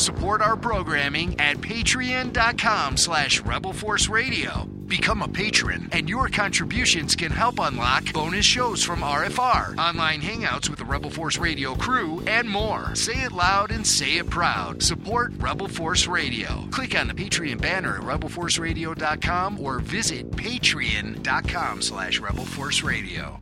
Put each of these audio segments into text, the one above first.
Support our programming at patreon.com slash Rebel Force Radio. Become a patron, and your contributions can help unlock bonus shows from RFR, online hangouts with the Rebel Force Radio crew, and more. Say it loud and say it proud. Support Rebel Force Radio. Click on the Patreon banner at rebelforceradio.com or visit patreon.com slash Rebel Force Radio.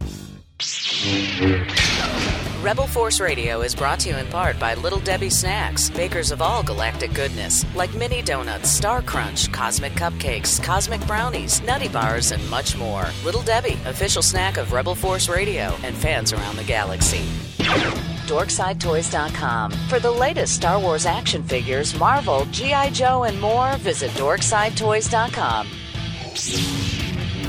Rebel Force Radio is brought to you in part by Little Debbie Snacks, bakers of all galactic goodness, like mini donuts, Star Crunch, cosmic cupcakes, cosmic brownies, nutty bars, and much more. Little Debbie, official snack of Rebel Force Radio and fans around the galaxy. DorksideToys.com. For the latest Star Wars action figures, Marvel, G.I. Joe, and more, visit DorksideToys.com.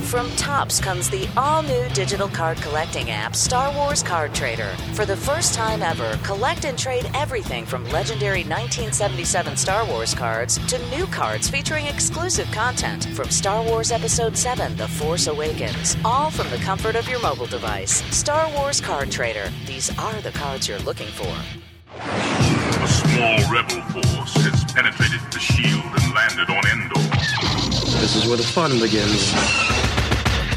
From Topps comes the all new digital card collecting app, Star Wars Card Trader. For the first time ever, collect and trade everything from legendary 1977 Star Wars cards to new cards featuring exclusive content from Star Wars Episode 7 The Force Awakens, all from the comfort of your mobile device. Star Wars Card Trader. These are the cards you're looking for. A small rebel force has penetrated the shield and landed on Endor. This is where the fun begins.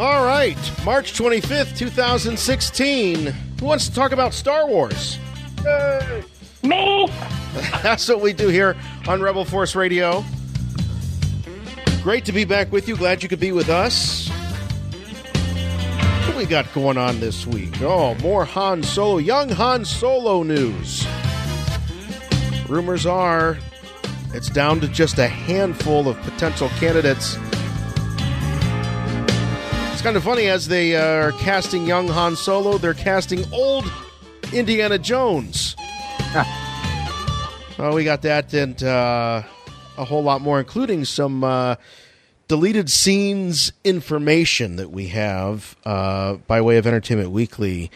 All right, March 25th, 2016. Who wants to talk about Star Wars? Me. That's what we do here on Rebel Force Radio. Great to be back with you. Glad you could be with us. What we got going on this week? Oh, more Han Solo, young Han Solo news. Rumors are it's down to just a handful of potential candidates. It's kind of funny as they uh, are casting young Han Solo, they're casting old Indiana Jones. Oh, we got that and uh, a whole lot more, including some uh, deleted scenes information that we have uh, by way of Entertainment Weekly.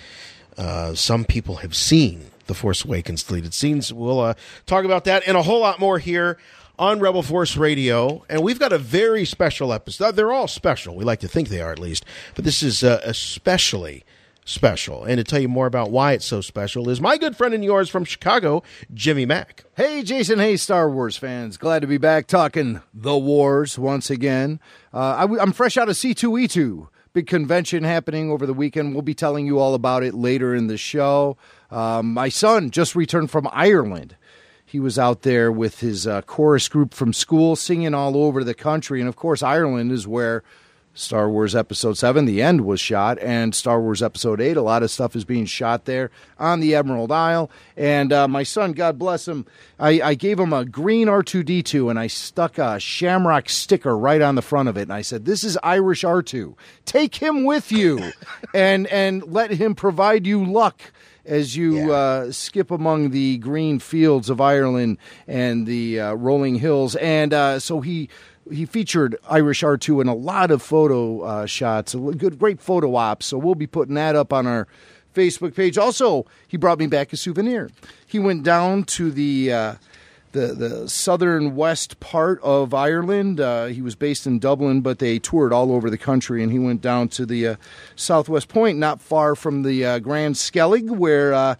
Uh, some people have seen The Force Awakens deleted scenes. We'll uh, talk about that and a whole lot more here on Rebel Force Radio. And we've got a very special episode. They're all special. We like to think they are, at least. But this is uh, especially special. And to tell you more about why it's so special is my good friend and yours from Chicago, Jimmy Mack. Hey, Jason. Hey, Star Wars fans. Glad to be back talking the wars once again. Uh, I w- I'm fresh out of C2E2. Big convention happening over the weekend. We'll be telling you all about it later in the show. Um, my son just returned from Ireland. He was out there with his uh, chorus group from school singing all over the country. And of course, Ireland is where Star Wars Episode 7, The End, was shot, and Star Wars Episode 8. A lot of stuff is being shot there on the Emerald Isle. And uh, my son, God bless him, I, I gave him a green R2D2 and I stuck a shamrock sticker right on the front of it. And I said, This is Irish R2. Take him with you and, and let him provide you luck as you uh, skip among the green fields of Ireland and the uh, rolling hills. And uh, so he he featured Irish R2 in a lot of photo uh, shots, a good, great photo ops. So we'll be putting that up on our Facebook page. Also, he brought me back a souvenir. He went down to the. The, the southern west part of Ireland. Uh, he was based in Dublin, but they toured all over the country, and he went down to the uh, southwest point, not far from the uh, Grand Skellig, where uh,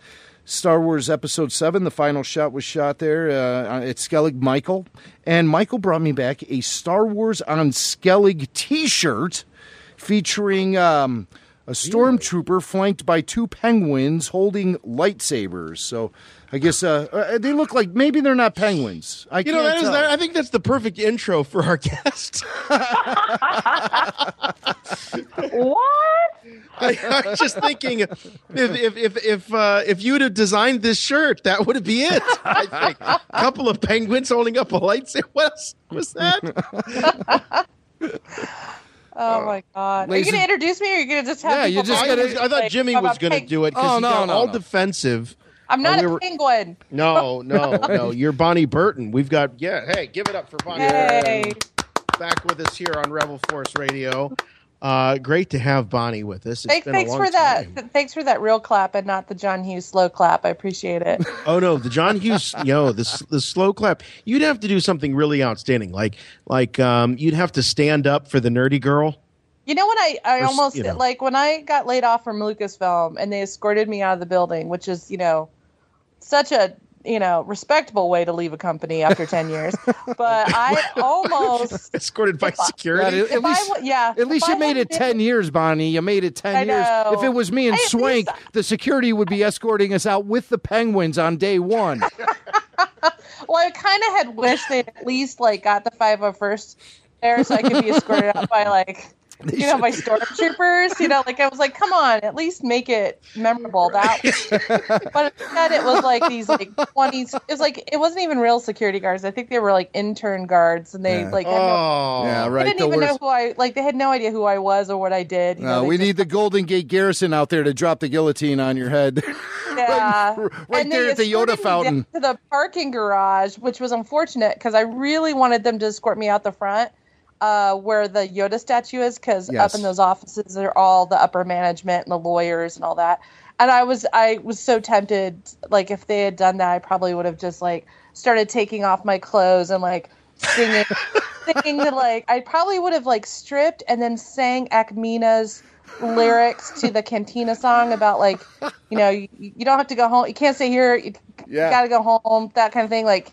Star Wars Episode 7, the final shot was shot there uh, at Skellig Michael. And Michael brought me back a Star Wars on Skellig t shirt featuring. Um, a stormtrooper flanked by two penguins holding lightsabers. So I guess uh, uh, they look like maybe they're not penguins. I You know, can't that is, tell. that, I think that's the perfect intro for our guest. What? I, I was just thinking, if if if if, uh, if you would have designed this shirt, that would be it. I think a couple of penguins holding up a lightsaber. What else was that? Oh uh, my god! Are you going to introduce me, or are you going to just have? Yeah, you just talk I, gotta- I thought like, Jimmy was going to do it because Oh, he no, got no, all no. defensive I'm not we a were- penguin. No, no, no. You're Bonnie Burton. We've got yeah. Hey, give it up for Bonnie. Hey. Back with us here on Rebel Force Radio. Uh, great to have Bonnie with us. It's Thanks, been thanks long for that. time. th- Thanks for that real clap and not the John Hughes slow clap. I appreciate it. Oh no, the John Hughes, yo, the the slow clap. You'd have to do something really outstanding, like like um, you'd have to stand up for the nerdy girl. You know what I, I Or almost you know. like when I got laid off from Lucasfilm and they escorted me out of the building, which is, you know, such a, you know, respectable way to leave a company after 10 years. But I almost Escorted by security. at, at if I least, yeah, at least you I made it been- 10 years, Bonnie. You made it 10 I years. know. If it was me and Hey, Swank, least- the security would be escorting us out with the penguins on day one. Well, I kind of had wished they'd at least like got the 501st there so I could be escorted out by like you know by stormtroopers. You know, like I was like, come on, at least make it memorable. That, but instead it was like these like twenties. It was like it wasn't even real security guards. I think they were like intern guards, and they Yeah. like had no, Oh, yeah, they didn't the even know who I like. They had no idea who I was or what I did. You No, uh, they we just- need the Golden Gate Garrison out there to drop the guillotine on your head. Yeah. right And there at the Yoda escorted fountain. To the parking garage, which was unfortunate because I really wanted them to escort me out the front, uh, where the Yoda statue is, because Yes. up in those offices are all the upper management and the lawyers and all that. And I was I was so tempted, like if they had done that, I probably would have just like started taking off my clothes and like singing, singing the like. I probably would have like stripped and then sang Akmina's lyrics to the Cantina song about like, you know, you, you don't have to go home. You can't stay here. You, Yeah. you got to go home. That kind of thing. Like,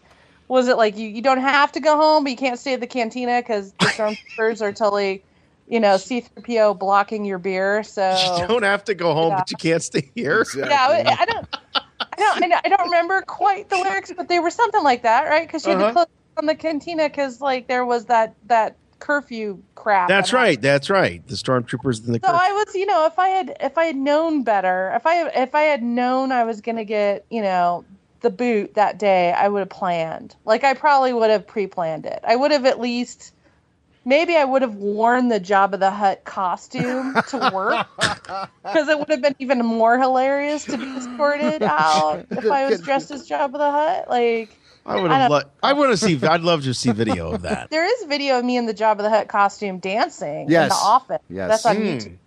was it like you, you don't have to go home, but you can't stay at the cantina because the stormtroopers are totally, you know, C-3PO blocking your beer. So You don't have to go home, Yeah. but you can't stay here. yeah, I I don't, I don't, I don't- I don't remember quite the lyrics, but they were something like that, right? Because you had Uh-huh. to close on the cantina because like there was that that curfew crap. That's that happened. right. That's right. The stormtroopers in the. So curfew. I was, you know, if I had if I had known better, if I if I had known I was gonna get, you know, the boot that day, I would have planned. Like I probably would have pre-planned it. I would have at least maybe I would have worn the Jabba the Hutt costume to work because it would have been even more hilarious to be escorted out if I was dressed as Jabba the Hutt. Like I would have. don't- Lo- I want to see. I'd love to see video of that. there is video of me in the Jabba the Hutt costume dancing in the office. Yes. That's on Hmm. YouTube.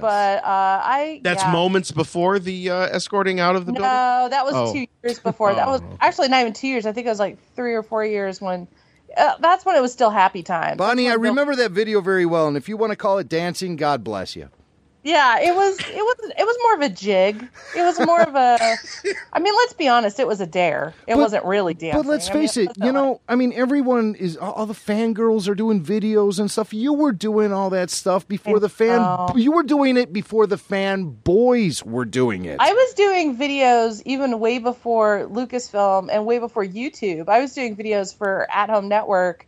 But uh, I That's yeah. moments before the uh, escorting out of the No, building. No, that was Oh. two years before. That was Oh, okay. actually not even two years. I think it was like three or four years when. Uh, that's when it was still happy time. Bonnie, I That's when remember that video very well, and if you want to call it dancing, God bless you. Yeah, it was. It was. It was more of a jig. It was more of a. I mean, let's be honest. It was a dare. It But- wasn't really dancing. But let's I mean, face it, wasn't you like- know, I mean, everyone is, all the fangirls are doing videos and stuff. You were doing all that stuff before the fan, know. you were doing it before the fan boys were doing it. I was doing videos even way before Lucasfilm and way before YouTube. I was doing videos for At Home Network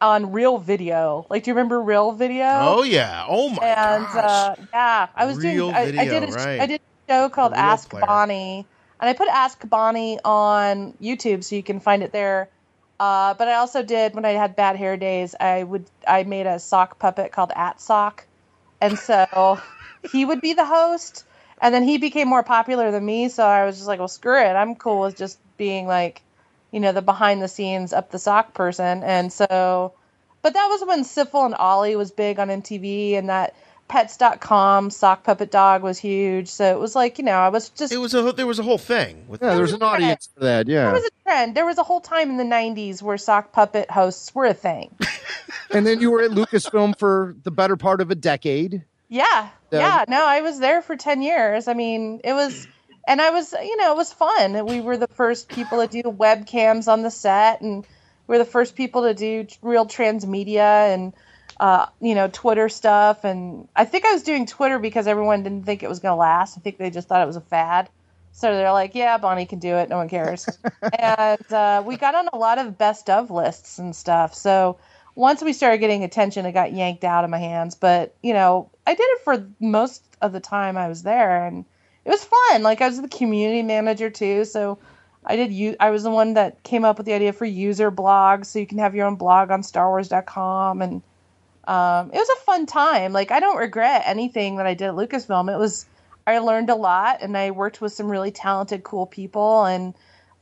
on Real Video. Like, do you remember Real Video? Oh yeah. Oh my and gosh. uh, yeah, I was Real doing. I, I did. A, right. I did a show called Real Ask player. Bonnie, and I put Ask Bonnie on YouTube, so you can find it there. Uh, but I also did when I had bad hair days. I would. I made a sock puppet called At Sock, and so he would be the host. And then he became more popular than me, so I was just like, well, screw it. I'm cool with just being like, you know, the behind the scenes up the sock person. And so, but that was when Sifl and Olly was big on MTV, and that Pets.com sock puppet dog was huge. So it was like, you know, I was just it was a. There was a whole thing with. yeah, there's an audience for that. Yeah there was a trend. There was a whole time in the '90s where sock puppet hosts were a thing. and then you were at Lucasfilm for the better part of a decade. Yeah, Yeah. yeah. No, I was there for ten years. I mean, it was, and I was, you know, it was fun. We were the first people to do webcams on the set, and we were the first people to do real transmedia and, uh, you know, Twitter stuff. And I think I was doing Twitter because everyone didn't think it was going to last. I think they just thought it was a fad. So they're like, yeah, Bonnie can do it. No one cares. and uh, we got on a lot of best of lists and stuff. So once we started getting attention, it got yanked out of my hands. But, you know, I did it for most of the time I was there. And it was fun. Like, I was the community manager too. So I did, u- I was the one that came up with the idea for user blogs. So you can have your own blog on StarWars.com. And um, it was a fun time. Like, I don't regret anything that I did at Lucasfilm. It was, I learned a lot and I worked with some really talented, cool people. And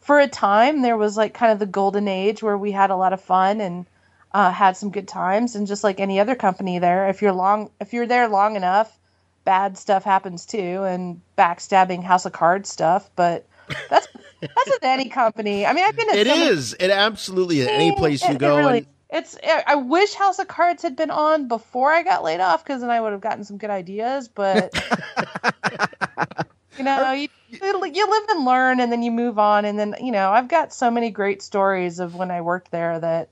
for a time, there was like kind of the golden age where we had a lot of fun and uh, had some good times. And just like any other company there, if you're long, if you're there long enough, bad stuff happens too, and backstabbing House of Cards stuff. But that's that's with any company. I mean, I've been. At It so many- It absolutely is. Any place you it go. really- and, it's. I wish House of Cards had been on before I got laid off because then I would have gotten some good ideas. But you know, you, you live and learn, and then you move on. And then you know, I've got so many great stories of when I worked there that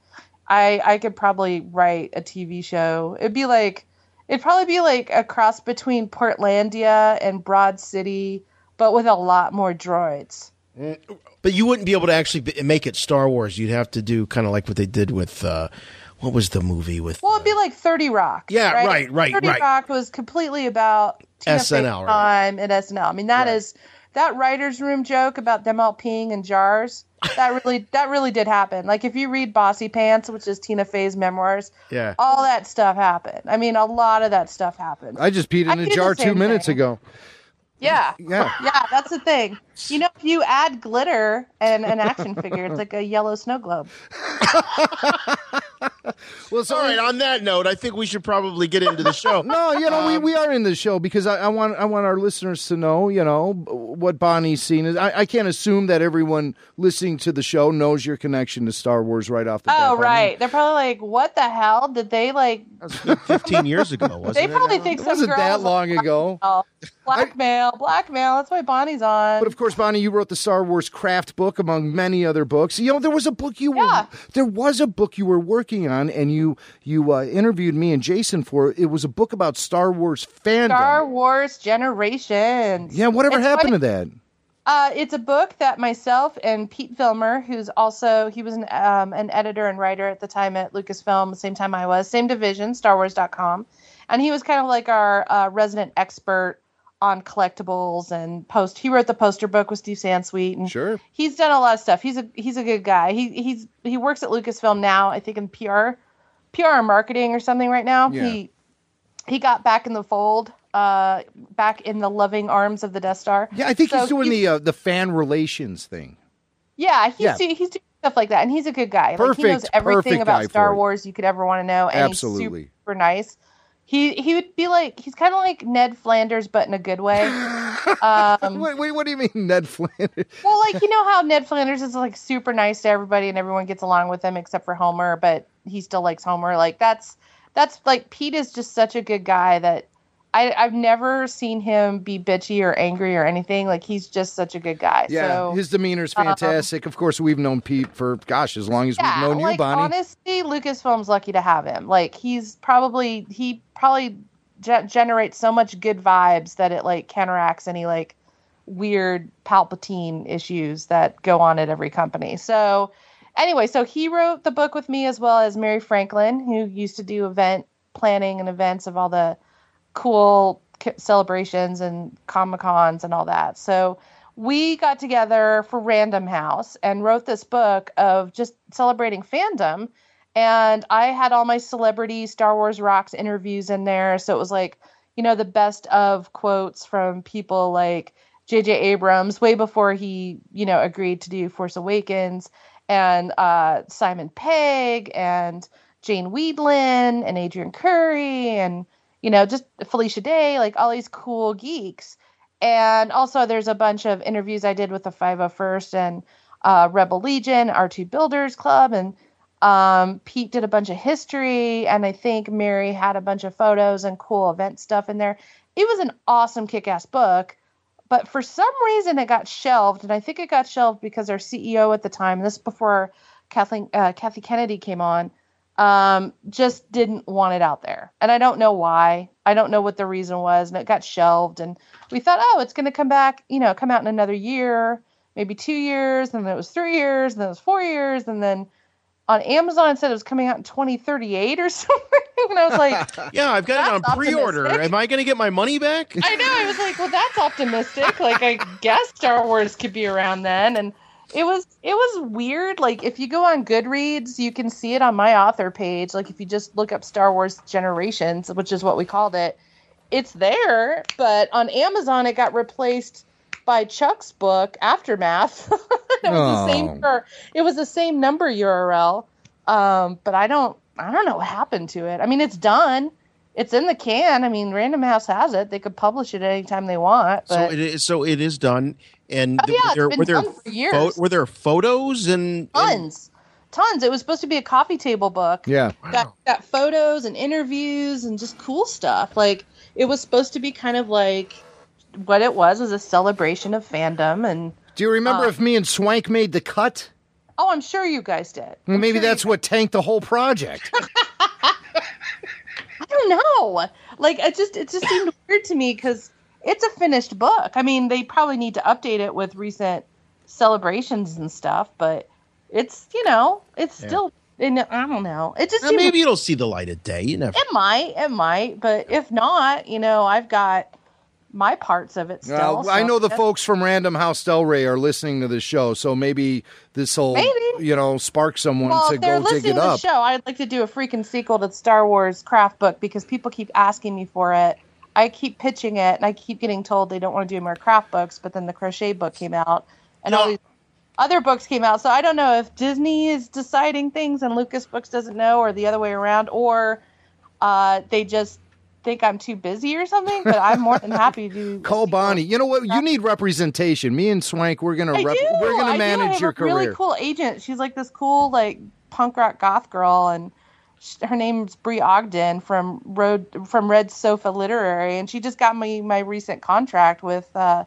I I could probably write a TV show. It'd be like it'd probably be like a cross between Portlandia and Broad City, but with a lot more droids. but you wouldn't be able to actually make it Star Wars. You'd have to do kind of like what they did with. Uh, what was the movie with? Well, it'd be like Thirty Rock. Yeah, right, right, right. Thirty right. Rock was completely about Tina SNL, right. time at SNL. I mean, that is that writers' room joke about them all peeing in jars. That really, that really did happen. Like if you read Bossypants, which is Tina Fey's memoirs, Yeah. all that stuff happened. I mean, a lot of that stuff happened. I just peed in a jar two minutes thing. ago. Yeah. Yeah. Yeah, that's the thing. You know, if you add glitter and an action figure, it's like a yellow snow globe. Well, so All right. On that note, I think we should probably get into the show. No, you know we, Um, we are in the show because I, I want I want our listeners to know you know what Bonnie's seen is. I, I can't assume that everyone listening to the show knows your connection to Star Wars right off the bat. Oh, Bonnie. right. They're probably like, what the hell? Did they like Fifteen years ago, wasn't they it? probably think It some wasn't girl that was long ago. Oh, blackmail, blackmail. That's why Bonnie's on. But of course, Bonnie, you wrote the Star Wars craft book among many other books. You know, there was a book you were there was a book you were working on, and you you uh, interviewed me and Jason for. It was a book about Star Wars fandom. Star Wars Generations. yeah, whatever It's happened funny- to that? Uh, it's a book that myself and Pete Vilmur, who's also he was an um, an editor and writer at the time at Lucasfilm, same time I was, same division, StarWars.com, and he was kind of like our uh, resident expert on collectibles and post. He wrote the poster book with Steve Sansweet, and Sure. he's done a lot of stuff. He's a he's a good guy. He he's he works at Lucasfilm now. I think in PR, PR and marketing or something right now. Yeah. He he got back in the fold, uh, back in the loving arms of the Death Star. Yeah, I think So he's doing he- the uh, the fan relations thing. yeah, he's Yeah. doing he's doing stuff like that, and he's a good guy. Perfect, like he knows everything about Star. Wars you could ever want to know, and Absolutely. he's super nice. He he would be like he's kind of like Ned Flanders, but in a good way. um, Wait, wait, what do you mean, Ned Flanders? well, like you know how Ned Flanders is like super nice to everybody, and everyone gets along with him except for Homer, but he still likes Homer. Like that's that's like Pete is just such a good guy that. I, I've never seen him be bitchy or angry or anything. Like he's just such a good guy. Yeah, so, his demeanor is um, fantastic. of course, we've known Pete for gosh as long as yeah, we've known you, like Bonnie. honestly, Lucasfilm's lucky to have him. Like he's probably he probably ge- generates so much good vibes that it like counteracts any like weird Palpatine issues that go on at every company. So anyway, so he wrote the book with me as well as Mary Franklin, who used to do event planning and events of all the cool celebrations and comic cons and all that. So we got together for Random House and wrote this book of just celebrating fandom. And I had all my celebrity Star Wars Rocks interviews in there. So it was like, you know, the best of quotes from people like J.J. Abrams, way before he, you know, agreed to do Force Awakens, and uh, Simon Pegg, and Jane Wiedlin, and Adrianne Curry, and you know, just Felicia Day, like all these cool geeks. And also, there's a bunch of interviews I did with the 501st and uh, Rebel Legion, R2 Builders Club, and um, Pete did a bunch of history, and I think Mary had a bunch of photos and cool event stuff in there. It was an awesome kick ass book, but for some reason it got shelved, and I think it got shelved because our CEO at the time, this before Kathleen, uh, Kathy Kennedy came on, um, just didn't want it out there. And I don't know why. I don't know what the reason was. And it got shelved. And we thought, oh, it's going to come back, you know, come out in another year, maybe two years. And then it was three years. And then it was four years. And then on Amazon, it said it was coming out in 2038 or something. and I was like, Yeah, I've got it on pre-order. Am I going to get my money back? I know. I was like, well, that's optimistic. Like, I guess Star Wars could be around then, and it was it was weird. Like, if you go on Goodreads, you can see it on my author page. Like, if you just look up Star Wars Generations, which is what we called it, it's there, but on Amazon it got replaced by Chuck's book Aftermath. it was the Oh. same for, it was the same number URL. Um, but I don't I don't know what happened to it. I mean, it's done. It's in the can. I mean, Random House has it. They could publish it anytime they want. So it is. So it is done. And Oh, yeah, were there, were there done for years. were there photos and, and tons, tons. It was supposed to be a coffee table book. Yeah. got, got photos and interviews and just cool stuff. Like it was supposed to be kind of like what it was was a celebration of fandom and Do you remember Uh, if me and Swank made the cut? oh, I'm sure you guys did. Well, maybe sure that's what tanked the whole project. I don't know. Like it just it just seemed weird to me because it's a finished book. I mean, they probably need to update it with recent celebrations and stuff, but it's you know it's Yeah. still. And I don't know. It just Uh, seemed maybe it'll see the light of day. You never. it might it might, but if not, you know, I've got my parts of it still. Well, I know the that's- folks from Random House Del Rey are listening to this show, so maybe this will, Maybe. you know, spark someone Well, to if they're go dig listening it to the up. show, I'd like to do a freaking sequel to the Star Wars craft book because people keep asking me for it. I keep pitching it, and I keep getting told they don't want to do more craft books. But then the crochet book came out, and all these other books came out. So I don't know if Disney is deciding things and Lucas Books doesn't know, or the other way around, or uh, they just think I'm too busy or something. But I'm more than happy to Call. Bonnie. You know what? You need representation. Me and Swank, we're gonna rep- we're gonna manage I have your a career. Really cool agent. She's like this cool like punk rock goth girl, and her name's Bree Ogden from Road from Red Sofa Literary, and she just got me my recent contract with uh,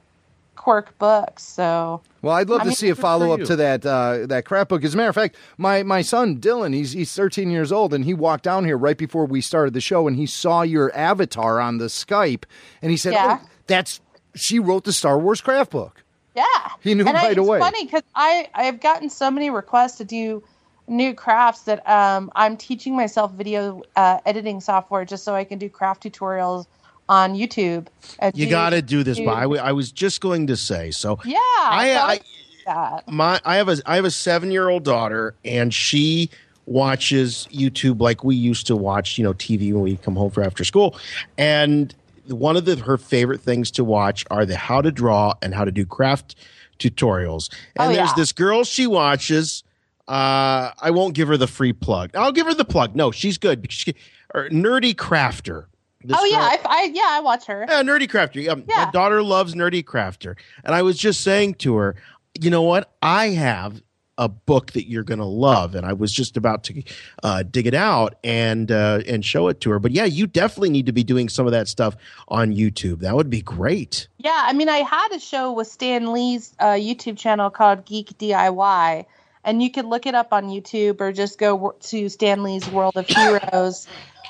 Quirk Books. So Well, I'd love I to mean, see a follow up to that uh, that crap book. As a matter of fact, my my son Dylan, he's he's 13 years old, and he walked down here right before we started the show, and he saw your avatar on the Skype, and he said, Yeah. "Oh, that's she wrote the Star Wars craft book." yeah, He knew and I, right away. It's funny because I I've gotten so many requests to do new crafts that um, I'm teaching myself video uh, editing software just so I can do craft tutorials on YouTube. You got to do this. But I, w- I was just going to say. So Yeah, I, I that. my I have a I have a seven year old daughter, and she watches YouTube like we used to watch, you know, TV when we come home for after school. And one of the her favorite things to watch are the how to draw and how to do craft tutorials. And Oh, there's yeah. this girl she watches. Uh, I won't give her the free plug. I'll give her the plug. No, she's good. She, Nerdy Crafter. This Oh yeah, I, I yeah I watch her. yeah, Nerdy Crafter. Um, Yeah. My daughter loves Nerdy Crafter. And I was just saying to her, you know what? I have a book that you're going to love. And I was just about to uh, dig it out and uh, and show it to her. But yeah, you definitely need to be doing some of that stuff on YouTube. That would be great. Yeah, I mean I had a show with Stan Lee's uh, YouTube channel called Geek DIY, and you can look it up on YouTube or just go to Stan Lee's World of Heroes.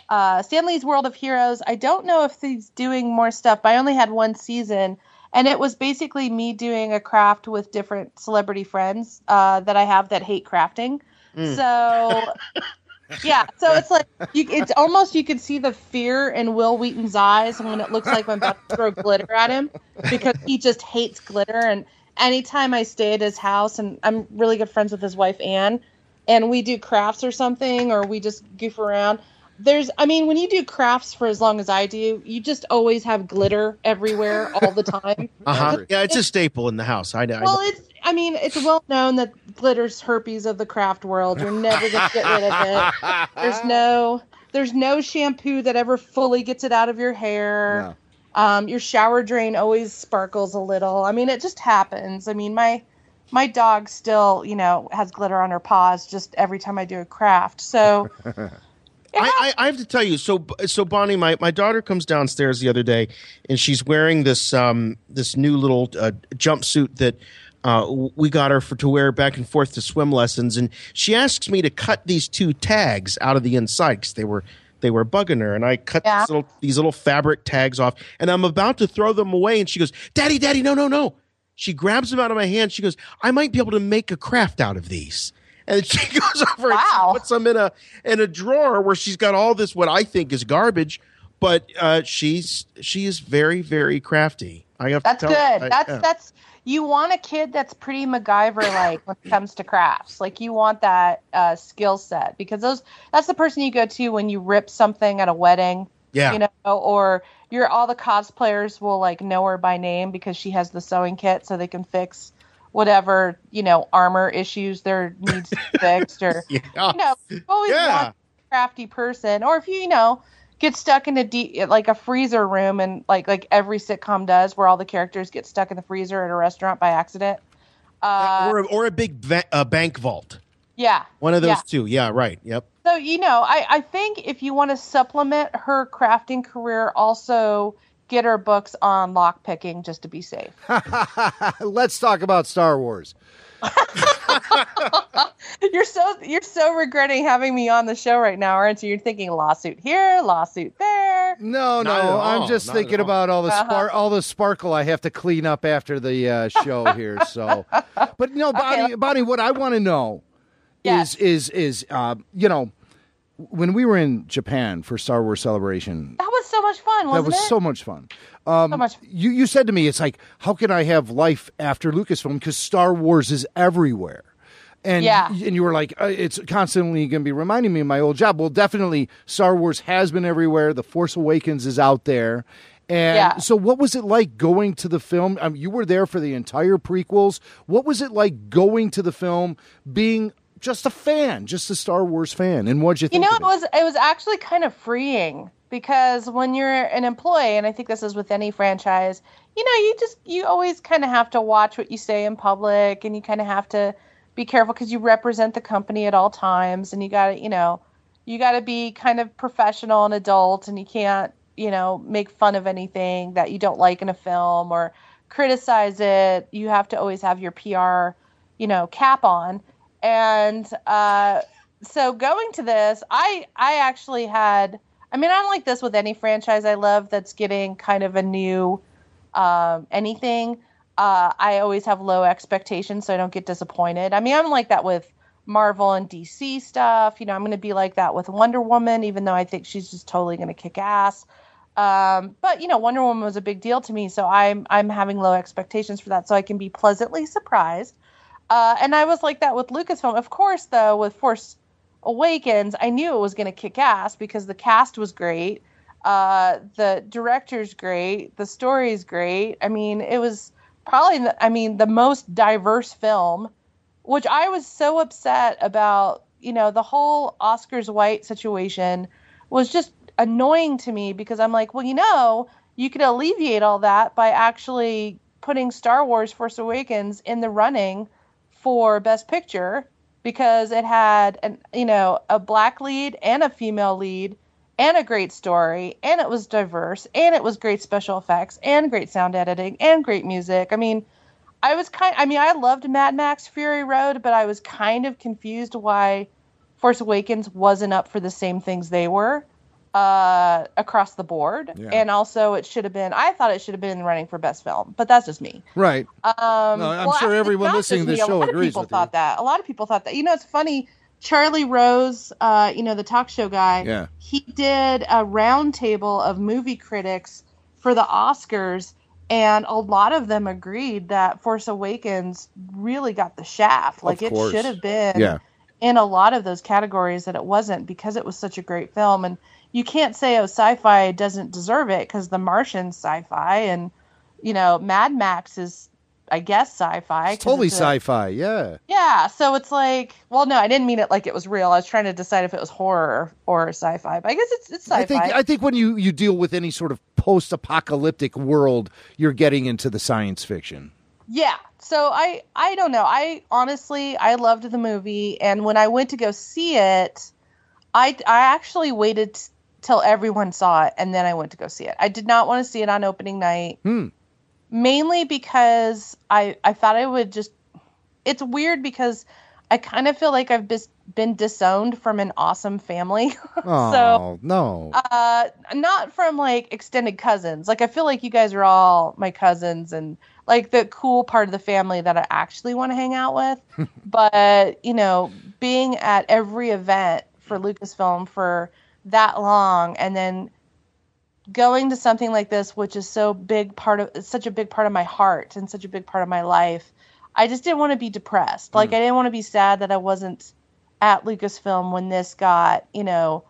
Uh, Stan Lee's World of Heroes. I don't know if he's doing more stuff. But I only had one season, and it was basically me doing a craft with different celebrity friends uh, that I have that hate crafting. So yeah, so it's like you, it's almost you can see the fear in Wil Wheaton's eyes when it looks like I'm about to throw glitter at him because he just hates glitter. And anytime I stay at his house, and I'm really good friends with his wife Anne, and we do crafts or something, or we just goof around. There's, I mean, when you do crafts for as long as I do, you just always have glitter everywhere all the time. Uh huh. Yeah, it's a staple in the house. I know. I Well, know. it's. I mean, it's well known that glitter's herpes of the craft world. You're never gonna get rid of it. There's no. There's no shampoo that ever fully gets it out of your hair. Um, your shower drain always sparkles a little. I mean, it just happens. I mean, my my dog still, you know, has glitter on her paws just every time I do a craft. So I, I, I have to tell you, so so Bonnie, my, my daughter comes downstairs the other day, and she's wearing this um this new little uh, jumpsuit that uh, we got her for to wear back and forth to swim lessons, and she asks me to cut these two tags out of the inside because they were they were bugging her, and I cut Yeah. these little these little fabric tags off, and I'm about to throw them away, and she goes, "Daddy, Daddy, no, no, no!" She grabs them out of my hand. She goes, "I might be able to make a craft out of these." And she goes over and Wow. she puts them in a in a drawer where she's got all this what I think is garbage, but uh, she's she is very very crafty. I have That's to good. I- that's yeah. that's you want a kid that's pretty MacGyver like when it comes to crafts. Like you want that uh, skill set because those that's the person you go to when you rip something at a wedding Yeah. You know, or you're all the cosplayers will like know her by name because she has the sewing kit so they can fix whatever, you know, armor issues there needs to be fixed or Yeah. you know, always Yeah. want a crafty person. Or if you, you know, get stuck in a de- like a freezer room and like like every sitcom does where all the characters get stuck in the freezer at a restaurant by accident. Uh, or, or a big va- uh, bank vault. yeah. One of those yeah. two. Yeah, right. Yep. So, you know, I, I think if you want to supplement her crafting career, also get her books on lockpicking just to be safe. Let's talk about Star Wars. you're so you're so regretting having me on the show right now, aren't you? You're thinking lawsuit here, lawsuit there. No, Not no. I'm just Not thinking all. about all the Uh-huh. all the sparkle I have to clean up after the uh, show here. So, but no, Bonnie, let's- Bonnie, what I want to know Yes. is is is uh, you know when we were in Japan for Star Wars Celebration, That was so much fun, that was it? so much fun. Um, so much. You you said to me, it's like, how can I have life after Lucasfilm because Star Wars is everywhere. And, Yeah. and you were like, uh, it's constantly going to be reminding me of my old job. Well, definitely, Star Wars has been everywhere. The Force Awakens is out there. And Yeah. so, what was it like going to the film? Mean, you were there for the entire prequels. What was it like going to the film, being just a fan, just a Star Wars fan? And what'd you think? You know, it was it was actually kind of freeing because when you're an employee, and I think this is with any franchise, you know, you just you always kind of have to watch what you say in public, and you kind of have to be careful because you represent the company at all times, and you got to, you know, you got to be kind of professional and adult, and you can't, you know, make fun of anything that you don't like in a film or criticize it. You have to always have your PR, you know, cap on, and. uh so going to this, I I actually had. I mean, I'm like this with any franchise I love that's getting kind of a new um, anything. Uh, I always have low expectations, so I don't get disappointed. I mean, I'm like that with Marvel and DC stuff. You know, I'm going to be like that with Wonder Woman, even though I think she's just totally going to kick ass. Um, but you know, Wonder Woman was a big deal to me, so I'm I'm having low expectations for that, so I can be pleasantly surprised. Uh, and I was like that with Lucasfilm. Of course, though, with Force Awakens, I knew it was going to kick ass because the cast was great, uh, the director's great, the story's great. I mean, it was probably, the, I mean, the most diverse film, which I was so upset about. You know, the whole Oscars white situation was just annoying to me because I'm like, well, you know, you could alleviate all that by actually putting Star Wars Force Awakens in the running for Best Picture because it had an you know a black lead and a female lead and a great story and it was diverse and it was great special effects and great sound editing and great music. I mean, I was kind I mean, I loved Mad Max Fury Road, but I was kind of confused why Force Awakens wasn't up for the same things they were uh, across the board. Yeah. And also, it should have been. I thought it should have been running for best film, but that's just me. Right. Um, No, I'm well, sure everyone listening to this me. show a lot agrees of people with you. thought that. A lot of people thought that. You know, it's funny. Charlie Rose, uh, you know, the talk show guy. Yeah. He did a roundtable of movie critics for the Oscars, and a lot of them agreed that Force Awakens really got the shaft. Like it should have been Yeah. in a lot of those categories that it wasn't because it was such a great film. And you can't say, oh, sci fi doesn't deserve it because The Martian's sci fi and, you know, Mad Max is, I guess, sci fi. It's totally sci-fi. Yeah. Yeah. So it's like, well, no, I didn't mean it like it was real. I was trying to decide if it was horror or sci fi, but I guess it's, it's sci fi. I think I think when you, you deal with any sort of post-apocalyptic world, you're getting into the science fiction. Yeah. So I I don't know. I honestly I loved the movie and when I went to go see it, I I actually waited till everyone saw it and then I went to go see it. I did not want to see it on opening night. Hmm. Mainly because I I thought I would just it's weird because I kind of feel like I've bis- been disowned from an awesome family. Oh so no. uh, not from like extended cousins. Like I feel like you guys are all my cousins and like the cool part of the family that I actually want to hang out with. but you know, being at every event for Lucasfilm for that long and then going to something like this, which is so big part of such a big part of my heart and such a big part of my life. I just didn't want to be depressed. Like I didn't want to be sad that I wasn't at Lucasfilm when this got, you know,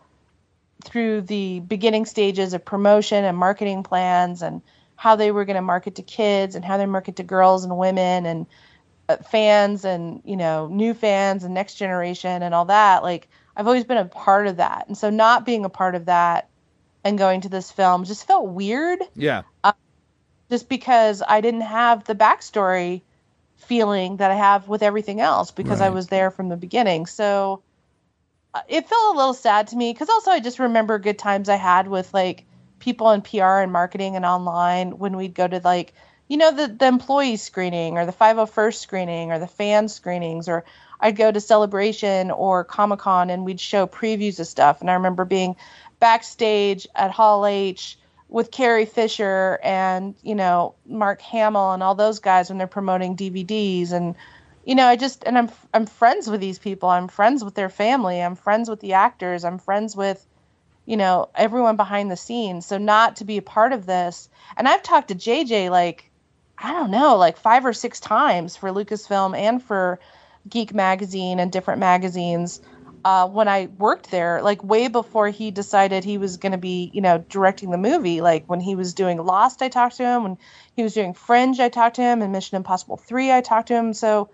through the beginning stages of promotion and marketing plans and how they were going to market to kids and how they market to girls and women and uh, fans and you know new fans and next generation and all that like i've always been a part of that. And so not being a part of that and going to this film just felt weird. Yeah. just because i didn't have the backstory feeling that i have with everything else because i was there from the beginning. So uh, it felt a little sad to me because also i just remember good times i had with like people in pr and marketing and online when we'd go to like you know the the employee screening or the 501st screening or the fan screenings or I'd go to Celebration or Comic Con and we'd show previews of stuff. And I remember being backstage at Hall H with Carrie Fisher and you know Mark Hamill and all those guys when they're promoting DVDs and you know I just and I'm I'm friends with these people. I'm friends with their family. I'm friends with the actors. I'm friends with you know everyone behind the scenes. So not to be a part of this and I've talked to JJ like I don't know, like five or six times for Lucasfilm and for Geek Magazine and different magazines uh, when I worked there, like way before he decided he was going to be, you know, directing the movie. Like when he was doing Lost, I talked to him. When he was doing Fringe, I talked to him. And Mission Impossible 3, I talked to him. So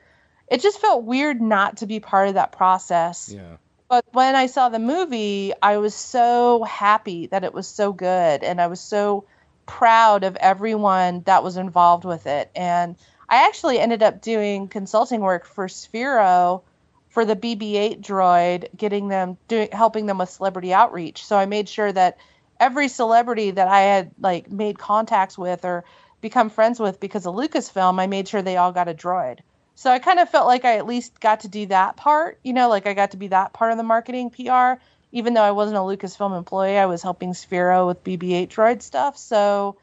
it just felt weird not to be part of that process. Yeah. But when I saw the movie, I was so happy that it was so good. And I was so proud of everyone that was involved with it. And I actually ended up doing consulting work for Sphero for the BB-8 droid, getting them doing helping them with celebrity outreach. So I made sure that every celebrity that I had like made contacts with or become friends with because of Lucasfilm, I made sure they all got a droid. So I kind of felt like I at least got to do that part, you know, like I got to be that part of the marketing PR even though I wasn't a Lucasfilm employee, I was helping Sphero with BB-8 droid stuff. So,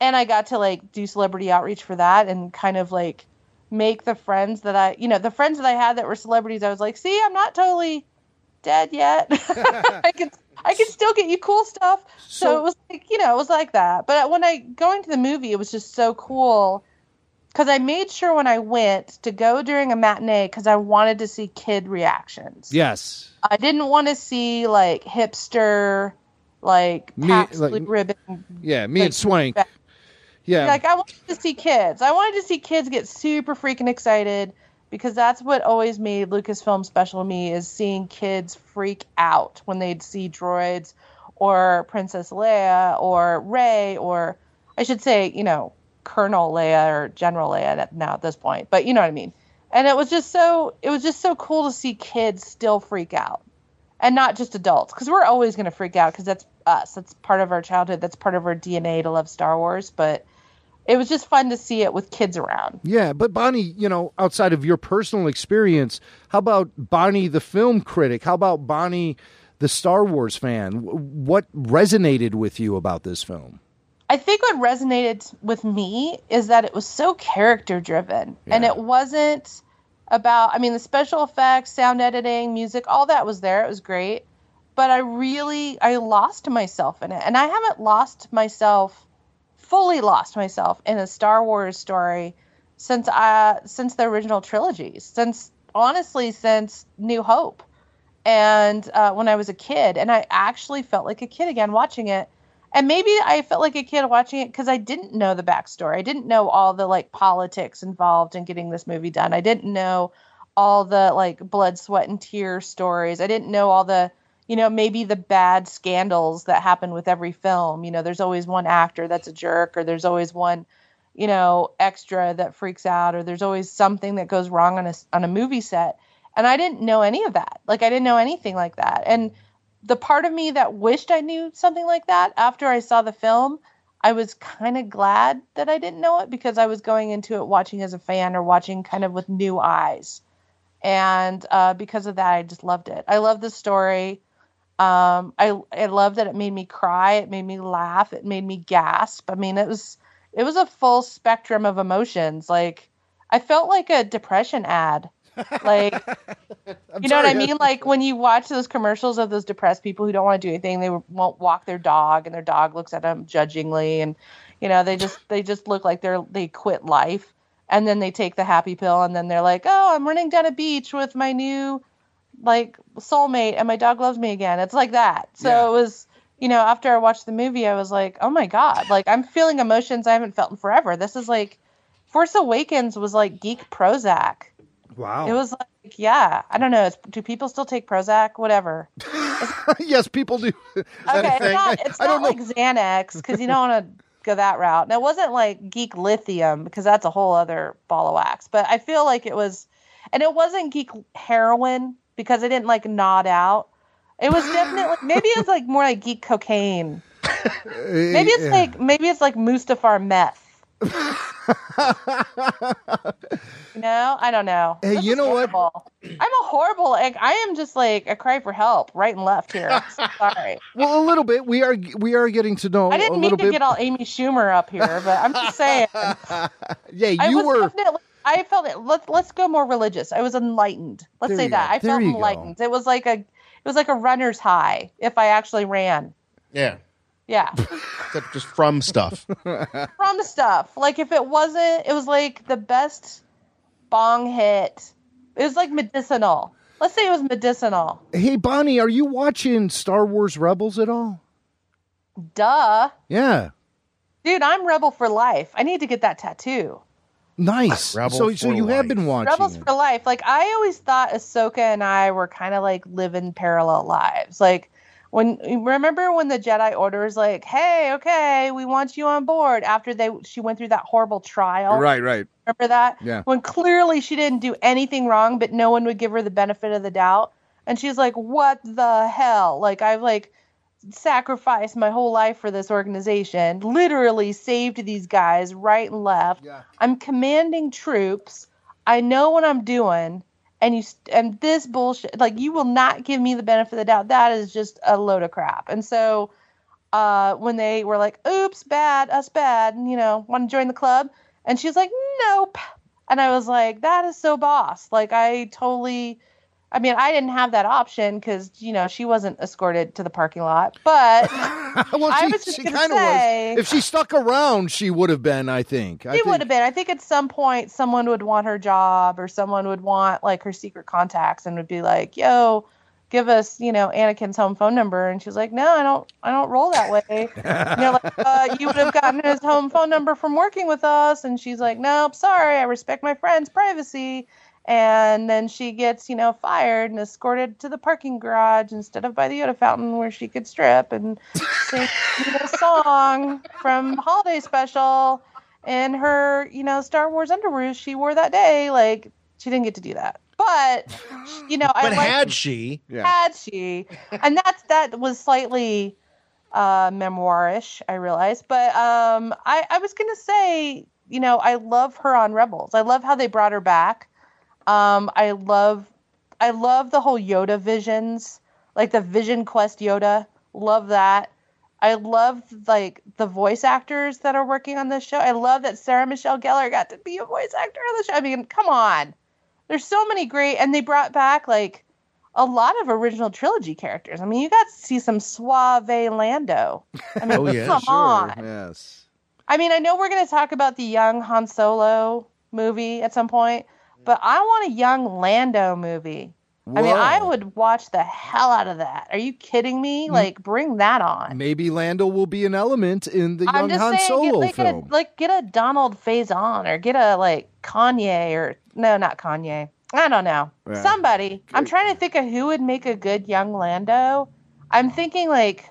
and I got to like do celebrity outreach for that and kind of like make the friends that I, you know, the friends that I had that were celebrities. I was like, see, I'm not totally dead yet. I can, I can still get you cool stuff. So, So- it was like, you know, it was like that. But when I going to the movie, it was just so cool because I made sure when I went to go during a matinee because I wanted to see kid reactions. Yes. I didn't want to see like hipster, like Me- like- Ribbon. Yeah, me like, and Swank. Yeah. Like I wanted to see kids. I wanted to see kids get super freaking excited because that's what always made Lucasfilm special to me is seeing kids freak out when they'd see droids or Princess Leia or Rey or I should say, you know, Colonel Leia or General Leia now at this point. But you know what I mean. And it was just so it was just so cool to see kids still freak out and not just adults because we're always going to freak out because that's us that's part of our childhood that's part of our dna to love star wars but it was just fun to see it with kids around Yeah, but Bonnie, you know, outside of your personal experience, how about Bonnie the film critic? How about Bonnie the Star Wars fan? What resonated with you about this film? i think what resonated with me is that it was so character driven and it wasn't about i mean the special effects sound editing music all that was there it was great but i really i lost myself in it and i haven't lost myself fully lost myself in a Star Wars story since uh since the original trilogies, since honestly since New Hope, and uh, when I was a kid, and I actually felt like a kid again watching it. And maybe I felt like a kid watching it because I didn't know the backstory. I didn't know all the like politics involved in getting this movie done. I didn't know all the like blood, sweat, and tear stories. I didn't know all the you know, maybe the bad scandals that happen with every film. You know, there's always one actor that's a jerk, or there's always one, you know, extra that freaks out, or there's always something that goes wrong on a on a movie set. And I didn't know any of that. Like I didn't know anything like that. And the part of me that wished I knew something like that after I saw the film, I was kind of glad that I didn't know it because I was going into it watching as a fan or watching kind of with new eyes. And uh, because of that, I just loved it. I love the story. Um, I I love that it made me cry. It made me laugh. It made me gasp. I mean, it was it was a full spectrum of emotions. Like I felt like a depression ad. Like you know what I mean? Like when you watch those commercials of those depressed people who don't want to do anything, they won't walk their dog, and their dog looks at them judgingly, and you know they just they just look like they're they quit life, and then they take the happy pill, and then they're like, oh, I'm running down a beach with my new like soulmate and my dog loves me again. It's like that. So Yeah. it was, you know, after I watched the movie, I was like, oh my god, like I'm feeling emotions I haven't felt in forever. This is like, Force Awakens was like geek Prozac. Wow. It was like, yeah, I don't know. It's, do people still take Prozac? Whatever. yes, people do. Is that a Okay, it's not, it's I don't not know. like Xanax because you don't want to go that route. And it wasn't like geek lithium because that's a whole other ball of wax. But I feel like it was, and it wasn't geek heroin because I didn't like nod out. It was definitely maybe it's like more like geek cocaine. Maybe it's Yeah. like maybe it's like Mustafar meth. you know, I don't know. Hey, This you know what? I'm a horrible. Like, I am just like a cry for help, right and left here. So sorry. Well, a little bit. We are we are getting to know I a didn't mean little to bit. get all Amy Schumer up here, but I'm just saying. yeah, you were. definitely. I felt it. Let's let's go more religious. I was enlightened. Let's There say that. go. I There felt you go. enlightened. It was like a. It was like a runner's high if I actually ran. Yeah. Yeah, Except just from stuff. from stuff. Like if it wasn't, it was like the best bong hit. It was like medicinal. Let's say it was medicinal. Hey, Bonnie, are you watching Star Wars Rebels at all? Duh, Yeah. dude, I'm rebel for life. I need to get that tattoo. Nice. Rebel so, so for you have been watching. Rebels it. for life. Like I always thought Ahsoka and I were kind of like living parallel lives. Like when remember when the Jedi Order was like, "Hey, okay, we want you on board." After they she went through that horrible trial. Right, right. Remember that? Yeah. When clearly she didn't do anything wrong, but no one would give her the benefit of the doubt. And she's like, "What the hell?" Like I've like sacrificed my whole life for this organization. Literally saved these guys right and left. Yeah. I'm commanding troops. I know what I'm doing. And you st- and this bullshit like you will not give me the benefit of the doubt. That is just a load of crap. And so uh, when they were like, "Oops, bad, us bad," and, you know, want to join the club, and she's like, "Nope," and I was like, "That is so boss." Like, I totally, I mean, I didn't have that option because you know she wasn't escorted to the parking lot, but well, I was just she gonna kind of say- was. If she stuck around, she would have been. I think. I she would have been. I think at some point someone would want her job, or someone would want like her secret contacts, and would be like, "Yo." Give us, you know, Anakin's home phone number, and she's like, "No, I don't, I don't roll that way." And they're like, uh, "You would have gotten his home phone number from working with us," and she's like, "Nope, sorry, I respect my friend's privacy." And then she gets, you know, fired and escorted to the parking garage instead of by the Yoda fountain where she could strip and sing a song from Holiday Special in her, you know, Star Wars underwear she wore that day. Like, she didn't get to do that. But, you know, I But like had she, had she. And that's that was slightly uh memoirish i realize. But um i i was gonna say you know i love her on rebels. I love how they brought her back um i love i love the whole yoda visions like the vision quest yoda love that i love like the voice actors that are working on this show i love that sarah michelle gellar got to be a voice actor on the show i mean come on there's so many great and they brought back like a lot of original trilogy characters. I mean, you got to see some suave Lando. I mean, Oh yeah, come sure. on. Yes. I mean, I know we're going to talk about the young Han Solo movie at some point, but I want a young Lando movie. I mean, I would watch the hell out of that. Are you kidding me? Like, bring that on. Maybe Lando will be an element in the I'm young just Han saying, Solo get, like, film. A, like get a Donald Faison or get a like Kanye or no, not Kanye. I don't know. Yeah. Somebody. I'm trying to think of who would make a good young Lando. I'm thinking like,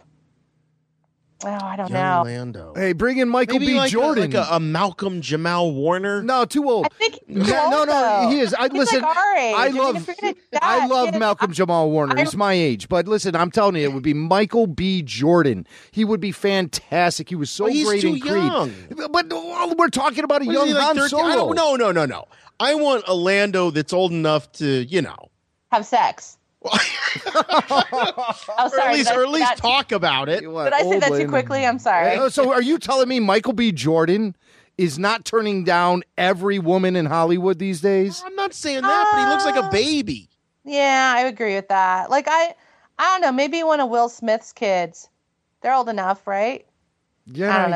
oh, I don't young know. Lando. hey, bring in Michael Maybe B. like, Jordan. A, like a, a Malcolm Jamal Warner. no, too old. I think he's No, too no, no, he is. I He's listen. Like our age. I mean, love. if you're gonna do I love get- Malcolm Jamal Warner. I- He's my age, but listen, I'm telling you, it would be Michael B. Jordan. He would be fantastic. He was so Well, great in Creed. young. But well, we're talking about a What is young he, like, Han 13? I Solo. don't, no, no, no, no. I want a Lando that's old enough to, you know, have sex. oh, or at least, or at least that- talk about it. You Did I say that too quickly? I'm sorry. Uh, So, are you telling me Michael B. Jordan is not turning down every woman in Hollywood these days? I'm not saying that, but he looks like a Uh, baby. Yeah, I agree with that. Like I, I don't know. Maybe one of Will Smith's kids. They're old enough, right? Yeah, I I, don't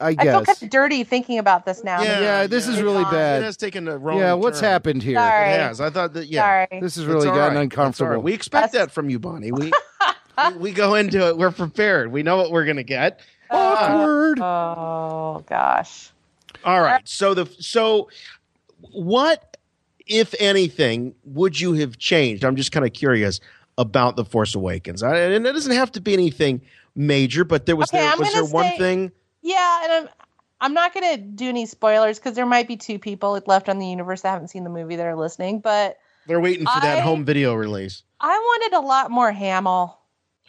know. guess. I I feel kind of dirty thinking about this now. Yeah, yeah, this is really It bad. It has taken a wrong. yeah, what's turn. happened here? Sorry. It has. I thought that. Yeah. Sorry. This has really gotten right. uncomfortable. It's all right. We expect That's- that from you, Bonnie. We, we we go into it. We're prepared. We know what we're gonna get. Uh, Awkward. Oh gosh. All right. So the so what, if anything, would you have changed? I'm just kind of curious about the Force Awakens, I, and it doesn't have to be anything major, but there was Okay, there was there gonna one say- thing. Yeah, and I'm I'm not gonna do any spoilers because there might be two people left on the universe that haven't seen the movie that are listening, but They're waiting for that home video release. I wanted a lot more Hamill.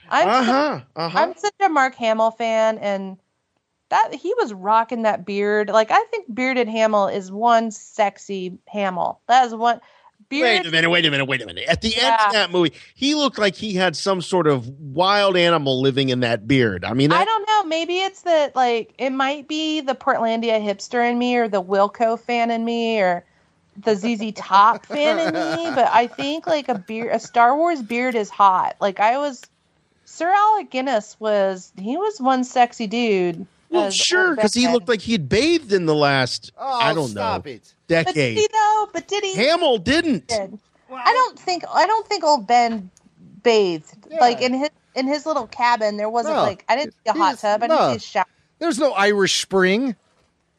I'm Uh su- huh. Uh huh. I'm such a Mark Hamill fan, and that he was rocking that beard. Like I think bearded Hamill is one sexy Hamill. That is one beard. Wait a minute, wait a minute, wait a minute. At the end Yeah. of that movie, he looked like he had some sort of wild animal living in that beard. I mean, that, I don't know. Maybe it's that like it might be the Portlandia hipster in me, or the Wilco fan in me, or the ZZ Top fan in me. But I think like a beard, a Star Wars beard is hot. Like I was, Sir Alec Guinness was. He was one sexy dude. well, sure, because he looked like he had bathed in the last, Oh, I don't stop know, it. But did decade. he though? But did he? Hamill didn't. did. I don't think I don't think old Ben bathed like in his in his little cabin. There wasn't No. like I didn't see a hot just- tub. I didn't no. see a shower. There's no Irish Spring.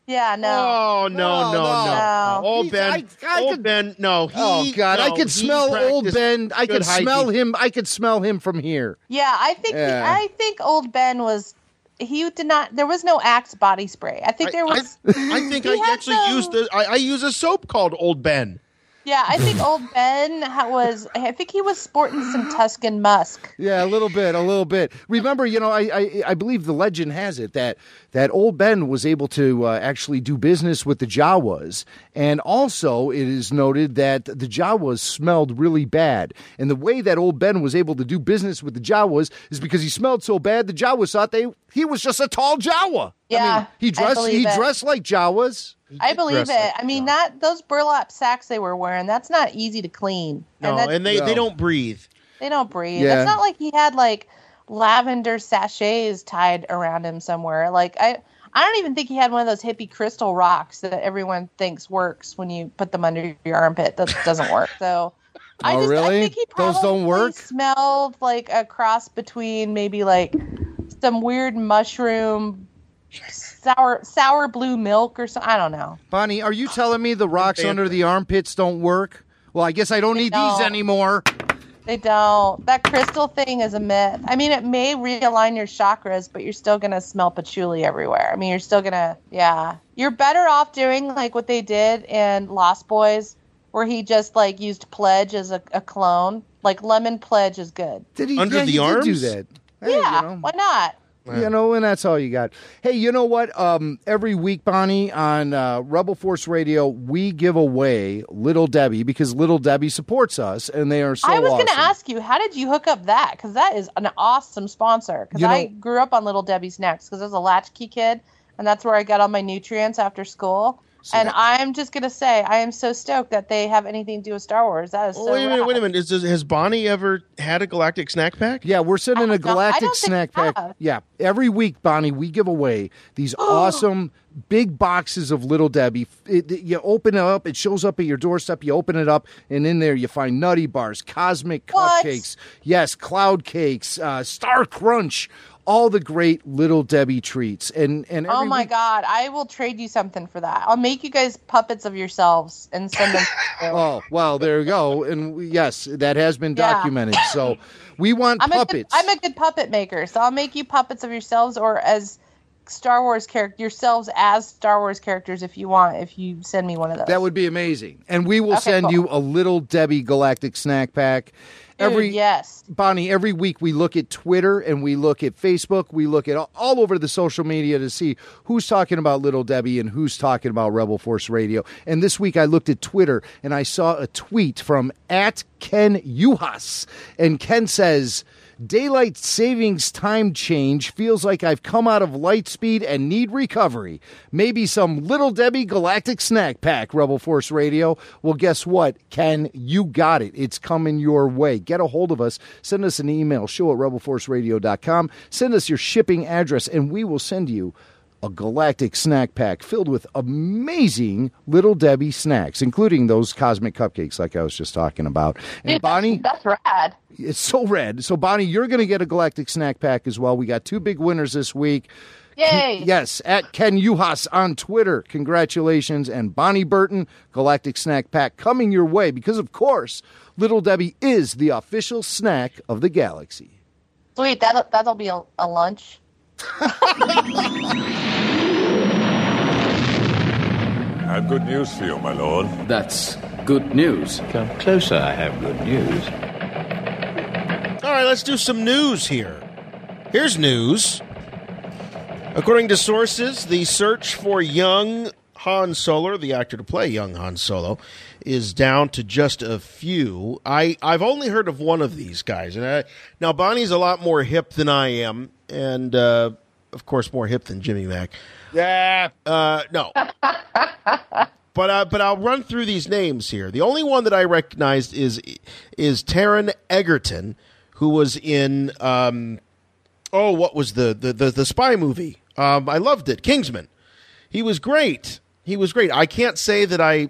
Yeah, no. Oh No, no, no, no! no. Old Ben, I- I old could- Ben, no. He, oh God, I could smell old Ben. I good could smell hygiene. him. I could smell him from here. Yeah, I think he, I think old Ben was he did not. There was no Axe body spray. I think there I, was. I think I actually some- used the. I, I use a soap called Old Ben. Yeah, I think old Ben was. I think he was sporting some Tuscan musk. Yeah, a little bit, a little bit. Remember, you know, I I, I believe the legend has it that that old Ben was able to uh, actually do business with the Jawas, and also it is noted that the Jawas smelled really bad. And the way that old Ben was able to do business with the Jawas is because he smelled so bad. The Jawas thought they he was just a tall Jawa. I Yeah, mean, he dressed believe he it. dressed like Jawas. I believe it. like I mean that those burlap sacks they were wearing. That's not easy to clean. No, that- and they, No. they don't breathe. They don't breathe. Yeah. It's not like he had like lavender sachets tied around him somewhere. Like I I don't even think he had one of those hippie crystal rocks that everyone thinks works when you put them under your armpit. That doesn't work. So oh, I Oh, just really? I think he Those don't work? smelled like a cross between maybe like some weird mushroom sour sour blue milk or something. I don't know. Bonnie, are you telling me the rocks under the armpits don't work? Well, I guess I don't need these don't. anymore. They don't. That crystal thing is a myth. I mean, it may realign your chakras, but you're still gonna smell patchouli everywhere. I mean, you're still gonna, yeah. You're better off doing like what they did in Lost Boys, where he just like used Pledge as a, a clone. Like Lemon Pledge is good. Did he Under yeah, the he did arms? do that? Hey, yeah, you know. why not? You know, and that's all you got. Hey, you know what? Um, every week, Bonnie, on uh, Rebel Force Radio, we give away Little Debbie because Little Debbie supports us, and they are so I was awesome. gonna ask you, how did you hook up that? Because that is an awesome sponsor. Because You know- I grew up on Little Debbie snacks because I was a latchkey kid, and that's where I got all my nutrients after school. And I'm just gonna say, I am so stoked that they have anything to do with Star Wars. That is so. Oh, wait a minute, rad. wait a minute. Is, is, has Bonnie ever had a galactic snack pack? Yeah, we're sending a galactic snack pack. Yeah, every week, Bonnie, we give away these awesome big boxes of Little Debbie. It, it- you open it up, it shows up at your doorstep. You open it up, and in there you find Nutty Bars, Cosmic What? Cupcakes, yes, Cloud Cakes, uh, Star Crunch, all the great Little Debbie treats. And and Oh my week- god, I will trade you something for that. I'll make you guys puppets of yourselves and send them. Oh well, there you go. And we, yes, that has been Yeah. documented. So we want I'm a, good, puppets. I'm a good puppet maker, so I'll make you puppets of yourselves or as Star Wars character yourselves as Star Wars characters if you want. If you send me one of those, That would be amazing. And we will Okay, send cool. you a little Debbie Galactic snack pack. Dude, Every yes. Bonnie, every week we look at Twitter and we look at Facebook. We look at all, all over the social media to see who's talking about Little Debbie and who's talking about Rebel Force Radio. And this week I looked at Twitter and I saw a tweet from at Ken Uhas. And Ken says, Daylight savings time change feels like I've come out of light speed and need recovery. Maybe some Little Debbie Galactic Snack Pack, Rebel Force Radio. Well, guess what, Ken? You got it. It's coming your way. Get a hold of us. Send us an email, show at rebelforceradio.com. Send us your shipping address, and we will send you a galactic snack pack filled with amazing Little Debbie snacks, including those cosmic cupcakes, like I was just talking about. And Dude, Bonnie, that's rad. it's so rad. So Bonnie, you're going to get a galactic snack pack as well. We got two big winners this week. Yay! Yes, at Ken Uhas on Twitter. Congratulations. And Bonnie Burton, Galactic Snack Pack coming your way because, of course, Little Debbie is the official snack of the galaxy. Sweet. That'll that'll be a, a lunch. I have good news for you, my lord. That's good news. Come closer, I have good news. All right, let's do some news here. Here's news. According to sources, the search for young Han Solo, the actor to play young Han Solo, is down to just a few. I, I've only heard of one of these guys. And I, now, Bonnie's a lot more hip than I am, and uh, of course, more hip than Jimmy Mack. Yeah. Uh, no. but uh, but I'll run through these names here. The only one that I recognized is is Taron Egerton, who was in um, oh, what was the the the, the spy movie? Um, I loved it, Kingsman. He was great. He was great. I can't say that I,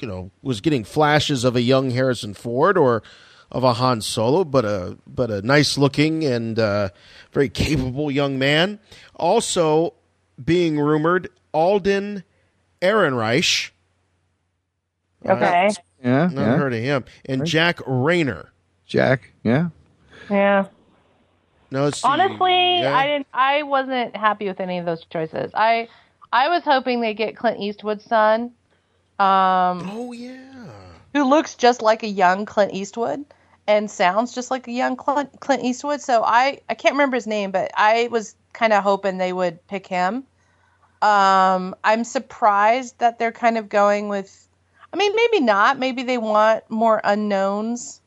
you know, was getting flashes of a young Harrison Ford or of a Han Solo, but a but a nice looking and uh, very capable young man. Also being rumored, Alden Ehrenreich. Okay. Yeah. Never yeah. heard of him. And Jack Reynor. Jack. Yeah. Yeah. No. Honestly, Yeah. I didn't. I wasn't happy with any of those choices. I I was hoping they get Clint Eastwood's son. Um, oh yeah. Who looks just like a young Clint Eastwood and sounds just like a young Clint, Clint Eastwood. So I I can't remember his name, but I was kind of hoping they would pick him. Um, I'm surprised that they're kind of going with. I mean, maybe not. Maybe they want more unknowns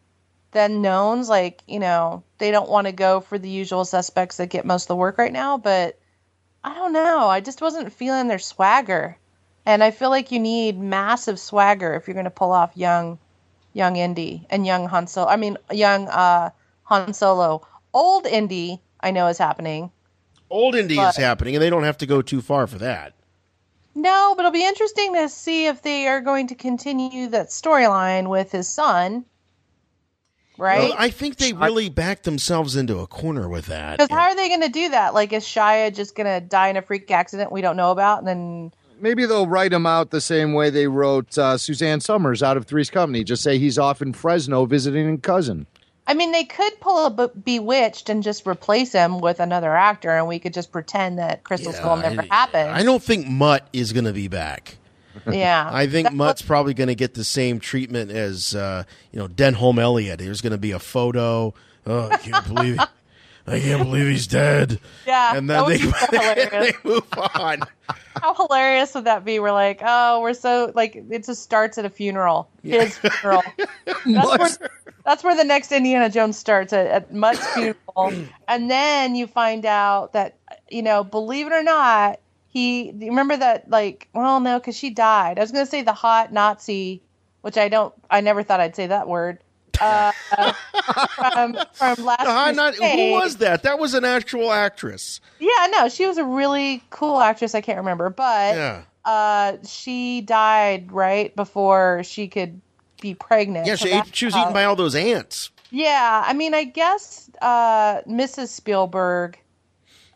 than knowns. Like, you know, they don't want to go for the usual suspects that get most of the work right now. But I don't know. I just wasn't feeling their swagger. And I feel like you need massive swagger if you're going to pull off young, young Indy and young Han Solo. I mean, young uh, Han Solo. Old Indy, I know is happening. Old Indy But- is happening, and they don't have to go too far for that. No, but it'll be interesting to see if they are going to continue that storyline with his son. Right? Well, I think they really backed themselves into a corner with that. Because how are they going to do that? Like, is Shia just going to die in a freak accident we don't know about, and then Maybe they'll write him out the same way they wrote uh, Suzanne Somers out of Three's Company. Just say he's off in Fresno visiting a cousin. I mean, they could pull a B- Bewitched and just replace him with another actor, and we could just pretend that Crystal Skull never happened. I don't think Mutt is going to be back. Yeah. I think Mutt's probably going to get the same treatment as uh, you know Denholm Elliott. There's going to be a photo. Oh, I can't believe it. I can't believe he's dead. Yeah, and then they, they move on. How hilarious would that be? We're like, oh, we're so like it just starts at a funeral, His funeral. That's where, that's where the next Indiana Jones starts at, at Mutt's funeral, and then you find out that you know, believe it or not, he. Remember that? Like, well, no, because she died. I was gonna say the hot Nazi, which I don't. I never thought I'd say that word. Uh, from from last. No, not- who was that? That was an actual actress. Yeah, no, she was a really cool actress. I can't remember, but Yeah. uh, she died right before she could be pregnant. Yeah, she, ate, she was eaten by all those ants. Yeah, I mean, I guess uh, Mrs. Spielberg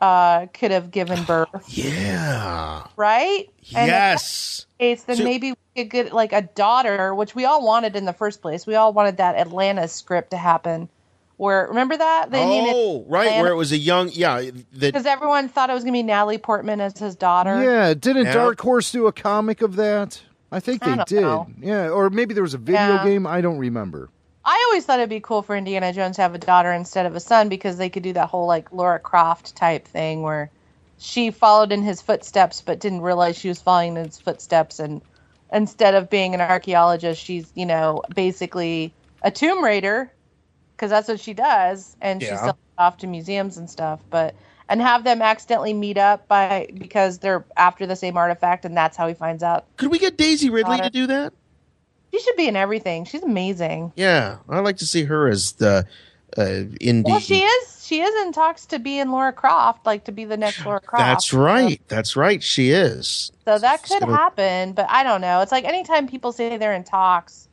uh, could have given birth, Yeah. right? And if Yes. that's the case, then So- maybe we could get like a daughter, which we all wanted in the first place. We all wanted that Atlantis script to happen. Where remember that they Oh, right, where it was a young, yeah, because everyone thought it was going to be Natalie Portman as his daughter. Yeah, didn't Yeah. Dark Horse do a comic of that? I think I they don't did. know. Yeah, or maybe there was a video Yeah. game. I don't remember. I always thought it'd be cool for Indiana Jones to have a daughter instead of a son because they could do that whole like Laura Croft type thing where she followed in his footsteps but didn't realize she was following in his footsteps and instead of being an archaeologist she's you know basically a tomb raider because that's what she does and she Yeah. sells it off to museums and stuff but and have them accidentally meet up by because they're after the same artifact and that's how he finds out Could we get Daisy Ridley Daughter. to do that? She should be in everything she's amazing Yeah, I'd like to see her as the uh, indie. Well, she is. she is in talks to be in Laura Croft, like to be the next Laura Croft. That's right. That's right. She is. So that could gonna- happen, but I don't know. It's like anytime people say they're in talks,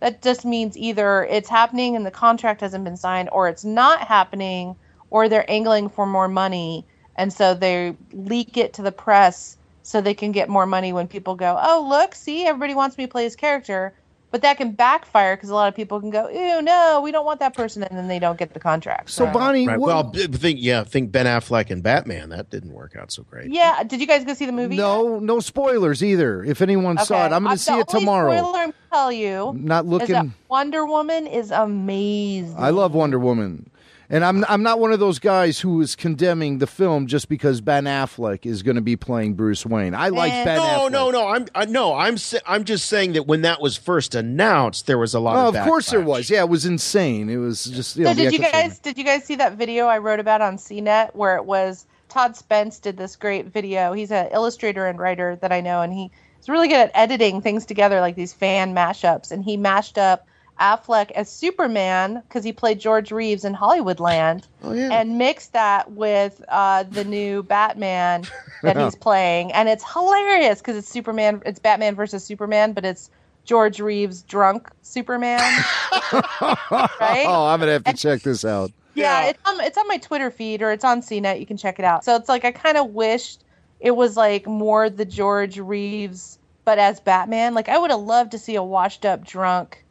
that just means either it's happening and the contract hasn't been signed, or it's not happening, or they're angling for more money, and so they leak it to the press so they can get more money when people go, "Oh, look, see, everybody wants me to play his character." But that can backfire because a lot of people can go, "Ew, no, we don't want that person," and then they don't get the contract. So Bonnie, Right. what- Well, b- think yeah, think Ben Affleck and Batman. That didn't work out so great. yeah, did you guys go see the movie? no, no spoilers either. If anyone saw it, I'm going Uh, to see the it tomorrow. Spoiler I'm tell you. Not is looking- that Wonder Woman is amazing. I love Wonder Woman. And I'm I'm not one of those guys who is condemning the film just because Ben Affleck is going to be playing Bruce Wayne. I like eh. Ben no, Affleck. no, no. I'm I, no. I'm I'm just saying that when that was first announced, there was a lot Oh, of. of course there was. Yeah, it was insane. It was just you know, So the did you guys did you guys see that video I wrote about on CNET where it was Todd Spence did this great video. He's an illustrator and writer that I know, and he is really good at editing things together like these fan mashups. And he mashed up Affleck as Superman because he played George Reeves in Hollywoodland, Oh, yeah. and mixed that with uh, the new Batman that he's playing, and it's hilarious because it's Superman. It's Batman versus Superman, but it's George Reeves drunk Superman. right? Oh, I'm gonna have to check this out. Yeah, it's on it's on my Twitter feed or it's on CNET. You can check it out. So it's like I kind of wished it was like more the George Reeves, but as Batman. Like I would have loved to see a washed up drunk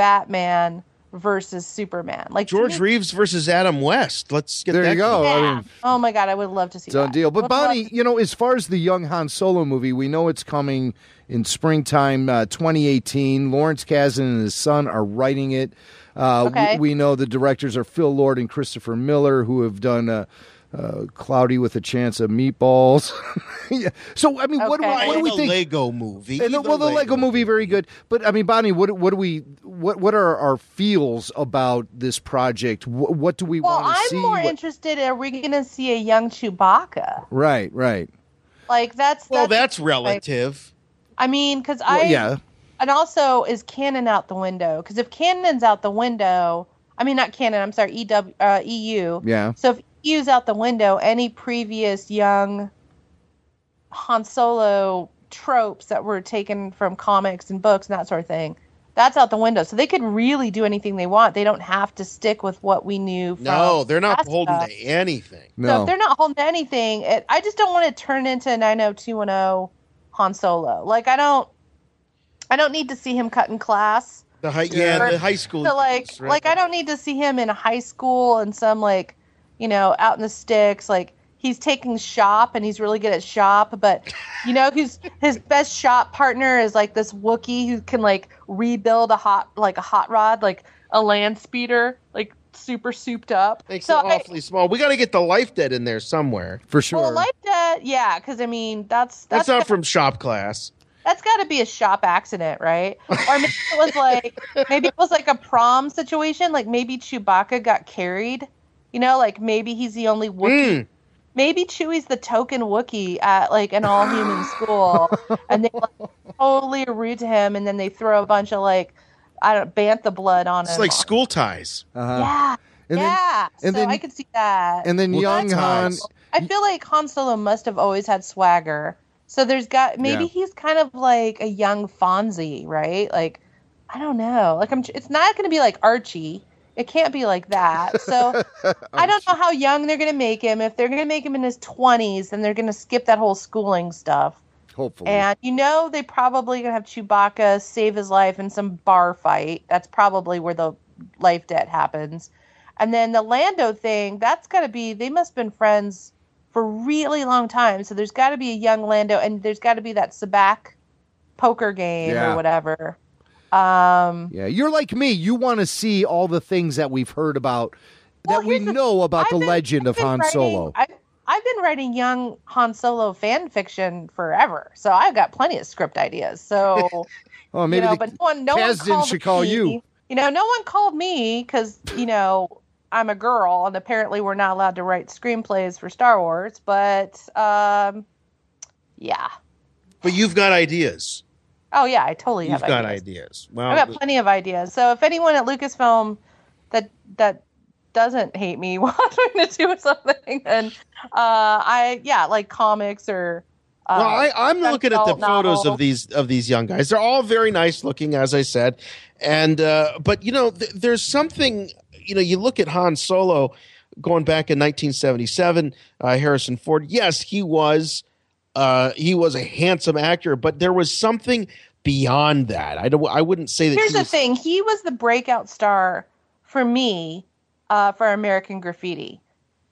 Batman versus Superman. Like George me- Reeves versus Adam West. Let's get There that you go. I mean, oh my god, I would love to see that. done that. deal. But Would Bonnie, to- you know, as far as the young Han Solo movie, we know it's coming in springtime uh, 2018. Lawrence Kasdan and his son are writing it. Uh, Okay. we, we know the directors are Phil Lord and Christopher Miller, who have done uh, uh, Cloudy with a Chance of Meatballs. yeah. So, I mean, what, do we- Okay. what do we the think? Lego movie. And the, well, the Lego movie, very good. But I mean, Bonnie, what what do we what what are our feels about this project? What, what do we well, want to see? I'm more What- interested. Are we going to see a young Chewbacca? right, right. Like that's Well, that's, that's relative. I mean, because Well, I yeah. and also is canon out the window? Because if canon's out the window, I mean not canon. I'm sorry, EW, uh, EU. Yeah. So if EU's out the window, any previous young Han Solo tropes that were taken from comics and books and that sort of thing, that's out the window. So they could really do anything they want. They don't have to stick with what we knew. From No, they're not holding stuff. to anything. So No. if they're not holding to anything, it, I just don't want to turn into 90210 Han Solo. Like I don't, I don't need to see him cut in class. The high, yeah, Or- the high school. So like, kids, right? like I don't need to see him in high school and some like, you know, out in the sticks. Like he's taking shop and he's really good at shop, but you know, who's his best shop partner is like this Wookiee who can like rebuild a hot like a hot rod, like a land speeder, like super souped up. Makes so it I- awfully small. We got to get the life debt in there somewhere. For sure. Well, life debt, yeah, because I mean that's That's that's not got- from shop class. that's got to be a shop accident, right? Or maybe it was like maybe it was like a prom situation. Like maybe Chewbacca got carried. You know, like maybe he's the only Wookiee. Mm. Maybe Chewie's the token Wookiee at like an all human school, and they like, totally are rude to him, and then they throw a bunch of like I don't bantha blood on It's him. like school ties. Uh-huh. Yeah, And then- yeah. and so then- I could see that. And then Well, young that's Han. nice. I feel like Han Solo must have always had swagger. So there's got maybe Yeah. he's kind of like a young Fonzie, right? Like I don't know. Like I'm it's not going to be like Archie. It can't be like that. So I don't know how young they're going to make him. If they're going to make him in his 20s, then they're going to skip that whole schooling stuff. Hopefully. And you know they probably going to have Chewbacca save his life in some bar fight. That's probably where the life debt happens. And then the Lando thing, that's got to be they must have been friends for a really long time. So there's got to be a young Lando and there's got to be that sabacc poker game Yeah. or whatever. Um yeah, you're like me. You want to see all the things that we've heard about that we here's the- know about I've the been- legend I've of been Han writing- Solo. I've, I've been writing young Han Solo fan fiction forever, so I've got plenty of script ideas. So, Oh, maybe you know, the- but no one, no one Kasdan called should call me. you. You know, no one called me because you know I'm a girl, and apparently we're not allowed to write screenplays for Star Wars. But um, yeah. But you've got ideas. Oh yeah, I totally You've have got ideas. Well, I've got plenty of ideas. So if anyone at Lucasfilm that that doesn't hate me wanting to do something, and uh, I yeah, like comics or. Uh, well, I, I'm looking at the photos novel. of these of these young guys. They're all very nice looking, as I said, and uh, but you know, th- there's something. You know, you look at Han Solo going back in 1977. Uh, Harrison Ford, yes, he was uh, he was a handsome actor, but there was something beyond that. I don't. I wouldn't say that. Here's he the thing: he was the breakout star for me uh, for American Graffiti,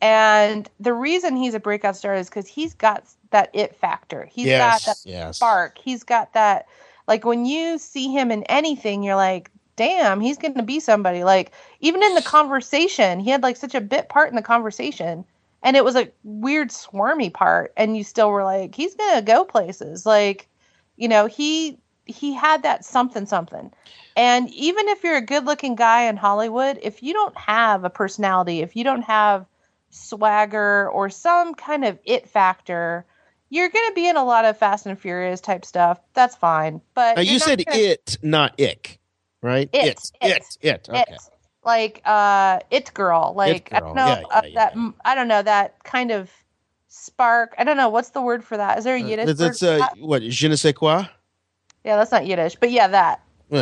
and the reason he's a breakout star is because he's got that it factor. He's Yes, got that yes. spark. He's got that. Like when you see him in anything, you're like, damn, he's going to be somebody. Like even in the conversation, he had like such a bit part in the conversation, and it was a weird swarmy part, and you still were like, he's going to go places. Like, you know, he he had that something something. And even if you're a good looking guy in Hollywood, if you don't have a personality, if you don't have swagger or some kind of it factor, you're going to be in a lot of Fast and Furious type stuff. That's fine. But you said gonna- it, not ick, right? It, it, it, it. Okay. It. Like uh it girl. Like I girl. don't know Yeah, uh, that I don't know that kind of spark. I don't know what's the word for that. Is there a Yiddish That's, word? that's for uh, that? what je ne sais quoi. Yeah, that's not Yiddish, but yeah, that. I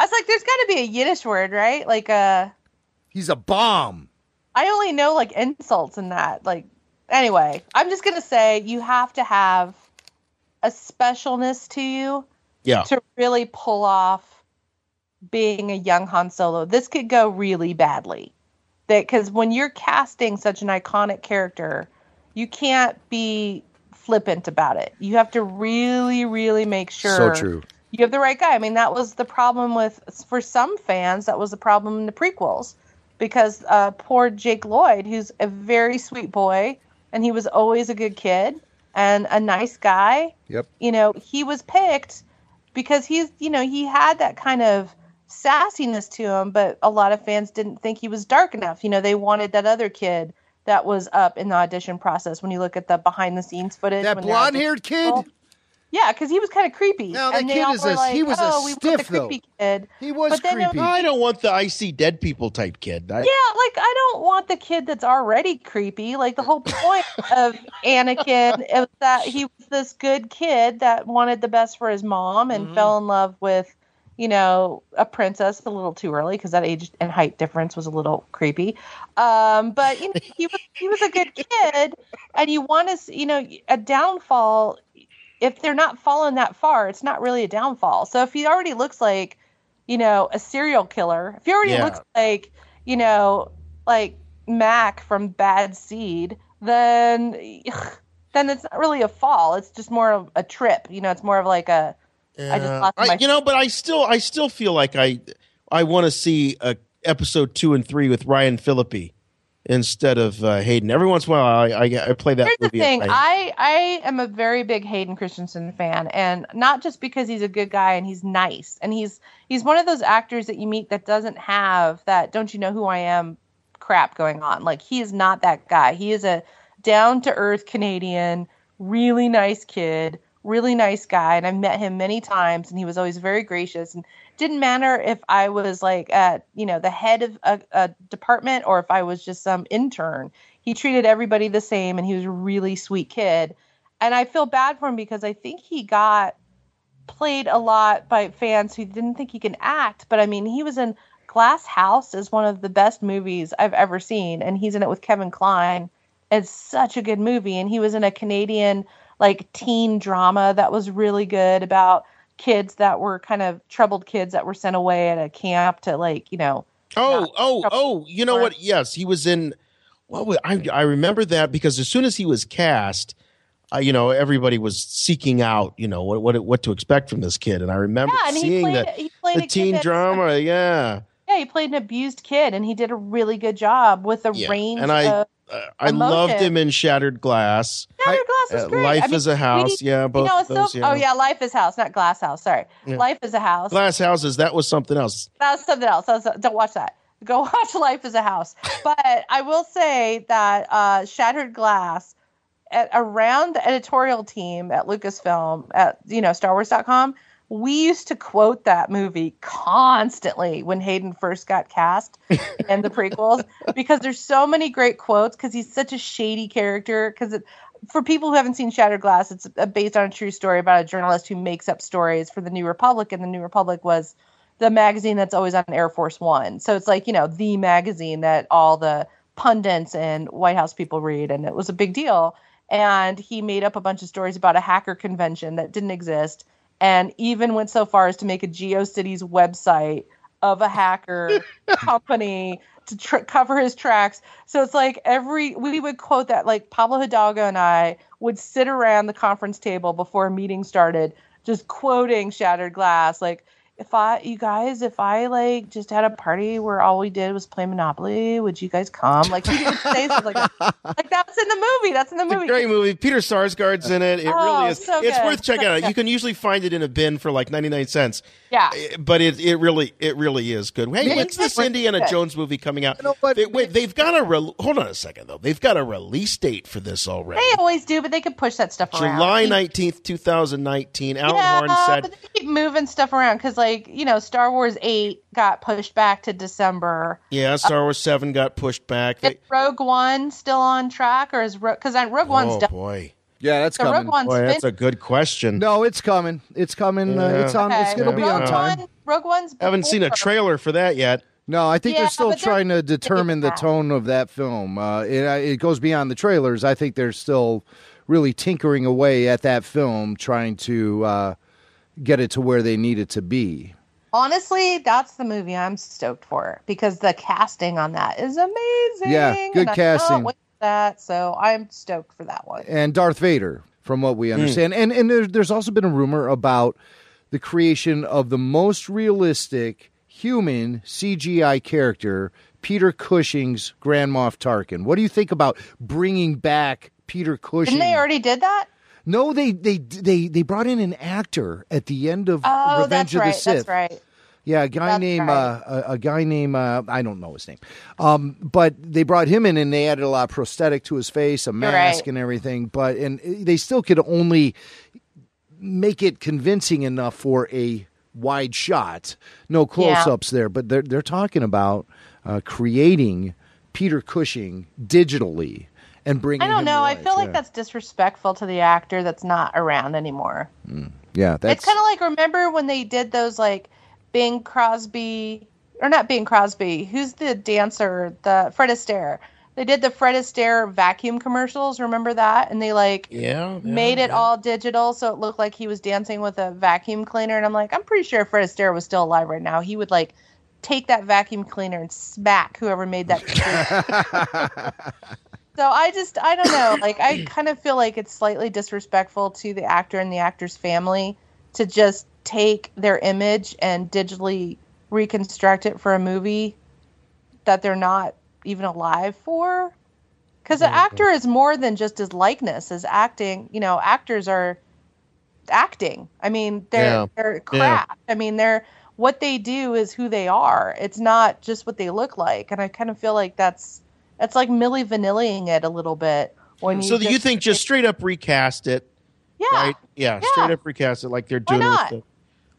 was like, there's got to be a Yiddish word, right? Like uh He's a bomb. I only know like insults and that. Like, anyway, I'm just gonna say you have to have a specialness to you Yeah. to really pull off being a young Han Solo. This could go really badly. That because when you're casting such an iconic character, you can't be flippant about it. You have to really, really make sure So true. you have the right guy. I mean, that was the problem with for some fans. That was the problem in the prequels because uh, poor Jake Lloyd, who's a very sweet boy, and he was always a good kid and a nice guy. Yep. You know, he was picked because he's, you know, he had that kind of sassiness to him, but a lot of fans didn't think he was dark enough. You know, they wanted that other kid that was up in the audition process. When you look at the behind the scenes footage, That when they're blonde haired kid? yeah, because he was kind of creepy. No, that and kid is a- like, he was a oh, we want the stiff, though. creepy kid. He was But then it creepy. I don't want the I see dead people type kid. I, Yeah, like I don't want the kid that's already creepy. Like the whole point of Anakin is that he was this good kid that wanted the best for his mom and mm-hmm. fell in love with, you know, a princess a little too early because that age and height difference was a little creepy. Um, but you know, he was he was a good kid, and you want to, you know, a downfall. If they're not falling that far, it's not really a downfall. So if he already looks like, you know, a serial killer, if he already Yeah. looks like, you know, like Mac from Bad Seed, then then it's not really a fall. It's just more of a trip. You know, it's more of like a I just Yeah. lost I- my you know, but I still, I still feel like I, I want to see a episode two and three with Ryan Phillippe instead of uh, Hayden. Every once in a while, I, I, I play that Here's the thing. I, I I am a very big Hayden Christensen fan, and not just because he's a good guy and he's nice, and he's he's one of those actors that you meet that doesn't have that "don't you know who I am" crap going on. Like he is not that guy. He is a down to earth Canadian, really nice kid, really nice guy, and I've met him many times, and he was always very gracious and didn't matter if I was like at you know the head of a, a department or if I was just some intern. He treated everybody the same, and he was a really sweet kid. And I feel bad for him because I think he got played a lot by fans who didn't think he can act. But I mean, he was in Glass House is one of the best movies I've ever seen, and he's in it with Kevin Kline. It's such a good movie, and he was in a Canadian like teen drama that was really good about kids that were kind of troubled kids that were sent away at a camp to like you know oh, oh, oh! You know what? Yes, he was in. What was, I? I remember that because as soon as he was cast, uh, you know, everybody was seeking out, you know, what what what to expect from this kid, and I remember Yeah, and seeing played- the he played the teen drama. Yeah, yeah he played an abused kid and he did a really good job with a yeah. range and I of uh, I loved him in Shattered Glass. Shattered Glass is Uh, great. Life I mean, is a House. we- yeah, both you know, those. so, yeah. oh yeah, Life is House, not Glass House. Sorry, Yeah. Life is a House. Glass Houses. That was something else. That was something else. That's, don't watch that. Go watch Life is a House. But I will say that uh, Shattered Glass, at, around the editorial team at Lucasfilm, at you know StarWars.com, we used to quote that movie constantly when Hayden first got cast in the prequels because there's so many great quotes because he's such a shady character. Because for people who haven't seen Shattered Glass, it's based on a true story about a journalist who makes up stories for the New Republic, and the New Republic was the magazine that's always on Air Force One. So it's like you know the magazine that all the pundits and White House people read, and it was a big deal. And he made up a bunch of stories about a hacker convention that didn't exist and even went so far as to make a GeoCities website of a hacker company to tr- cover his tracks. So it's like every we would quote that like Pablo Hidalgo and I would sit around the conference table before a meeting started just quoting Shattered Glass like if I, you guys, if I like just had a party where all we did was play Monopoly, would you guys come? Like he would say something like that. Like that's in the movie. That's in the movie. great movie. Peter Sarsgaard's in it. It Oh, really is. so it's good. worth checking So out. good. You can usually find it in a bin for like ninety nine cents. Yeah. Eh, but it it really it really is good. Hey, Yeah, when's this Indiana good. Jones movie coming out? They, wait, they've got a re- hold on a second though. They've got a release date for this already. They always do, but they could push that stuff around. July nineteenth, two thousand nineteen. Alan yeah, Horn said but they keep moving stuff around because, like, you know, Star Wars Eight got pushed back to December. Yeah, Star Wars Seven got pushed back. They, Is Rogue One still on track, or is because Rogue One's oh done. boy, Yeah, that's So coming. Rogue One's boy, that's fin- a good question. No, it's coming. It's coming. Uh, it's on. It's going to be on Rogue time. One, Rogue One's. Haven't seen a trailer for that yet. No, I think Yeah, they're still but they're trying to determine the tone of that film. Uh, it, uh, it goes beyond the trailers. I think they're still really tinkering away at that film, trying to uh, get it to where they need it to be. Honestly, that's the movie I'm stoked for because the casting on that is amazing. Yeah, good and I casting. can't wait for that, so I'm stoked for that one. and Darth Vader, from what Hmm. we understand. And and there, there's also been a rumor about the creation of the most realistic human CGI character, Peter Cushing's Grand Moff Tarkin. What do you think about bringing back Peter Cushing? Didn't they already did that? No, they they they they brought in an actor at the end of Oh, Revenge of right. the Sith. That's right. Yeah, a guy That's named right. uh, a, a guy named uh, I don't know his name, um, but they brought him in and they added a lot of prosthetic to his face, a mask right. and everything. But and they still could only make it convincing enough for a wide shot, no close-ups there. But they're they're talking about uh, creating Peter Cushing digitally and bringing. I don't him know. to I life. feel like that's disrespectful to the actor that's not around anymore. Mm. yeah. That's it's kind of like remember when they did those like Bing Crosby or not Bing Crosby? Who's the dancer? The Fred Astaire. They did the Fred Astaire vacuum commercials. Remember that? And they like Yeah, made it all digital so it looked like he was dancing with a vacuum cleaner. And I'm like, I'm pretty sure if Fred Astaire was still alive right now, he would like take that vacuum cleaner and smack whoever made that. So I just I don't know. Like I kind of feel like it's slightly disrespectful to the actor and the actor's family to just take their image and digitally reconstruct it for a movie that they're not even alive for. Because an actor is more than just his likeness. His acting, you know, actors are acting. I mean, they're Yeah. they're Yeah. craft. I mean, they're what they do is who they are. It's not just what they look like. And I kind of feel like that's it's like Milli Vanilliing it a little bit when you. So just, you think just straight up recast it? yeah. Right? Yeah, Yeah. straight up recast it like they're doing with the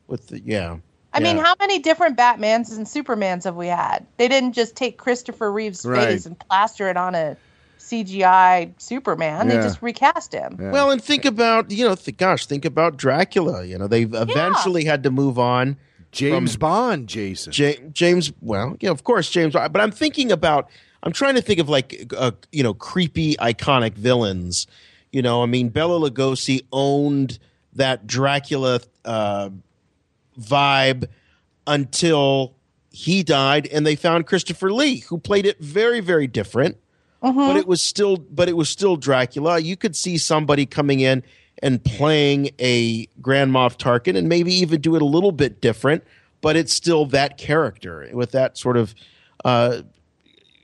with the yeah. I mean, how many different Batmans and Supermans have we had? They didn't just take Christopher Reeve's Right. face and plaster it on a CGI Superman. They just recast him. Well, and think about you know, th- gosh, think about Dracula. You know, they've eventually had to move on. James from Bond, Jason. Ja- James, well, yeah, of course, James. But I'm thinking about. I'm trying to think of like uh, you know, creepy, iconic villains. You know, I mean, Bela Lugosi owned that Dracula uh, vibe until he died, and they found Christopher Lee, who played it very, very different. But it was still, but it was still Dracula. You could see somebody coming in and playing a Grand Moff Tarkin, and maybe even do it a little bit different. But it's still that character with that sort of, uh,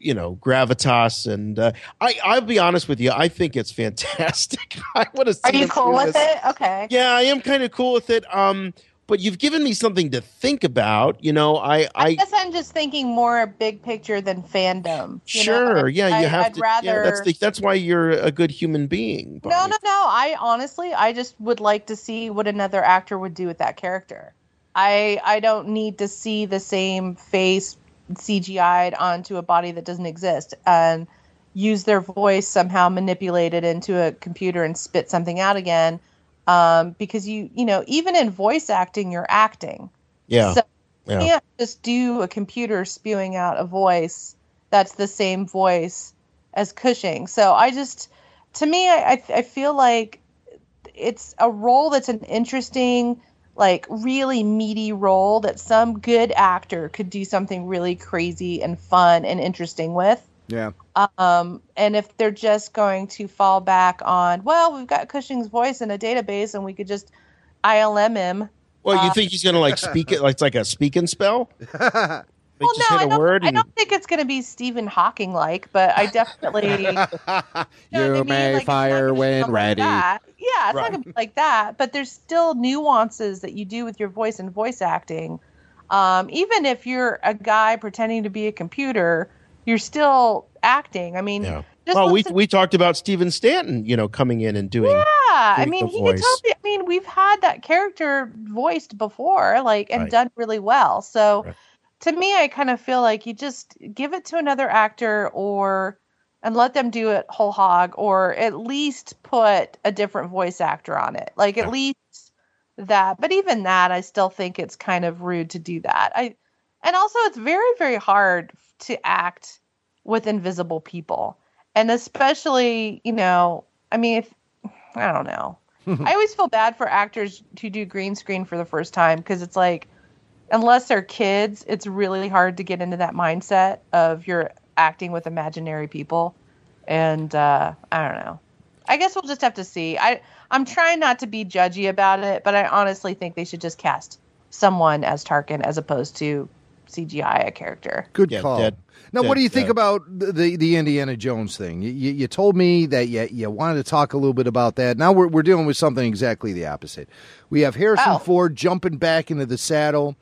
you know, gravitas. And uh, I, I'll be honest with you, I think it's fantastic. I want to. Are you cool with it? Okay. Yeah, I am kind of cool with it. Um, but you've given me something to think about. You know, I, I, I, guess I'm just thinking more big picture than fandom. you know? sure, yeah, you I- have I'd to. Rather... Yeah, that's the, that's why you're a good human being. No, no, no. I honestly, I just would like to see what another actor would do with that character. I I don't need to see the same face CGI'd onto a body that doesn't exist and use their voice somehow manipulate it into a computer and spit something out again. Um, because you you know even in voice acting, you're acting. Yeah. So Yeah. you can't just do a computer spewing out a voice that's the same voice as Cushing. So I just, to me, I- I feel like it's a role that's an interesting, like really meaty role that some good actor could do something really crazy and fun and interesting with. Yeah. Um, and if they're just going to fall back on, well, we've got Cushing's voice in a database and we could just ILM him. Well, you uh, think he's gonna like speak it like it's like a speak and spell? Like Well, just no, hit I a don't, word I don't think it's going to be Stephen Hawking like, but I definitely. You may fire when ready. that. Yeah, it's Right. not going to be like that, but there's still nuances that you do with your voice and voice acting. Um, even if you're a guy pretending to be a computer, you're still acting. I mean, Yeah. just well, we listen- we talked about Stephen Stanton, you know, coming in and doing. Yeah, I mean, the he voice. could totally. I mean, we've had that character voiced before, like, and Right. done really well. So, to me, I kind of feel like you just give it to another actor, or and let them do it whole hog, or at least put a different voice actor on it. Like, at least that. But even that, I still think it's kind of rude to do that. I, and also, it's very, very hard to act with invisible people, and especially, you know, I mean, if I don't know. I always feel bad for actors who do green screen for the first time because it's like, unless they're kids, it's really hard to get into that mindset of you're acting with imaginary people. And uh, I don't know. I guess we'll just have to see. I I'm trying not to be judgy about it, but I honestly think they should just cast someone as Tarkin as opposed to CGI a character. Good Yeah, call. dead- now, what do you think about the, the the Indiana Jones thing? You, you, you told me that you, you wanted to talk a little bit about that. Now we're we're dealing with something exactly the opposite. We have Harrison Oh. Ford jumping back into the saddle.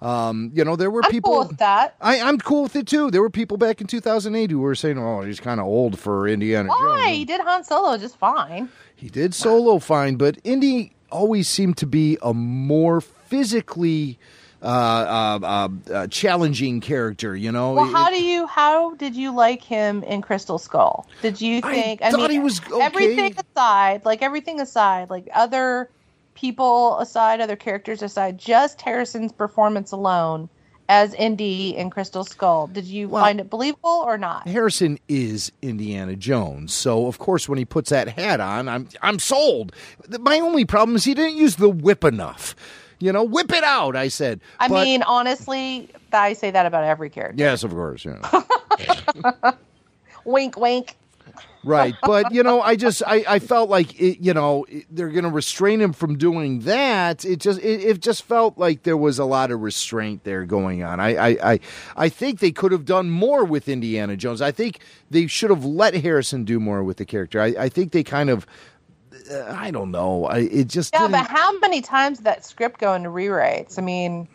Um, you know, there were I'm people. cool with that. I, I'm cool with it too. There were people back in 2008 who were saying, "Oh, he's kind of old for Indiana Jones." Why? He did Han Solo just fine. He did solo fine, but Indy always seemed to be a more physically uh, uh, uh, uh, challenging character. You know, Well, It- how do you? How did you like him in Crystal Skull? Did you I think? I, thought mean, he was okay. everything aside, like everything aside, like other people aside, other characters aside, just Harrison's performance alone as Indy in Crystal Skull. Did you Well- find it believable or not? Harrison is Indiana Jones, so of course when he puts that hat on, I'm I'm sold. My only problem is he didn't use the whip enough. You know, whip it out. I said. I But- mean, honestly, I say that about every character. yes, of course, yeah. Wink, wink. Right. But you know, I just I, I felt like it, you know they're going to restrain him from doing that. It just it, it just felt like there was a lot of restraint there going on. I I I, I think they could have done more with Indiana Jones. I think they should have let Harrison do more with the character. I, I think they kind of. Uh, I don't know. I, it just Yeah, didn't- but how many times did that script go into rewrites? I mean,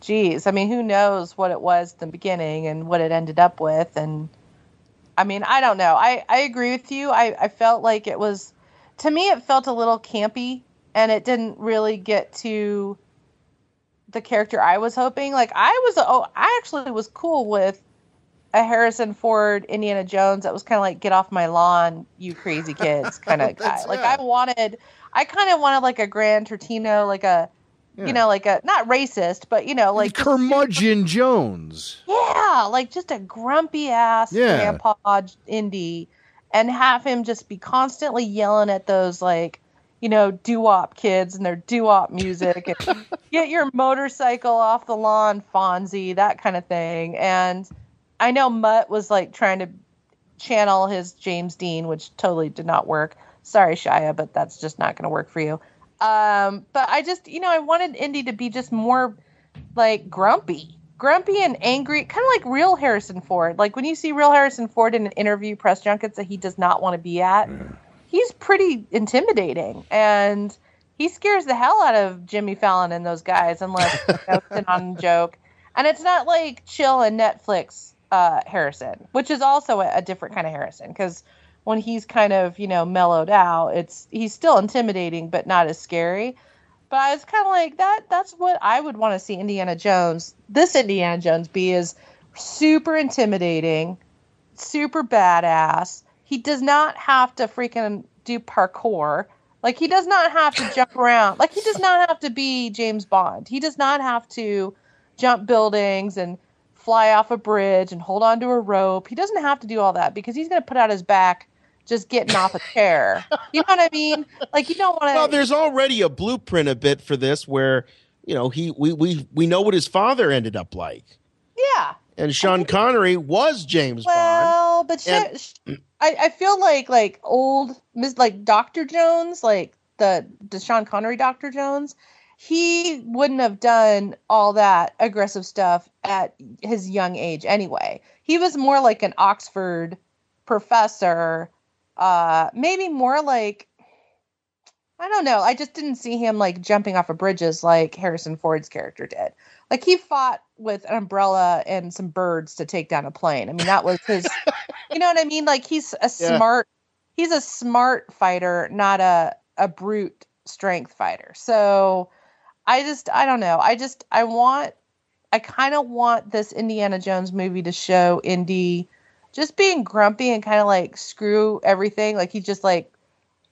geez. I mean, who knows what it was in the beginning and what it ended up with? And I mean, I don't know. I, I agree with you. I, I felt like it was, to me, it felt a little campy and it didn't really get to the character I was hoping. Like, I was, oh, I actually was cool with a Harrison Ford Indiana Jones that was kind of like get off my lawn, you crazy kids kind of guy. Like. I wanted, I kind of wanted like a Gran Torino, like a, Yeah. you know, like a not racist, but you know, like just- curmudgeon Jones. yeah, like just a grumpy ass Yeah. grandpa Indy, and have him just be constantly yelling at those like, you know, doo wop kids and their doo wop music, and get your motorcycle off the lawn, Fonzie, that kind of thing. And I know Mutt was like trying to channel his James Dean, which totally did not work. Sorry, Shia, but that's just not going to work for you. Um, but I just, you know, I wanted Indy to be just more like grumpy, grumpy and angry, kind of like real Harrison Ford. Like when you see real Harrison Ford in an interview press junkets that he does not want to be at, he's pretty intimidating and he scares the hell out of Jimmy Fallon and those guys unless you know, it's an on joke. And it's not like chill and Netflix uh, Harrison, which is also a, a different kind of Harrison because when he's kind of you know mellowed out, it's he's still intimidating but not as scary. But I was kind of like that. That's what I would want to see Indiana Jones. This Indiana Jones be is super intimidating, super badass. He does not have to freaking do parkour. Like he does not have to jump around. Like he does not have to be James Bond. He does not have to jump buildings and fly off a bridge and hold onto a rope. He doesn't have to do all that because he's going to put out his back just getting off a chair. You know what I mean? Like you don't want to. Well, there's already a blueprint a bit for this where you know he we we we know what his father ended up like. Yeah. And Sean Connery was James well, Bond. but And- I, I feel like like old Miss like Doctor Jones, like the the Sean Connery Doctor Jones, he wouldn't have done all that aggressive stuff at his young age anyway. He was more like an Oxford professor, uh, maybe more like I don't know. I just didn't see him like jumping off of bridges like Harrison Ford's character did. Like he fought with an umbrella and some birds to take down a plane. I mean, that was his. you know what I mean? Like he's a Yeah. smart. He's a smart fighter, not a a brute strength fighter. So I just I don't know. I just I want I kind of want this Indiana Jones movie to show Indy just being grumpy and kind of like screw everything. Like he just like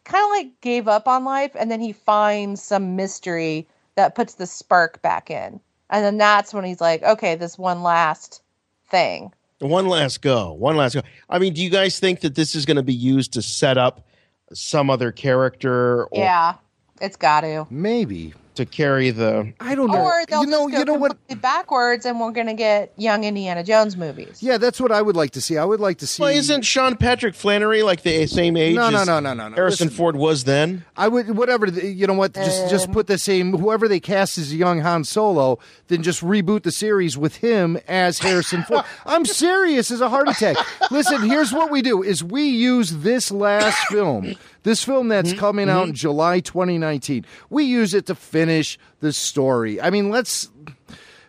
kind of like gave up on life and then he finds some mystery that puts the spark back in. And then that's when he's like, okay, this one last thing. One last go. One last go. I mean, do you guys think that this is going to be used to set up some other character or yeah, it's got to. Maybe to carry the I don't know. Or they'll you know, just go you know what? backwards and we're going to get young Indiana Jones movies. Yeah, that's what I would like to see. I would like to see. Well, isn't Sean Patrick Flanery like the same age? No, no, as no, no, no, no. Harrison Listen. Ford was then. I would whatever the- you know what just just um, put the same whoever they cast as young Han Solo then just reboot the series with him as Harrison Ford. I'm serious as a heart attack. Listen, here's what we do is we use this last film. This film that's Mm-hmm. coming out in July 2019. We use it to finish the story. I mean, let's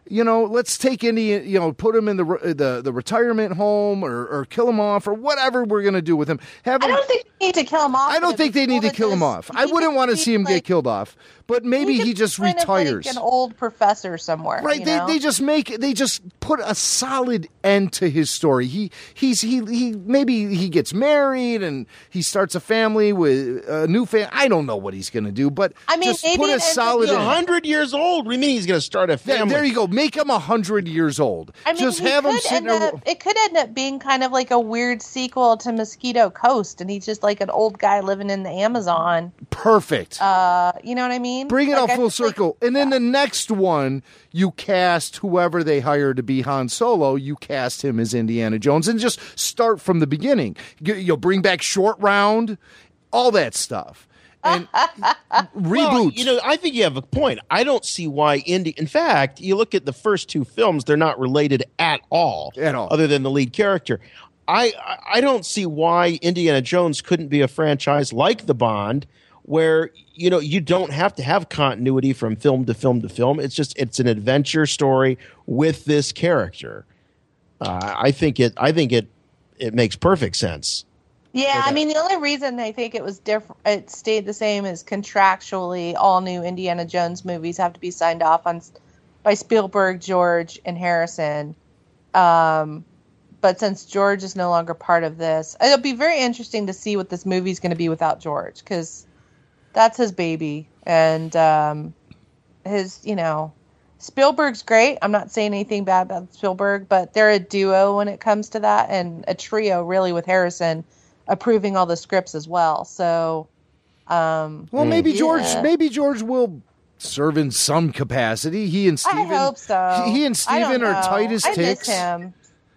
you know, let's take Indy, you know, put him in the the the retirement home or, or kill him off or whatever we're gonna do with him. Have I don't think they need to kill him off. I don't think they need to kill him off. I wouldn't want to see him get killed off, but maybe he just retires. like an old professor somewhere. Right? you They, know? they just make they just put a solid end to his story. He he's he he maybe he gets married and he starts a family with a new family. I don't know what he's going to do, but I mean, just maybe put a solid He's hundred years old. What do you mean he's going to start a There, family? there you go. Make him a hundred years old. I mean, just have him sitting up, it could end up being kind of like a weird sequel to Mosquito Coast, and he's just like an old guy living in the Amazon. Perfect. Uh, you know what I mean? Bring it Like, I full feel like- circle. and then the next one, you cast whoever they hire to be Han Solo, you cast him as Indiana Jones and just start from the beginning. You'll bring back short round, all that stuff. And reboot. Well, you know, I think you have a point. I don't see why Indy. In fact, you look at the first two films; they're not related at all, At all. other than the lead character. I I- I don't see why Indiana Jones couldn't be a franchise like the Bond, where you know you don't have to have continuity from film to film to film. It's just it's an adventure story with this character. Uh, I think it. I think it. It makes perfect sense. Yeah, I mean, the only reason I think it was different, it stayed the same is contractually, all new Indiana Jones movies have to be signed off on by Spielberg, George, and Harrison. Um, but since George is no longer part of this, it'll be very interesting to see what this movie's going to be without George because that's his baby and um, his, you know, Spielberg's great. I'm not saying anything bad about Spielberg, but they're a duo when it comes to that, and a trio really with Harrison approving all the scripts as well. So, um, well, maybe George. Maybe George will serve in some capacity. He and Steven, I Steven. hope so. He and Steven are know. tight as ticks.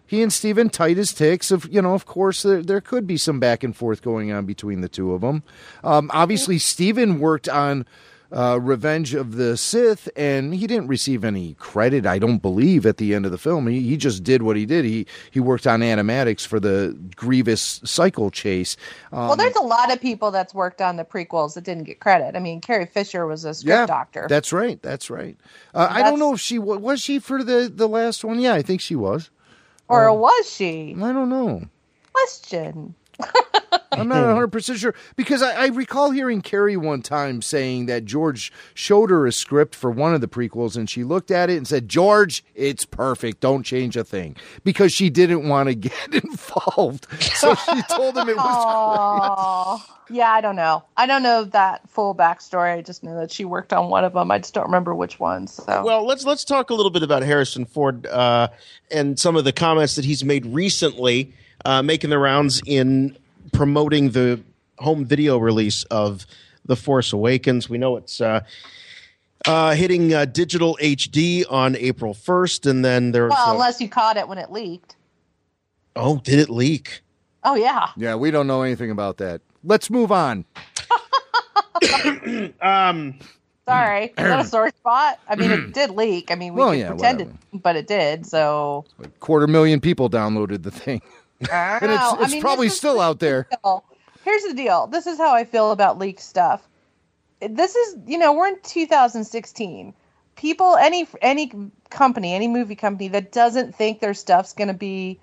He and Steven tight as ticks. Of you know, of course, there, there could be some back and forth going on between the two of them. Um, obviously, Steven worked on uh, Revenge of the Sith, and he didn't receive any credit, I don't believe, at the end of the film. He, he just did what he did. He he worked on animatics for the Grievous cycle chase. Um, well, there's a lot of people that's worked on the prequels that didn't get credit. I mean, Carrie Fisher was a script yeah, doctor. That's right. That's right. Uh, I don't know if she was she for the the last one. Yeah, I think she was. or um, was she? I don't know. Question. I'm not 100 percent sure because I, I recall hearing Carrie one time saying that George showed her a script for one of the prequels, and she looked at it and said, "George, it's perfect. Don't change a thing," because she didn't want to get involved. So she told him it was Aw. Yeah, I don't know. I don't know that full backstory. I just know that she worked on one of them. I just don't remember which one. So Well, let's let's talk a little bit about Harrison Ford uh, and some of the comments that he's made recently, uh, making the rounds in promoting the home video release of The Force Awakens. We know it's uh, uh, hitting uh, digital HD on April first, and then there's well, unless you caught it when it leaked. oh, did it leak? Oh yeah. Yeah, we don't know anything about that. Let's move on. um, Sorry, is that a sore spot? I mean, it did leak. I mean, we Well, yeah, pretend it, but it did. So Quarter million people downloaded the thing, I and don't it's. I mean, probably still out there. deal. Here's the deal. This is how I feel about leaked stuff. This is, you know, we're in 2016. People, any any company, any movie company that doesn't think their stuff's going to be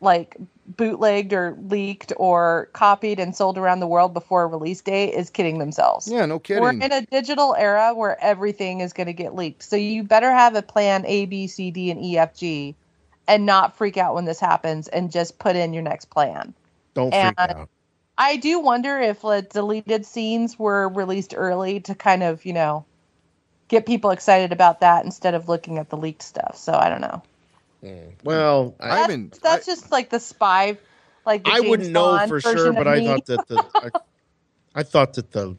like bootlegged or leaked or copied and sold around the world before a release date is kidding themselves. Yeah, no kidding. We're in a digital era where everything is going to get leaked. So you better have a plan A, B, C, D, and E, F, G, and not freak out when this happens and just put in your next plan. Don't And- freak out. I do wonder if like, deleted scenes were released early to kind of, you know, get people excited about that instead of looking at the leaked stuff. So I don't know. Well, I, I haven't. That's just like the spy, like the I James wouldn't know Bond for sure, but I me. thought that the I, I thought that the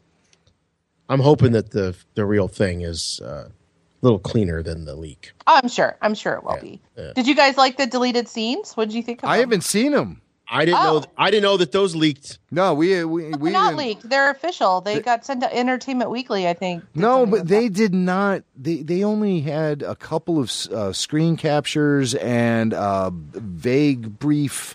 I'm hoping that the the real thing is uh, a little cleaner than the leak. Oh, I'm sure. I'm sure it will be. yeah. Did you guys like the deleted scenes? What did you think of I them? haven't seen them. I didn't Oh. know I didn't know that those leaked. No, we we we They're not didn't- leaked. They're official. They got sent to Entertainment Weekly, I think. No, but with they did not. They they only had a couple of uh, screen captures and uh, vague, brief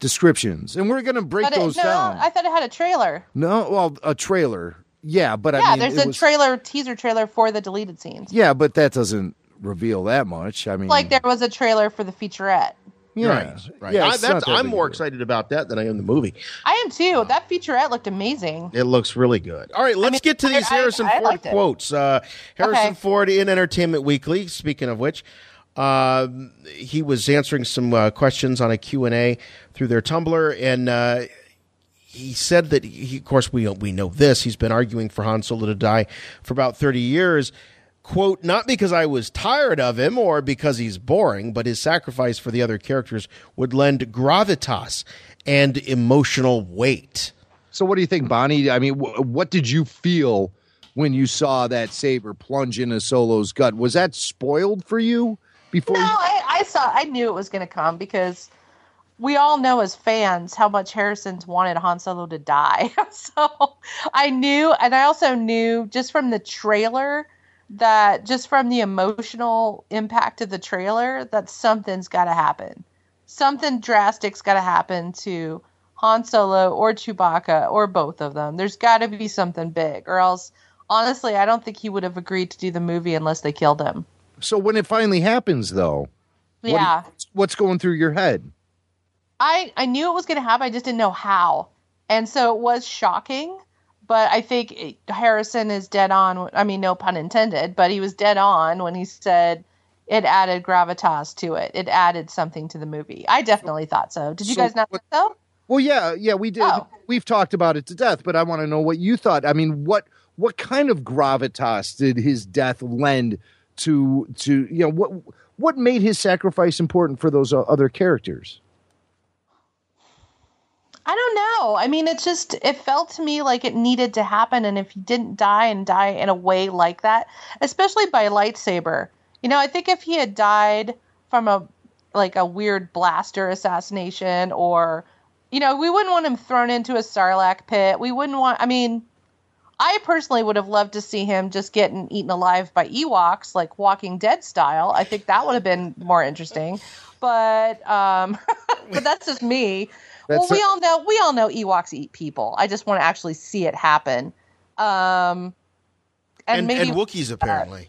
descriptions, and we're going to break But it, those no, down. I thought it had a trailer. no, well, a trailer, yeah, but yeah, I mean, there's it a was- trailer, teaser trailer for the deleted scenes. Yeah, but that doesn't reveal that much. I mean, Like there was a trailer for the featurette. yeah, Right, right. Yeah, I, that's, that I'm more a deal. excited about that than I am the movie. I am too. That featurette looked amazing. It looks really good. All right, let's mean, get to these I- Harrison I Ford liked quotes. Uh, Harrison Okay. Ford in Entertainment Weekly. Speaking of which, uh, he was answering some uh, questions on a Q and A through their Tumblr, and uh, he said that he, of course, we we know this. He's been arguing for Han Solo to die for about thirty years. Quote, not because I was tired of him or because he's boring, but his sacrifice for the other characters would lend gravitas and emotional weight. So, what do you think, Bonnie? I mean, wh- what did you feel when you saw that saber plunge into Solo's gut? Was that spoiled for you before? No, you- I, I saw. I knew it was going to come because we all know as fans how much Harrison's wanted Han Solo to die. so I knew, and I also knew just from the trailer that just from the emotional impact of the trailer that something's got to happen. Something drastic's got to happen to Han Solo or Chewbacca or both of them. There's got to be something big, or else. Honestly, I don't think he would have agreed to do the movie unless they killed him. So, when it finally happens, though, what Yeah. what's going through your head? I I knew it was going to happen. I just didn't know how, and so it was shocking. But I think it- Harrison is dead on. I mean, no pun intended, but he was dead on when he said it added gravitas to it. It added something to the movie. I definitely thought so. Did you So guys not think so? Well, yeah, yeah, we did. Oh. We've talked about it to death, but I want to know what you thought. I mean, what what kind of gravitas did his death lend to to you know what what made his sacrifice important for those other characters? I don't know. I mean, it just it felt to me like it needed to happen, and if he didn't die and die in a way like that, especially by lightsaber, you know, I think if he had died from a like a weird blaster assassination, or you know, we wouldn't want him thrown into a sarlacc pit. We wouldn't want. I mean, I personally would have loved to see him just getting eaten alive by Ewoks, like Walking Dead style. I think that would have been more interesting. But um, but that's just me. That's well, we all know we all know Ewoks eat people. I just want to actually see it happen. Um, and, And, maybe and Wookiees apparently.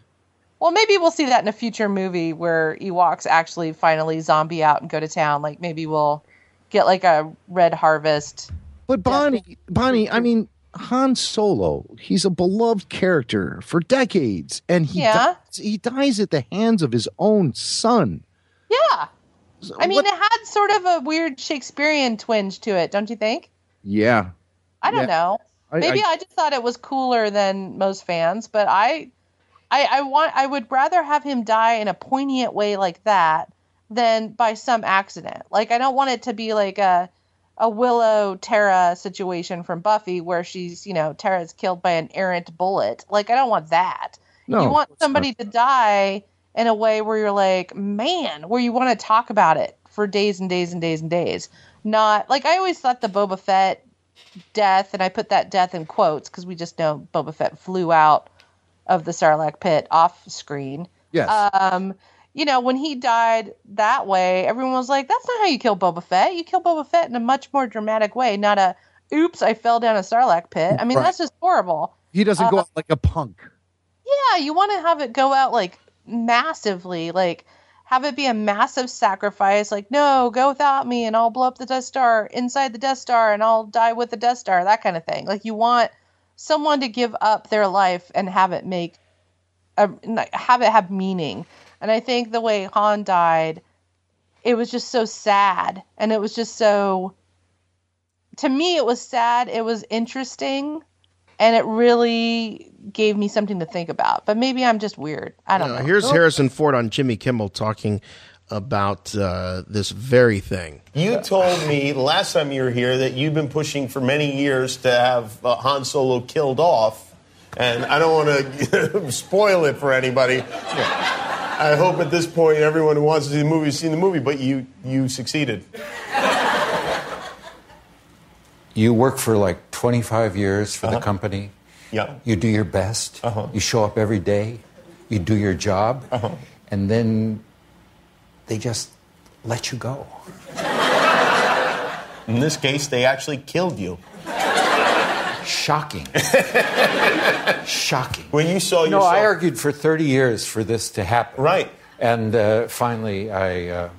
well, maybe we'll see that in a future movie where Ewoks actually finally zombie out and go to town. Like maybe we'll get like a Red Harvest. But Bonnie, Bonnie, I mean, Han Solo, he's a beloved character for decades, and he Yeah. dies, he dies at the hands of his own son. Yeah. I mean, what- it had sort of a weird Shakespearean twinge to it, don't you think? Yeah, I don't Yeah. know. I- Maybe I- I, just thought it was cooler than most fans, but I, I, I want, I would rather have him die in a poignant way like that than by some accident. Like I don't want it to be like a, a Willow Tara situation from Buffy where she's, you know, Tara's killed by an errant bullet. Like I don't want that. No, you want somebody to die in a way where you're like, man, where you want to talk about it for days and days and days and days. Not like I always thought the Boba Fett death, and I put that death in quotes because we just know Boba Fett flew out of the Sarlacc pit off screen. yes, Um, you know, when he died that way, everyone was like, "That's not how you kill Boba Fett. You kill Boba Fett in a much more dramatic way, not a oops, I fell down a Sarlacc pit." I mean, Right. that's just horrible. he doesn't go uh, out like a punk. Yeah, you want to have it go out like massively, like have it be a massive sacrifice. Like, no, go without me, and I'll blow up the Death Star inside the Death Star, and I'll die with the Death Star. That kind of thing. Like, you want someone to give up their life and have it make a, have it have meaning. And I think the way Han died, it was just so sad, and it was just so. To me, it was sad. It was interesting and it really gave me something to think about. But maybe I'm just weird. I don't Uh, know. here's Harrison Ford on Jimmy Kimmel talking about uh, this very thing. You told me last time you were here that you've been pushing for many years to have uh, Han Solo killed off, and I don't want to spoil it for anybody. I hope at this point everyone who wants to see the movie has seen the movie, but you you succeeded. You work for like 25 years for the company. Yeah. You do your best. You show up every day. You do your job. And then they just let you go. In this case, they actually killed you. Shocking. Shocking. When you saw No, yourself, I argued for 30 years for this to happen. Right. And uh, finally, I, uh,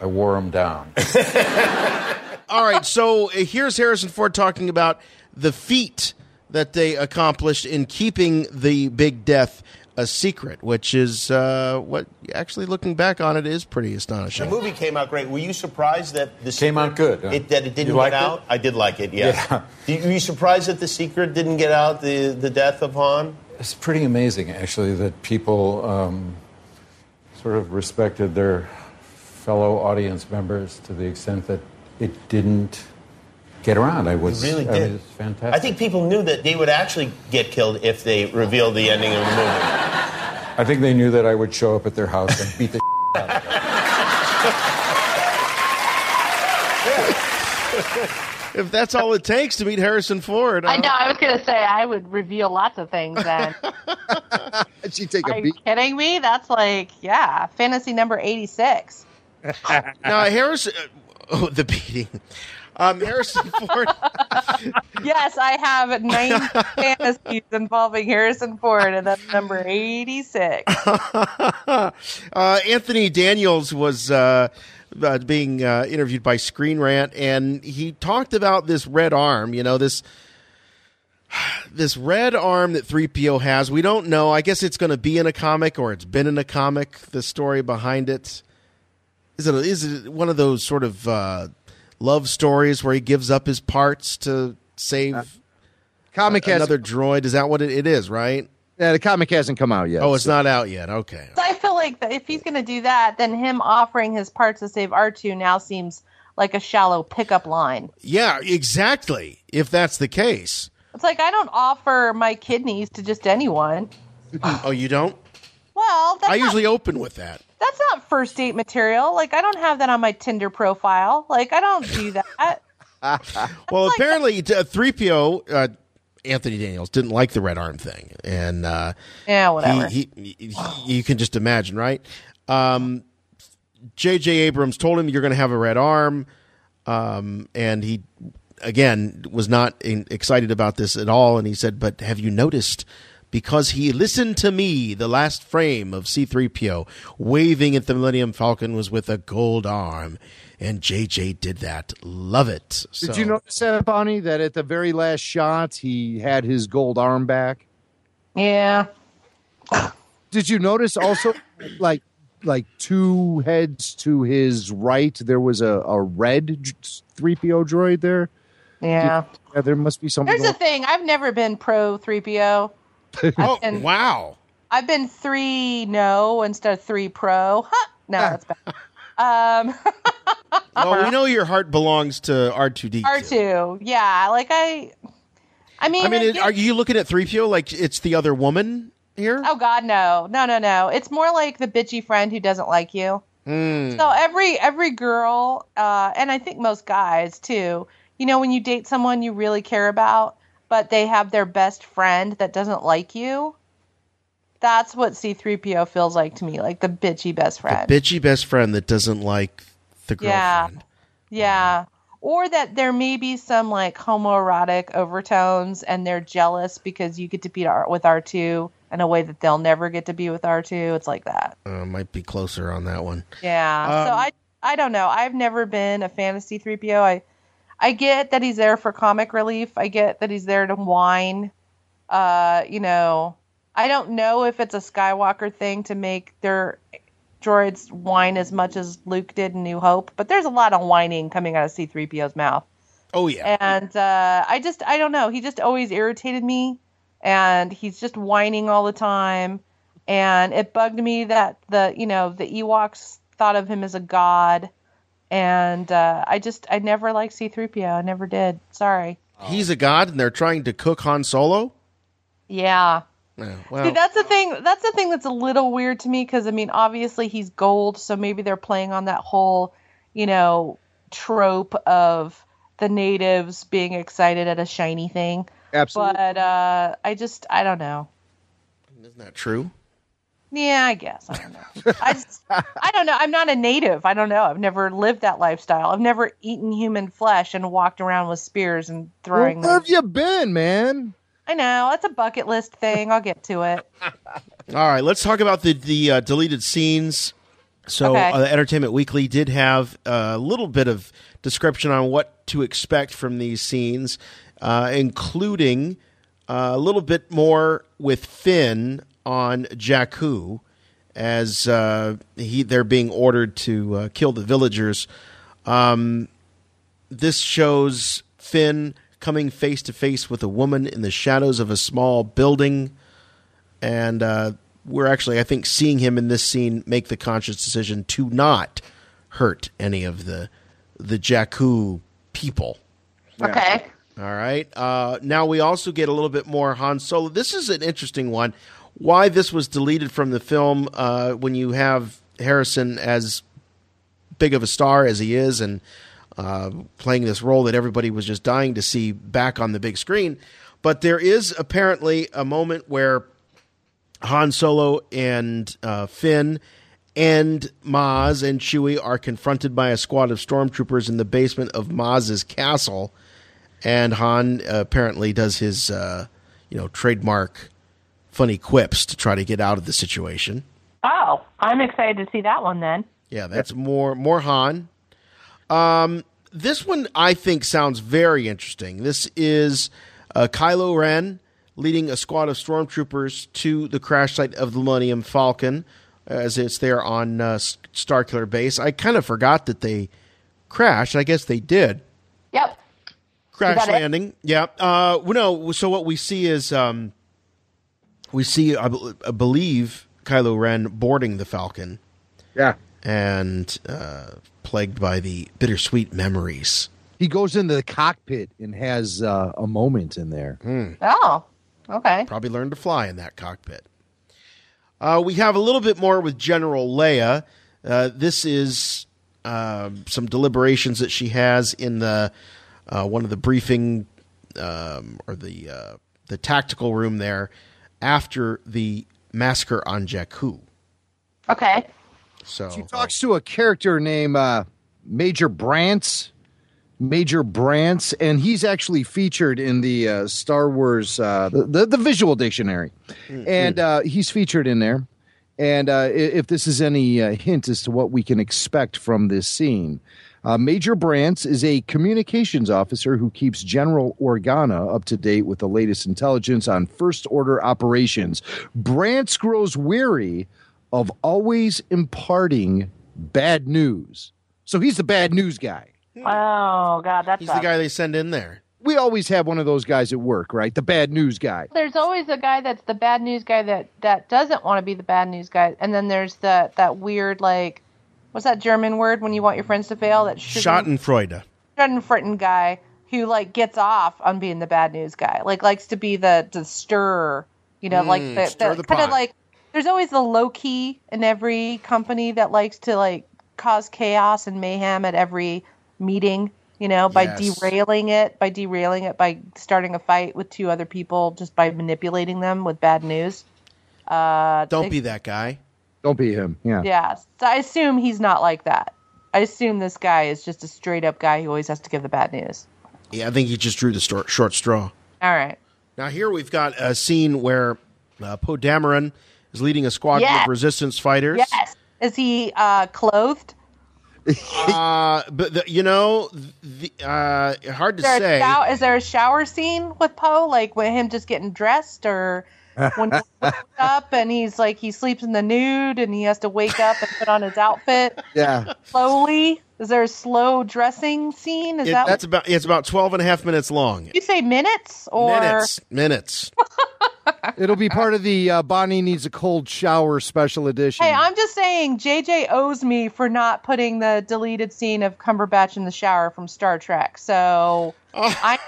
I wore them down. All right, so uh, here's Harrison Ford talking about the feat that they accomplished in keeping the Big Death a secret, which is uh, what actually looking back on it is pretty astonishing. the movie came out great. Were you surprised that the Came out good, huh? It, that it didn't You get liked it? out? I did like it. Yes. Yeah. Did- Were you surprised that the secret didn't get out? The the death of Han. It's pretty amazing, actually, that people um, sort of respected their fellow audience members to the extent that it didn't get around. I was It really I mean, did. it's fantastic. I think people knew that they would actually get killed if they revealed the ending of the movie. I think they knew that I would show up at their house and beat the out of them. If that's all it takes to meet Harrison Ford, I huh? know. I was going to say I would reveal lots of things. Then She take are a you beat. kidding me? That's like yeah, fantasy number eighty six. Now Harrison, oh, the beating. Um, Harrison Ford. Yes, I have nine fantasies involving Harrison Ford, and that's number eighty six. uh, Anthony Daniels was uh, uh, being uh, interviewed by Screen Rant, and he talked about this red arm. You know this this red arm that 3PO has. We don't know. I guess it's going to be in a comic, or it's been in a comic. The story behind it is it is it one of those sort of uh, love stories where he gives up his parts to save uh, Comic has another droid? Is that what it, it is? Right? yeah, the comic hasn't come out yet. Oh, it's not out yet. Okay. So I feel like if he's going to do that, then him offering his parts to save R two now seems like a shallow pickup line. Yeah, exactly. If that's the case. It's like I don't offer my kidneys to just anyone. Oh, you don't? Well, that's I not, usually open with that. That's not first date material. Like I don't have that on my Tinder profile. Like I don't do that. Well, apparently, uh, 3PO uh, Anthony Daniels didn't like the red arm thing, and uh, Yeah, whatever. He, he, he, you can just imagine, right? Um, J.J. Abrams told him you're going to have a red arm, um, and he again was not in, excited about this at all. And he said, "But have you noticed?" Because he listened to me, the last frame of C3PO waving at the Millennium Falcon was with a gold arm, and JJ did that. Love it. Did you notice that, Bonnie, that at the very last shot he had his gold arm back? Yeah. Did you notice also, like, like two heads to his right, there was a, a red three PO droid there? Yeah. Yeah, there must be something. Here's the thing. I've never been pro 3PO. Oh, been- wow. I've been three no instead of three pro. Huh. No, that's bad. Um, Well, we know your heart belongs to R2D. R2, Yeah. Like I, I mean, I mean, it, are you looking at 3PO like it's the other woman here? Oh God, no, no, no, no. It's more like the bitchy friend who doesn't like you. Hmm. So every every girl, uh, and I think most guys too. You know, when you date someone you really care about, but they have their best friend that doesn't like you. That's what C3PO feels like to me, like the bitchy best friend. The Bitchy best friend that doesn't like the yeah, girlfriend. yeah. Or that there may be some like homoerotic overtones, and they're jealous because you get to be with R two in a way that they'll never get to be with R two. It's like that. Uh, might be closer on that one. Yeah. so Um, I I don't know. I've never been a fan of C3PO. I I get that he's there for comic relief. I get that he's there to whine. Uh, you know, I don't know if it's a Skywalker thing to make their droids whine as much as Luke did in New Hope, but there's a lot of whining coming out of C3PO's mouth. Oh yeah. And uh, I just, I don't know. He just always irritated me, and he's just whining all the time. And it bugged me that the, you know, the Ewoks thought of him as a god, and uh, I just, I never liked C-3PO. I never did. Sorry. He's a god, and they're trying to cook Han Solo. Yeah. Yeah, well, See, that's the thing. That's the thing that's a little weird to me because I mean, obviously he's gold, so maybe they're playing on that whole, you know, trope of the natives being excited at a shiny thing. Absolutely. But uh, I just, I don't know. isn't that true? Yeah, I guess I don't know. I just, I don't know. I'm not a native. I don't know. I've never lived that lifestyle. I've never eaten human flesh and walked around with spears and throwing. Where have you been, man? I know that's a bucket list thing. I'll get to it. All right, let's talk about the the uh, deleted scenes. So, Okay. uh, Entertainment Weekly did have a little bit of description on what to expect from these scenes, uh, including uh, a little bit more with Finn on Jakku, as uh, he they're being ordered to uh, kill the villagers. Um, this shows Finn coming face to face with a woman in the shadows of a small building and uh, we're actually, I think, seeing him in this scene make the conscious decision to not hurt any of the the Jakku people. Okay. All right. Uh, now we also get a little bit more Han Solo. This is an interesting one. Why this was deleted from the film uh, when you have Harrison as big of a star as he is and uh, playing this role that everybody was just dying to see back on the big screen. But there is apparently a moment where Han Solo and uh, Finn and Maz and Chewie are confronted by a squad of stormtroopers in the basement of Maz's castle, and Han apparently does his, uh, you know, trademark funny quips to try to get out of the situation. Oh, I'm excited to see that one then. Yeah, that's more more Han. Um, this one I think sounds very interesting. This is uh, Kylo Ren leading a squad of stormtroopers to the crash site of the Millennium Falcon, as it's there on uh, Starkiller Base. I kind of forgot that they crashed. I guess they did Yep. crash that it? landing. Yeah. Uh, well, no. So what we see is um, we see, I, I believe, Kylo Ren boarding the Falcon. Yeah. And uh, plagued by the bittersweet memories. He goes into the cockpit and has uh, a moment in there. Oh, okay. Probably learned to fly in that cockpit. Uh, we have a little bit more with General Leia. Uh, this is um some deliberations that she has in the uh, one of the briefing um, or the uh, the tactical room there after the massacre on Jakku. Okay. So She talks to a character named uh, Major Brance. Major Brance, and he's actually featured in the uh, Star Wars, uh, the, the the visual dictionary, and uh, he's featured in there. And uh, if this is any uh, hint as to what we can expect from this scene, uh, Major Brance is a communications officer who keeps General Organa up to date with the latest intelligence on First Order operations. Brance grows weary of always imparting bad news. So he's the bad news guy. Oh God, that's he's the guy they send in there. We always have one of those guys at work, right? The bad news guy. There's always a guy that's the bad news guy that that doesn't want to be the bad news guy, and then there's the that weird like, what's that German word when you want your friends to fail? That Schadenfreude. Schadenfreude guy who like gets off on being the bad news guy, like likes to be the the stir, you know, like Mm, the, the, the kind of like. There's always the low key in every company that likes to like cause chaos and mayhem at every meeting. You know, by Yes. derailing it, by derailing it, by starting a fight with two other people, just by manipulating them with bad news. Uh, Don't they- be that guy. Don't be him. Yeah. yeah, so I assume he's not like that. I assume this guy is just a straight up guy who always has to give the bad news. Yeah, I think he just drew the stor- short straw. All right. Now here we've got a scene where uh, Poe Dameron is leading a squadron Yes. of resistance fighters. Yes. Is he uh, clothed? uh, but the, you know, the, uh, hard to Is say. shower, is there a shower scene with Poe, like with him just getting dressed, or when he wakes up and he's like he sleeps in the nude and he has to wake up and put on his outfit Yeah. slowly? Is there a slow dressing scene? Is It- that that's about it's about 12 and a half minutes long. Did you say minutes or minutes, minutes. It'll be part of the uh, Bonnie needs a cold shower special edition. Hey, I'm just saying JJ owes me for not putting the deleted scene of Cumberbatch in the shower from Star Trek. So I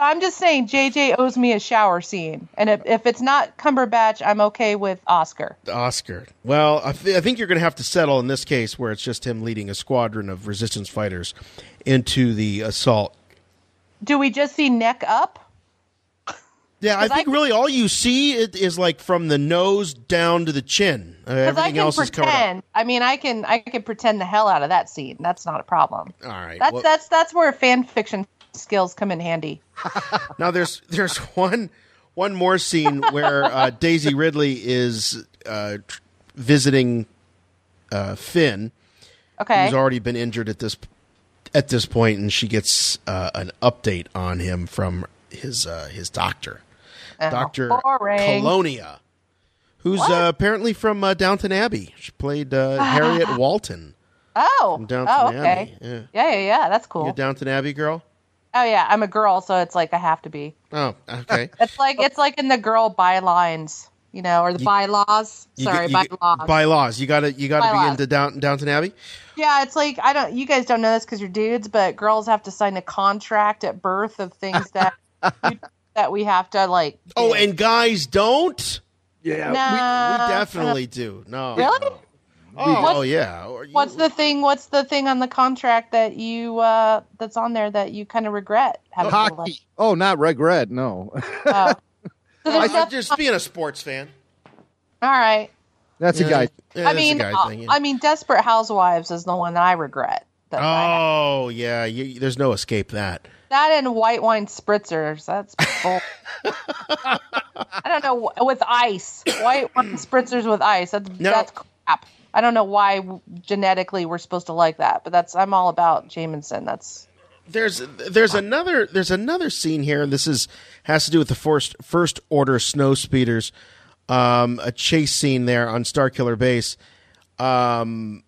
I'm just saying JJ owes me a shower scene. And if, if it's not Cumberbatch, I'm okay with Oscar. Oscar. Well, I, th- I think you're going to have to settle in this case where it's just him leading a squadron of resistance fighters into the assault. Do we just see neck up? Yeah, I 'Cause I think really all you see it is like from the nose down to the chin. Uh, I everything can else is covered up. I mean, I can I can pretend the hell out of that scene. That's not a problem. All right. That's well- that's that's where fan fiction skills come in handy. Now there's there's one one more scene where uh, Daisy Ridley is uh, tr- visiting uh, Finn, Okay. who's already been injured at this at this point, and she gets uh, an update on him from his uh, his doctor, Oh, Doctor. Kalonia, who's uh, apparently from uh, Downton Abbey. She played uh, Harriet Walton. Oh. Downton oh, okay. Abbey. Yeah. Yeah, yeah, yeah. That's You cool. a Downton Abbey girl? Oh yeah, I'm a girl, so it's like I have to be. Oh, okay. It's like it's like in the girl bylines, you know, or the bylaws. You Sorry, get- you bylaws. bylaws. You gotta you gotta be Bylaws. into Down, Downton Abbey. yeah, it's like I don't. You guys don't know this because you're dudes, but girls have to sign a contract at birth of things that that we have to like. Oh, and guys don't. Yeah, we, we definitely do. No, Really? no. Oh, What's- oh, yeah. Or you- What's the thing? What's the thing on the contract that you uh that's on there that you kind of regret having? Hockey. Oh, not regret. No. Oh. So I, there's just being a sports fan. all right. That's a guy. Yeah, I that's a mean, guy uh, thing, yeah. I mean, Desperate Housewives is the one that I regret. That, I- Oh yeah, you, there's no escape that. that and white wine spritzers. That's bull. I don't know with ice. White wine spritzers with ice. That's No. that's crap. I don't know why genetically we're supposed to like that, but that's I'm all about Jameson. That's There's there's another there's another scene here. And this is has to do with the first first order snow speeders. Um, a chase scene there on Starkiller Base. Um,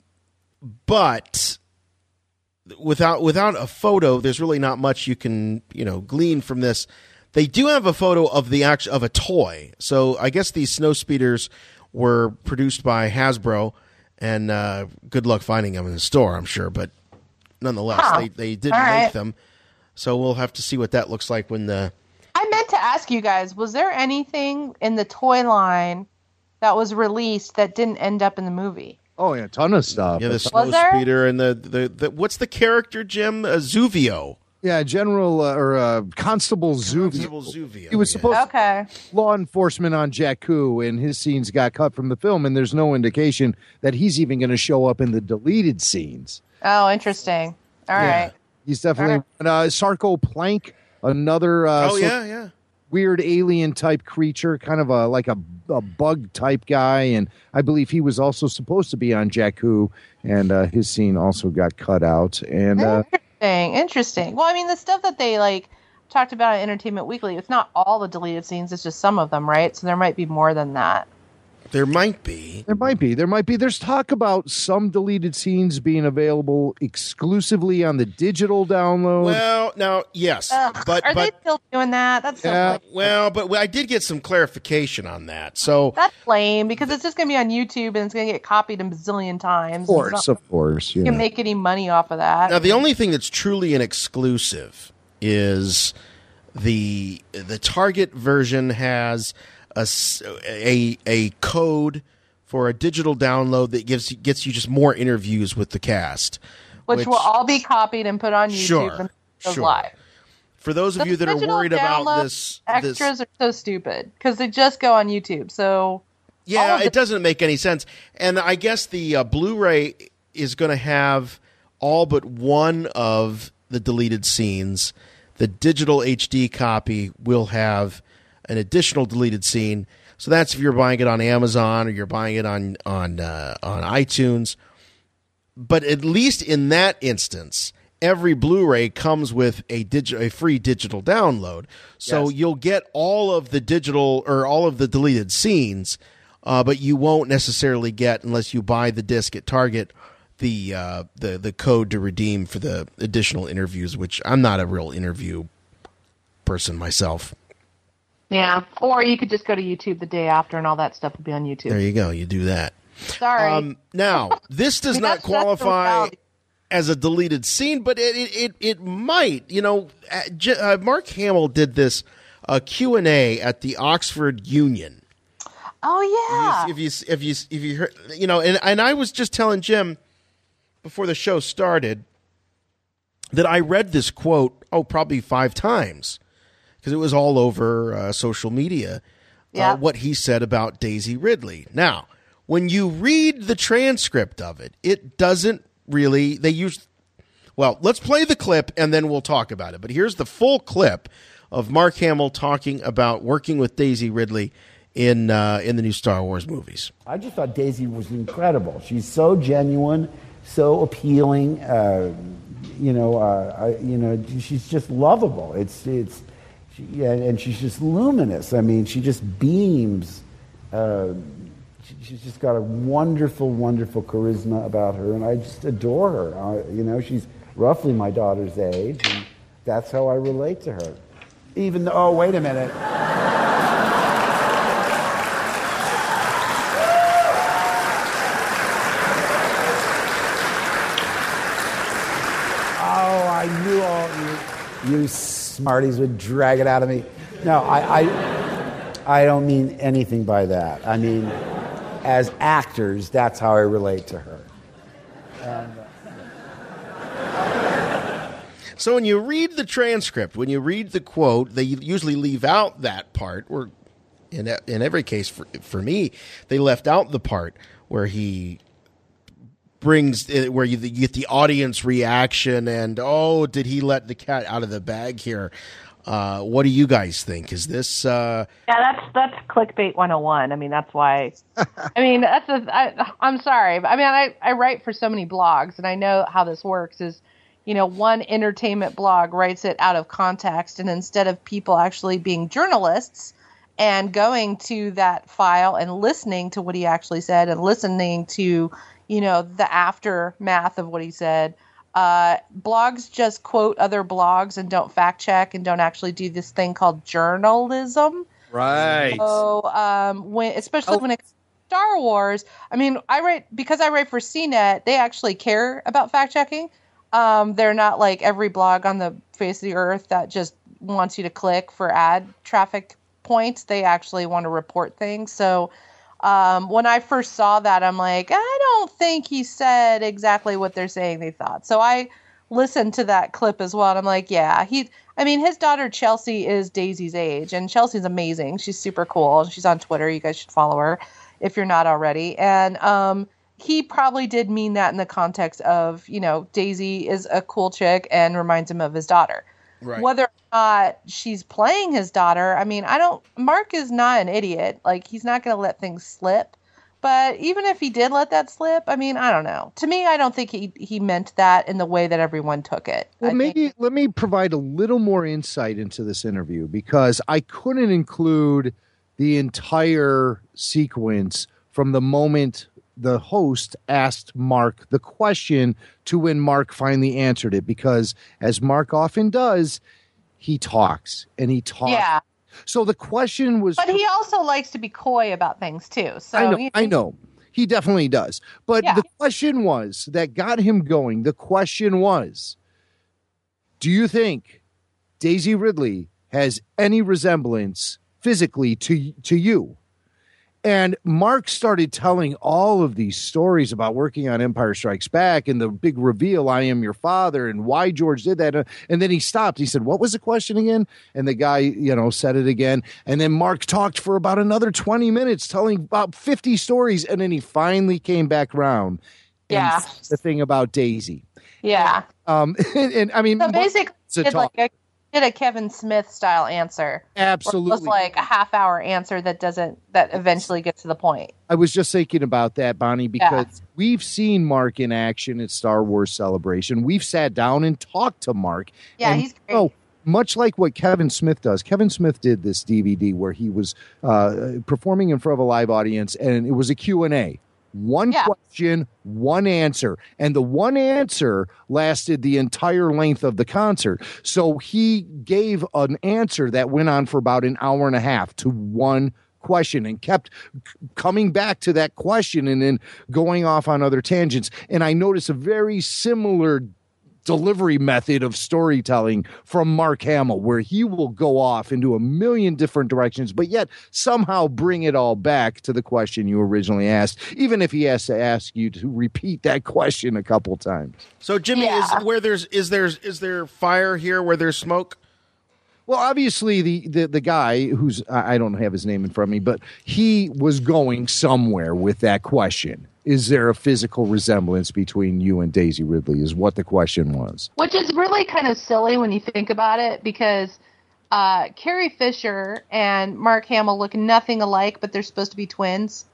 but without without a photo, there's really not much you can you know glean from this. They do have a photo of the act of a toy. So I guess these snow speeders were produced by Hasbro, and uh, good luck finding them in the store, I'm sure. But nonetheless, Huh. they they did All make right. them. So we'll have to see what that looks like when the I meant to ask you guys, was there anything in the toy line that was released that didn't end up in the movie? Oh yeah, a ton of stuff. yeah the snow speeder and the, the the what's the character Jim uh, Zuvio. Yeah, General uh, or uh, Constable Zuvio. Constable Zuvio. He was supposed Okay. to law enforcement on Jakku, and his scenes got cut from the film, and there's no indication that he's even going to show up in the deleted scenes. Oh, interesting. All right. He's definitely and, uh, Sarco Plank, another uh, oh yeah, yeah. weird alien type creature, kind of a like a, a bug type guy, and I believe he was also supposed to be on Jakku, and uh, his scene also got cut out. And uh, Interesting. Interesting. Well, I mean, the stuff that they like talked about at Entertainment Weekly, it's not all the deleted scenes, it's just some of them, right? So there might be more than that. There might be. There might be. There might be. There's talk about some deleted scenes being available exclusively on the digital download. Well, now yes, Ugh, but are but they still doing that? That's so Yeah. lame. well, but I did get some clarification on that. So That's lame because it's just going to be on YouTube and it's going to get copied a bazillion times. of course, It's not- of course. you Yeah. can make any money off of that. Now, the only thing that's truly an exclusive is the the Target version has a a, a code for a digital download that gives gets you just more interviews with the cast. which, will all be copied and put on YouTube Sure, sure. live. for those of The you that are worried about this, Extras this are so stupid because they just go on YouTube. So Yeah, it doesn't make any sense. And I guess the uh, Blu-ray is going to have all but one of the deleted scenes. The digital HD copy will have an additional deleted scene. So that's if you're buying it on Amazon or you're buying it on on uh, on iTunes. But at least in that instance, every Blu-ray comes with a digi- a free digital download. So Yes. you'll get all of the digital or all of the deleted scenes, uh, but you won't necessarily get unless you buy the disc at Target the uh, the the code to redeem for the additional interviews. Which I'm not a real interview person myself. Yeah, or you could just go to YouTube the day after, and all that stuff would be on YouTube. There you go. You do that. Sorry. Um, now, this does not that's- that's the qualify as a deleted scene, but it it, it, it might. You know, uh, uh, Mark Hamill did this uh, Q and A at the Oxford Union. oh yeah. If you if you if you heard, you know, and and I was just telling Jim before the show started that I read this quote oh probably five times because it was all over uh, social media. Yeah. Uh, what he said about Daisy Ridley. Now, when you read the transcript of it, it doesn't really. They use. Well, let's play the clip and then we'll talk about it. But here's the full clip of Mark Hamill talking about working with Daisy Ridley in uh, in the new Star Wars movies. I just thought Daisy was incredible. She's so genuine, so appealing. Uh, you know, uh, I, you know, she's just lovable. It's it's, she, yeah, and she's just luminous. I mean, she just beams. Uh, she, she's just got a wonderful, wonderful charisma about her, and I just adore her. You know, she's roughly my daughter's age, and that's how I relate to her. Even though, oh, wait a minute. Oh, I knew all you, you smarties would drag it out of me. No, I, I, I don't mean anything by that. I mean, as actors, that's how I relate to her. And, uh, So when you read the transcript, when you read the quote, they usually leave out that part. Or in in every case, for for me, they left out the part where he brings eh, where you, you get the audience reaction and oh, did he let the cat out of the bag here? Uh, what do you guys think? Is this uh, Yeah, that's that's clickbait 101. I mean, that's why. I mean, that's a, I, I'm sorry. I mean, I I write for so many blogs, and I know how this works. Is you know, one entertainment blog writes it out of context, and instead of people actually being journalists and going to that file and listening to what he actually said and listening to, you know, the aftermath of what he said. Uh, blogs just quote other blogs and don't fact check and don't actually do this thing called journalism. Right. So, um, when especially when it's Star Wars, I mean, I write because I write for CNET. They actually care about fact checking. Um, they're not like every blog on the face of the earth that just wants you to click for ad traffic points. They actually want to report things. So, um, when I first saw that, I'm like, I don't think he said exactly what they're saying they thought. So I listened to that clip as well, and I'm like, yeah, he. I mean, his daughter Chelsea is Daisy's age, and Chelsea's amazing. She's super cool. She's on Twitter. You guys should follow her if you're not already. And um, he probably did mean that in the context of, you know, Daisy is a cool chick and reminds him of his daughter. Right. Whether not she's playing his daughter, I mean, I don't. Mark is not an idiot. Like, he's not going to let things slip. But even if he did let that slip, I mean, I don't know. To me, I don't think he he meant that in the way that everyone took it. Well, I maybe let me provide a little more insight into this interview because I couldn't include the entire sequence from the moment the host asked Mark the question to when Mark finally answered it because as Mark often does, he talks and he talks. Yeah. So the question was But he also likes to be coy about things too. So I know, you I know. He definitely does. But Yeah. the question was that got him going. The question was Do you think Daisy Ridley has any resemblance physically to to you? And Mark started telling all of these stories about working on Empire Strikes Back and the big reveal, I am your father, and why George did that. And then he stopped. He said, What was the question again? And the guy, you know, said it again. And then Mark talked for about another 20 minutes, telling about 50 stories. And then he finally came back round. and Yeah. the thing about Daisy. yeah. Um, and, and I mean, So basically, is a did talk- like a did a Kevin Smith style answer. Where it was Absolutely. like a half hour answer that doesn't that eventually gets to the point. I was just thinking about that, Bonnie, because we've seen Mark in action at Star Wars Celebration. We've sat down and talked to Mark. Yeah, and, he's great. Oh, much like what Kevin Smith does. Kevin Smith did this DVD where he was uh, performing in front of a live audience, and it was a Q&A. One question, one answer. And the one answer lasted the entire length of the concert. So he gave an answer that went on for about an hour and a half to one question and kept coming back to that question and then going off on other tangents. And I noticed a very similar delivery method of storytelling from Mark Hamill, where he will go off into a million different directions, but yet somehow bring it all back to the question you originally asked, even if he has to ask you to repeat that question a couple times. So Jimmy, is where there's is there is there fire here where there's smoke? Well, obviously the, the the guy who's I I don't have his name in front of me, but he was going somewhere with that question. Is there a physical resemblance between you and Daisy Ridley? Is what the question was. Which is really kind of silly when you think about it because uh, Carrie Fisher and Mark Hamill look nothing alike, but they're supposed to be twins.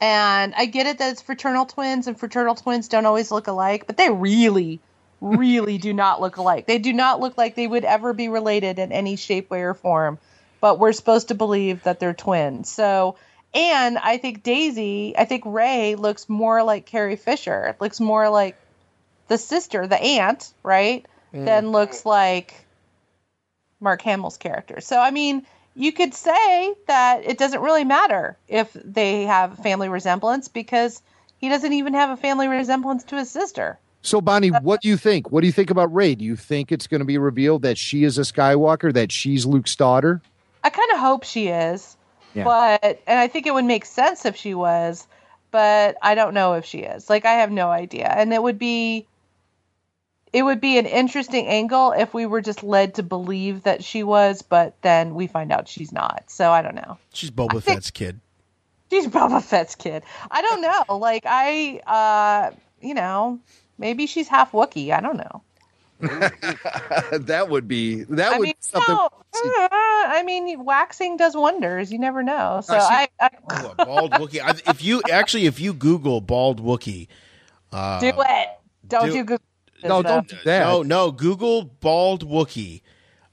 And I get it that it's fraternal twins, and fraternal twins don't always look alike, but they really, really do not look alike. They do not look like they would ever be related in any shape, way, or form. But we're supposed to believe that they're twins. So, and I think Daisy, I think Rey looks more like Carrie Fisher, looks more like the sister, the aunt, right? Mm. Than looks like Mark Hamill's character. So, I mean, you could say that it doesn't really matter if they have family resemblance because he doesn't even have a family resemblance to his sister. So, Bonnie, what do you think? What do you think about Rey? Do you think it's going to be revealed that she is a Skywalker, that she's Luke's daughter? I kind of hope she is, Yeah. but and I think it would make sense if she was, but I don't know if she is. Like I have no idea, and it would be it would be an interesting angle if we were just led to believe that she was, but then we find out she's not. So I don't know. She's Boba Fett's kid. She's Boba Fett's kid. I don't know. Like I, uh, you know, maybe she's half Wookiee. I don't know. that would be that I would mean, be something. no, I mean, waxing does wonders. You never know. So I see- I, I Oh, bald Wookie. I, if you actually, if you Google bald Wookie, uh, do it. Don't do- you Google No, don't do that. No, no. Google bald Wookie.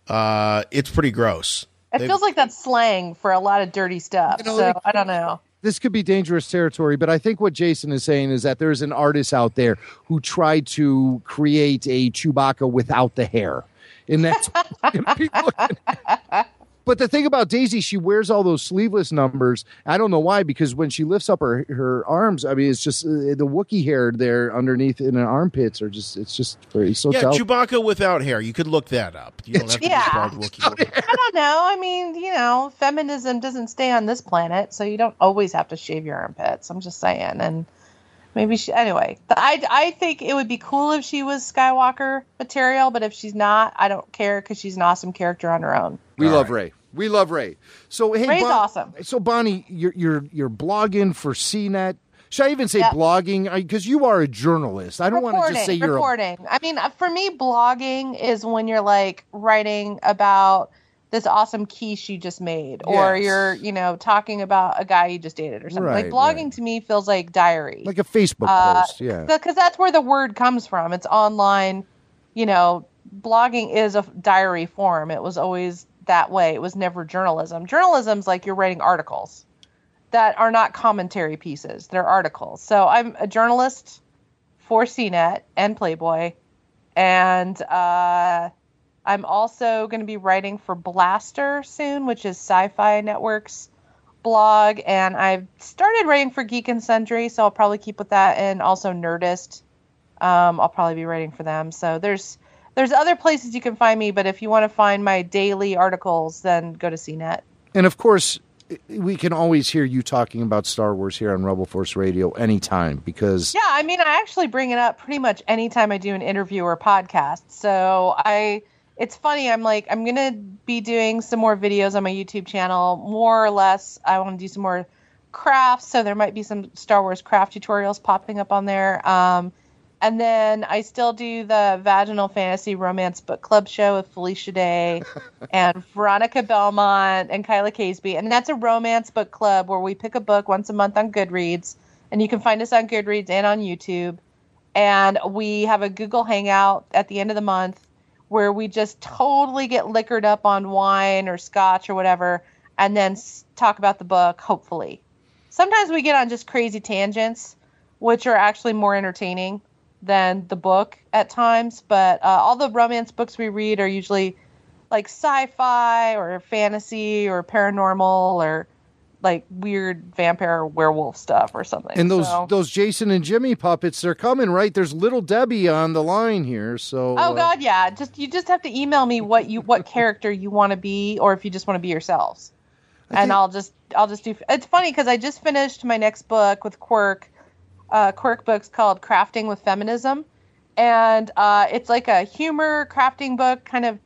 Uh, it's pretty gross. It They've- feels like that's slang for a lot of dirty stuff. know, so like- I don't know. this could be dangerous territory, but I think what Jason is saying is that there's an artist out there who tried to create a Chewbacca without the hair. And that's people But the thing about Daisy, she wears all those sleeveless numbers. I don't know why, because when she lifts up her her arms, I mean, it's just uh, the Wookiee hair there underneath in her armpits are just, it's just very so yeah, tell- Chewbacca without hair. You could look that up. You don't have to Yeah. just bald Wookiee. I don't know. I mean, you know, feminism doesn't stay on this planet, so you don't always have to shave your armpits. I'm just saying. And maybe she. Anyway, I I think it would be cool if she was Skywalker material, but if she's not, I don't care because she's an awesome character on her own. We love Rey. We love Rey. So hey, Rey's Bon- awesome. So Bonnie, you're you're you're blogging for CNET. Should I even say Yep. blogging? Because you are a journalist. I don't want to just say you're. A, reporting. I mean, uh, for me, blogging is when you're like writing about this awesome quiche you just made, or you're you know talking about a guy you just dated or something. Right, like blogging to me feels like diary, like a Facebook Uh, post. Yeah. because that's where the word comes from. It's online. You know, blogging is a diary form. It was always that way. It was never journalism. Journalism's like you're writing articles that are not commentary pieces. They're articles. So I'm a journalist for CNET and Playboy, and uh, I'm also going to be writing for Blaster soon, which is Sci-Fi Network's blog, and I've started writing for Geek and Sundry, so I'll probably keep with that, and also Nerdist. Um, I'll probably be writing for them. So there's there's other places you can find me, but if you want to find my daily articles, then go to CNET. And of course, we can always hear you talking about Star Wars here on Rebel Force Radio anytime because Yeah, I mean, I actually bring it up pretty much anytime I do an interview or podcast. So I, it's funny. I'm like, I'm gonna be doing some more videos on my YouTube channel. More or less, I want to do some more crafts. So there might be some Star Wars craft tutorials popping up on there. Um, and then I still do the Vaginal Fantasy Romance Book Club show with Felicia Day and Veronica Belmont and Kiala Kazebee. And that's a romance book club where we pick a book once a month on Goodreads. And you can find us on Goodreads and on YouTube. And we have a Google Hangout at the end of the month where we just totally get liquored up on wine or scotch or whatever and then talk about the book, hopefully. Sometimes we get on just crazy tangents, which are actually more entertaining than the book at times. But uh, all the romance books we read are usually like sci-fi or fantasy or paranormal or like weird vampire werewolf stuff or something. and those So- those Jason and Jimmy puppets they're coming right. There's little Debbie on the line here. So Oh uh, God, yeah. Just you just have to email me what you what character you want to be, or if you just want to be yourselves, and I'll just I'll just do. It's funny because I just finished my next book with Quirk, uh, Quirk books called Crafting with Feminism, and uh, it's like a humor crafting book, kind of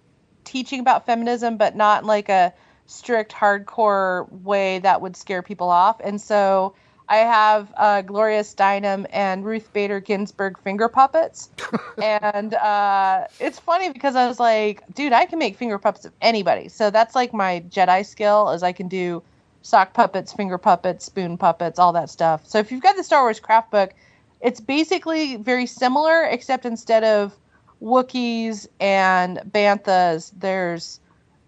teaching about feminism, but not like a strict hardcore way that would scare people off. And so I have uh, Gloria Steinem and Ruth Bader Ginsburg finger puppets. and uh, it's funny because I was like, dude, I can make finger puppets of anybody. So that's like my Jedi skill is I can do sock puppets, finger puppets, spoon puppets, all that stuff. So if you've got the Star Wars craft book, it's basically very similar, except instead of Wookiees and Banthas, there's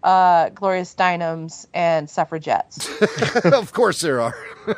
uh, Gloria Steinem's and suffragettes. of course there are.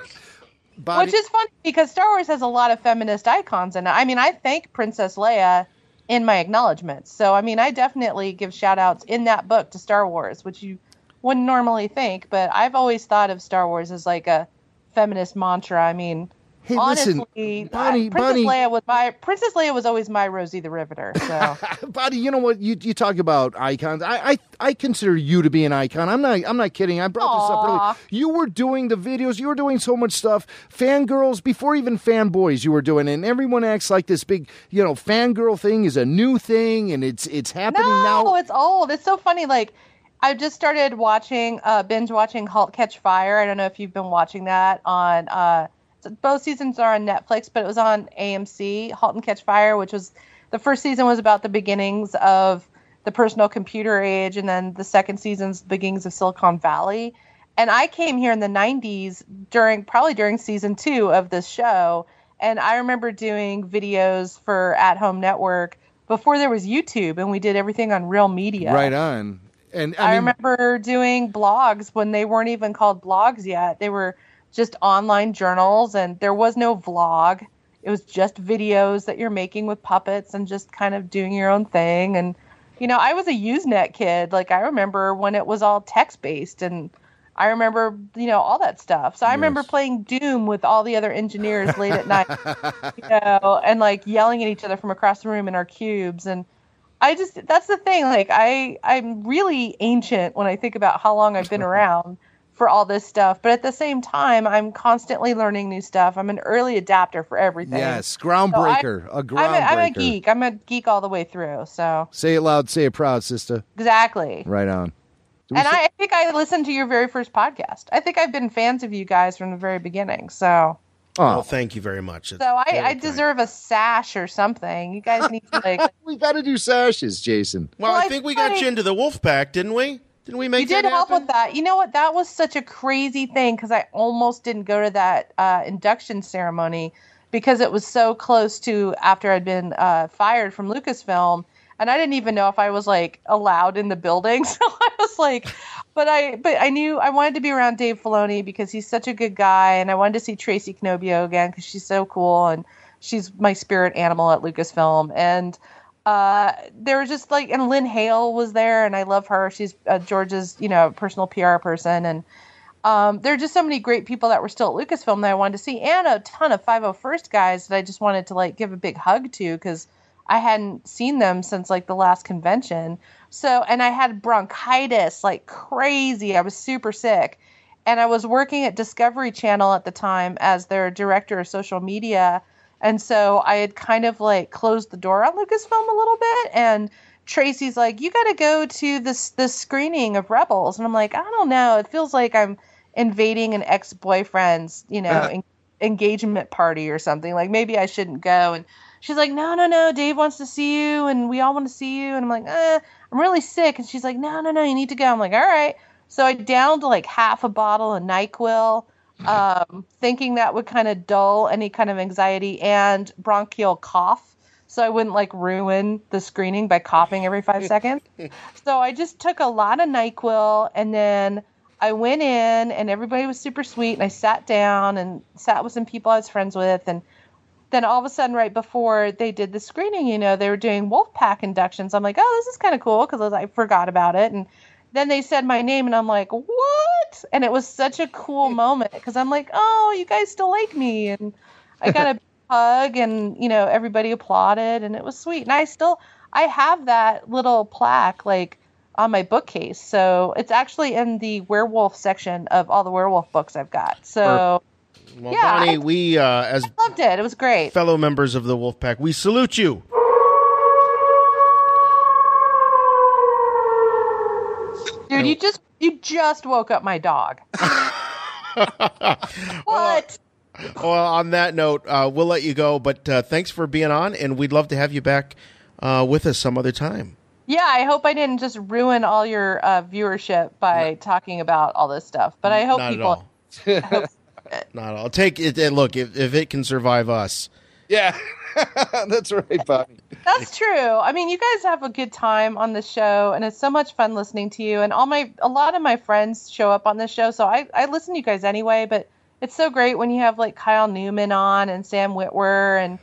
Bobby- Which is funny because Star Wars has a lot of feminist icons in it. I mean, I thank Princess Leia in my acknowledgments. So, I mean, I definitely give shout outs in that book to Star Wars, which you wouldn't normally think, but I've always thought of Star Wars as like a feminist mantra. I mean, Hey, listen, honestly, Bonnie- I- Princess Bonnie- Leia was my Princess Leia was always my Rosie the Riveter. So, Buddy, you know what? You you talk about icons. I, I I consider you to be an icon. I'm not I'm not kidding. I brought this up earlier. You were doing the videos. You were doing so much stuff. Fangirls before even fanboys. You were doing, it. and everyone acts like this big you know fangirl thing is a new thing, and it's it's happening now. no, it's old. It's so funny. Like I just started watching, uh, binge watching *Halt Catch Fire*. I don't know if you've been watching that on. Uh, both seasons are on Netflix, but it was on AMC. *Halt and Catch Fire*, which was the first season was about the beginnings of the personal computer age, and then the second season's beginnings of Silicon Valley. And I came here in the '90s during probably during season two of this show, and I remember doing videos for At Home Network before there was YouTube, and we did everything on Real Media. Right on. And I, I, mean, remember doing blogs when they weren't even called blogs yet. They were just online journals, and there was no vlog. It was just videos that you're making with puppets and just kind of doing your own thing. And, you know, I was a Usenet kid. Like, I remember when it was all text based, and I remember, you know, all that stuff. So I remember playing Doom with all the other engineers late at night, you know, and like yelling at each other from across the room in our cubes. And I just that's the thing. Like I I'm really ancient when I think about how long I've been around for all this stuff. But at the same time, I'm constantly learning new stuff. I'm an early adapter for everything. Yes, groundbreaker. So I, a groundbreaker. I'm a, I'm a geek. I'm a geek all the way through. So Say it loud, say it proud, sister. exactly. Right on. And say- I, I think I listened to your very first podcast. I think I've been fans of you guys from the very beginning. So, Well, thank you very much. It's so I, I deserve a sash or something. You guys need to like. we got to do sashes, Jason. Well, Well, I I think we got you into the wolf pack, didn't we? Didn't we make you did help happen? with that. You know what? That was such a crazy thing because I almost didn't go to that uh, induction ceremony because it was so close to after I'd been uh, fired from Lucasfilm, and I didn't even know if I was like allowed in the building. So I was like, but I but I knew I wanted to be around Dave Filoni because he's such a good guy, and I wanted to see Tracy Cannobbio again because she's so cool and she's my spirit animal at Lucasfilm and uh, there was just like, and Lynne Hale was there, and I love her. She's uh, George's, you know, personal PR person, and um, there are just so many great people that were still at Lucasfilm that I wanted to see, and a ton of 501st guys that I just wanted to like give a big hug to because I hadn't seen them since like the last convention. So, and I had bronchitis like crazy. I was super sick, and I was working at Discovery Channel at the time as their director of social media. And so I had kind of like closed the door on Lucasfilm a little bit. And Tracy's like, "You got to go to this this screening of Rebels," and I'm like, "I don't know. It feels like I'm invading an ex boyfriend's, you know, en- engagement party or something. Like maybe I shouldn't go." And she's like, "No, no, no. Dave wants to see you, and we all want to see you." And I'm like, eh, "I'm really sick." And she's like, "No, no, no. You need to go." I'm like, "All right." So I downed like half a bottle of Nyquil um, thinking that would kind of dull any kind of anxiety and bronchial cough. So I wouldn't like ruin the screening by coughing every five seconds. So I just took a lot of NyQuil and then I went in and everybody was super sweet and I sat down and sat with some people I was friends with and then all of a sudden right before they did the screening, you know, they were doing Wolfpack inductions. I'm like, oh, this is kind of cool because I forgot about it. And then they said my name and I'm like, what? And it was such a cool moment because I'm like, oh, you guys still like me. And I got a hug and, you know, everybody applauded and it was sweet. And I still, I have that little plaque like on my bookcase. So it's actually in the werewolf section of all the werewolf books I've got. So Well, Yeah, Bonnie, I- we uh, as loved it. It was great. fellow members of the wolf pack, we salute you. Dude, you just, you just woke up my dog. what? Well, on that note, uh, we'll let you go. But uh, thanks for being on, and we'd love to have you back uh, with us some other time. Yeah, I hope I didn't just ruin all your uh, viewership by talking about all this stuff. But I hope Not people. at all. Not at all. Take it. and Look, if, if it can survive us, Yeah, that's right, Bobby. That's true. I mean, you guys have a good time on the show, and it's so much fun listening to you. And all my, a lot of my friends show up on this show, so I, I listen to you guys anyway. But it's so great when you have like Kyle Newman on and Sam Witwer, and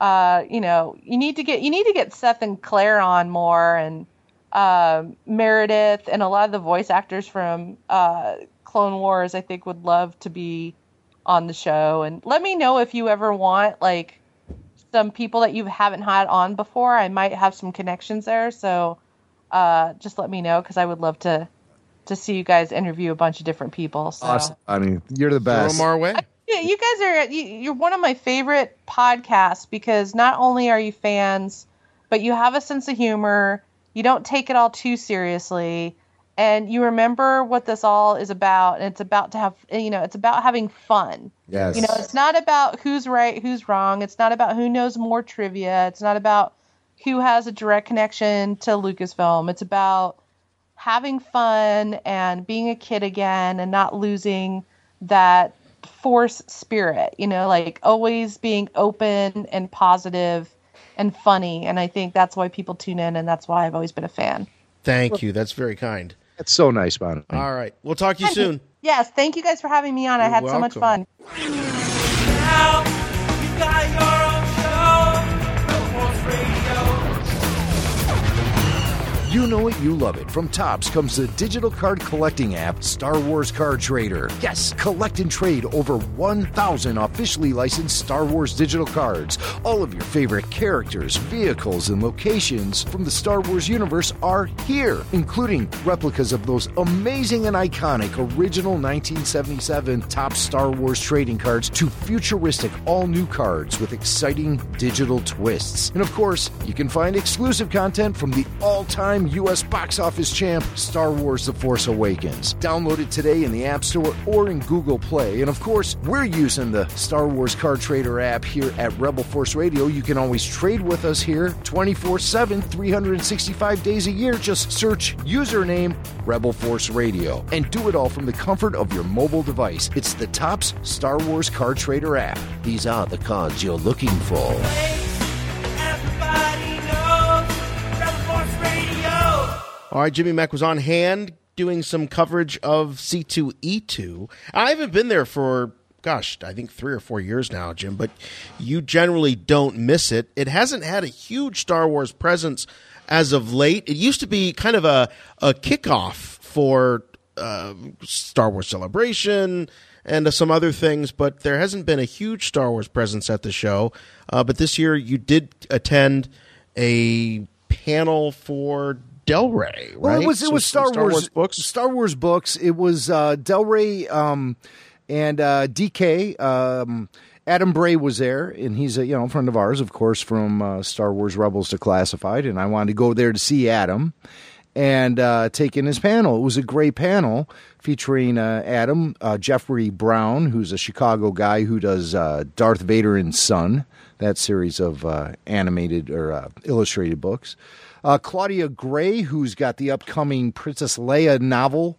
uh, you know, you need to get, you need to get Seth and Claire on more, and um Meredith, and a lot of the voice actors from uh, Clone Wars. I think would love to be on the show. And let me know if you ever want like some people that you haven't had on before. I might have some connections there, so uh, just let me know because I would love to to see you guys interview a bunch of different people. So. Awesome, Bonnie. You're the best. throw best. them our way. Yeah, you guys are you, you're one of my favorite podcasts because not only are you fans, but you have a sense of humor. You don't take it all too seriously, and you remember what this all is about. And it's about to have you know it's about having fun. Yes. You know, it's not about who's right, who's wrong. It's not about who knows more trivia. It's not about who has a direct connection to Lucasfilm. It's about having fun and being a kid again and not losing that force spirit, you know, like always being open and positive and funny. And I think that's why people tune in and that's why I've always been a fan. Thank you. That's very kind. That's so nice, Bonnie. All right. We'll talk to you soon. Yes, thank you guys for having me on. I You're had so much welcome. fun. You know it, you love it. From Topps comes the digital card collecting app, Star Wars Card Trader. Yes, collect and trade over 1,000 officially licensed Star Wars digital cards. All of your favorite characters, vehicles, and locations from the Star Wars universe are here, including replicas of those amazing and iconic original 1977 Topps Star Wars trading cards to futuristic all new cards with exciting digital twists. And of course, you can find exclusive content from the all time U.S. box office champ, Star Wars The Force Awakens. Download it today in the App Store or in Google Play. And of course, we're using the Star Wars Card Trader app here at Rebel Force Radio. You can always trade with us here 24 7, 365 days a year. Just search username Rebel Force Radio and do it all from the comfort of your mobile device. It's the Topps Star Wars Card Trader app. These are the cards you're looking for. All right, Jimmy Mack was on hand doing some coverage of C2E2. I haven't been there for, gosh, I think three or four years now, Jim, but you generally don't miss it. It hasn't had a huge Star Wars presence as of late. It used to be kind of a, a kickoff for uh, Star Wars Celebration and uh, some other things, but there hasn't been a huge Star Wars presence at the show. Uh, but this year you did attend a panel for Del Rey, right? Well, it was it So was some Star, Wars, Wars books. Star Wars books. It was uh, Del Rey um, and uh, DK. Um, Adam Bray was there, and he's a you know friend of ours, of course, from uh, Star Wars Rebels to Classified. And I wanted to go there to see Adam and uh, take in his panel. It was a great panel featuring uh, Adam, uh, Jeffrey Brown, who's a Chicago guy who does uh, Darth Vader and Son, that series of uh, animated or uh, illustrated books. Uh, Claudia Gray, who's got the upcoming Princess Leia novel,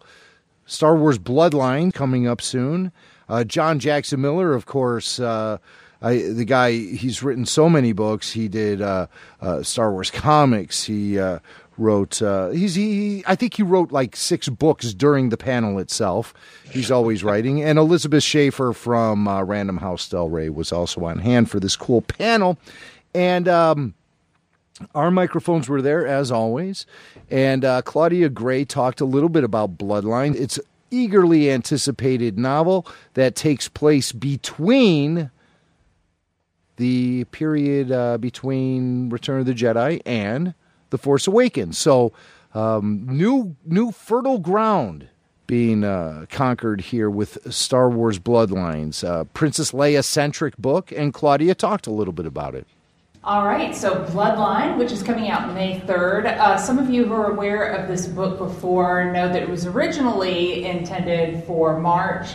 Star Wars Bloodline, coming up soon. Uh, John Jackson Miller, of course, uh, I, the guy, he's written so many books. He did uh, uh, Star Wars comics. He uh, wrote, uh, he's, he, I think he wrote like six books during the panel itself. He's always writing. And Elizabeth Schaefer from uh, Random House Del Rey was also on hand for this cool panel. And, um, our microphones were there as always, and uh, Claudia Gray talked a little bit about Bloodline. It's eagerly anticipated novel that takes place between the period uh, between Return of the Jedi and The Force Awakens. So, um, new new fertile ground being uh, conquered here with Star Wars Bloodlines. Uh, Princess Leia centric book, and Claudia talked a little bit about it. All right, so Bloodline, which is coming out May 3rd. Uh, some of you who are aware of this book before know that it was originally intended for March,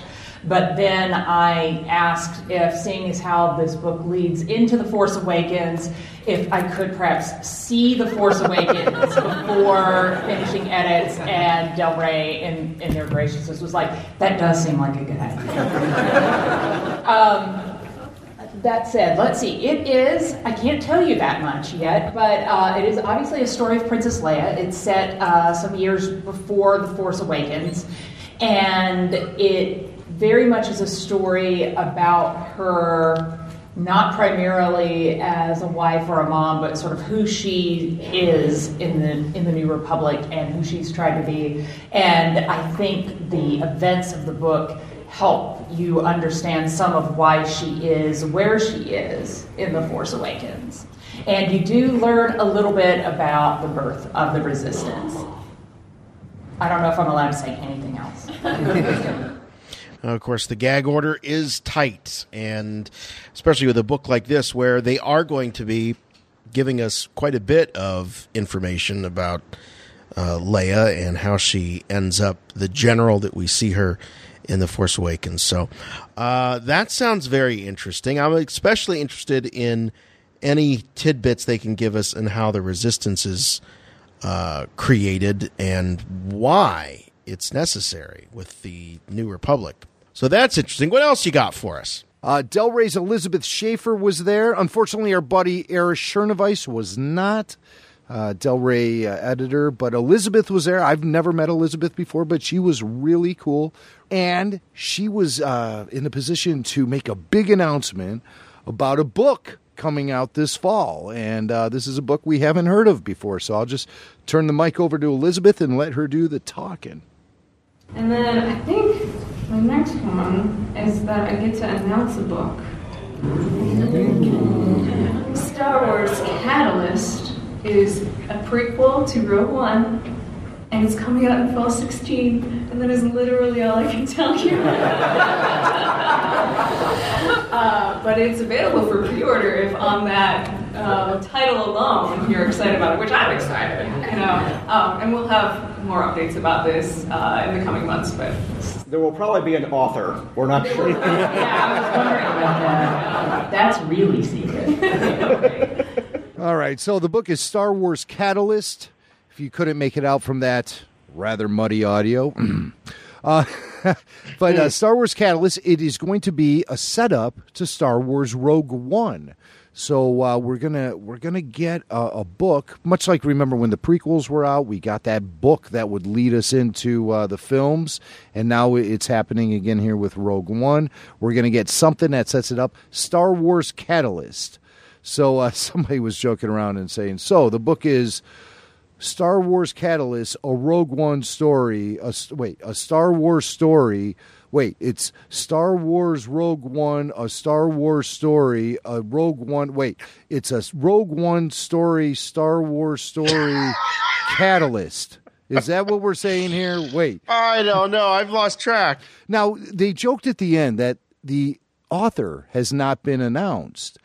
but then I asked if, seeing as how this book leads into The Force Awakens, if I could perhaps see The Force Awakens before finishing edits, and Del Rey, in, in their graciousness, was like, that does seem like a good idea. um, that said, let's see. It is, I can't tell you that much yet, but uh, it is obviously a story of Princess Leia. It's set uh, some years before The Force Awakens, and it very much is a story about her not primarily as a wife or a mom, but sort of who she is in the in the New Republic and who she's tried to be. And I think the events of the book help you understand some of why she is where she is in The Force Awakens. And you do learn a little bit about the birth of the Resistance. I don't know if I'm allowed to say anything else. Of course, the gag order is tight, and especially with a book like this, where they are going to be giving us quite a bit of information about uh, Leia and how she ends up the general that we see her in The Force Awakens. So uh, that sounds very interesting. I'm especially interested in any tidbits they can give us and how the resistance is uh, created and why it's necessary with the New Republic. So that's interesting. What else you got for us? Uh, Del Rey's Elizabeth Schaefer was there. Unfortunately, our buddy Erich Schoeneweiss was not. Uh, Del Rey uh, editor, but Elizabeth was there. I've never met Elizabeth before, but she was really cool. And she was uh, in a position to make a big announcement about a book coming out this fall. And uh, this is a book we haven't heard of before. So I'll just turn the mic over to Elizabeth and let her do the talking. And then I think the next one is that I get to announce a book. Star Wars Catalyst is a prequel to Rogue One, and it's coming out in fall 16, and that is literally all I can tell you. uh, but it's available for pre-order if on that uh, title alone you're excited about it, which I'm excited, you know. Um, and we'll have more updates about this uh, in the coming months, but There will probably be an author. We're not sure. Yeah, that's really secret. All right, so the book is Star Wars Catalyst. If you couldn't make it out from that rather muddy audio, uh, but uh, Star Wars Catalyst, it is going to be a setup to Star Wars Rogue One. So uh, we're gonna we're gonna get a, a book, much like remember when the prequels were out, we got that book that would lead us into uh, the films, and now it's happening again here with Rogue One. We're gonna get something that sets it up. Star Wars Catalyst. So uh, somebody was joking around and saying, so the book is Star Wars Catalyst, a Rogue One story. A, wait, a Star Wars story. Wait, it's Star Wars Rogue One, a Star Wars story, a Rogue One. Wait, it's a Rogue One story, Star Wars story, Catalyst. Is that what we're saying here? Wait. I don't know. I've lost track. Now, they joked at the end that the author has not been announced.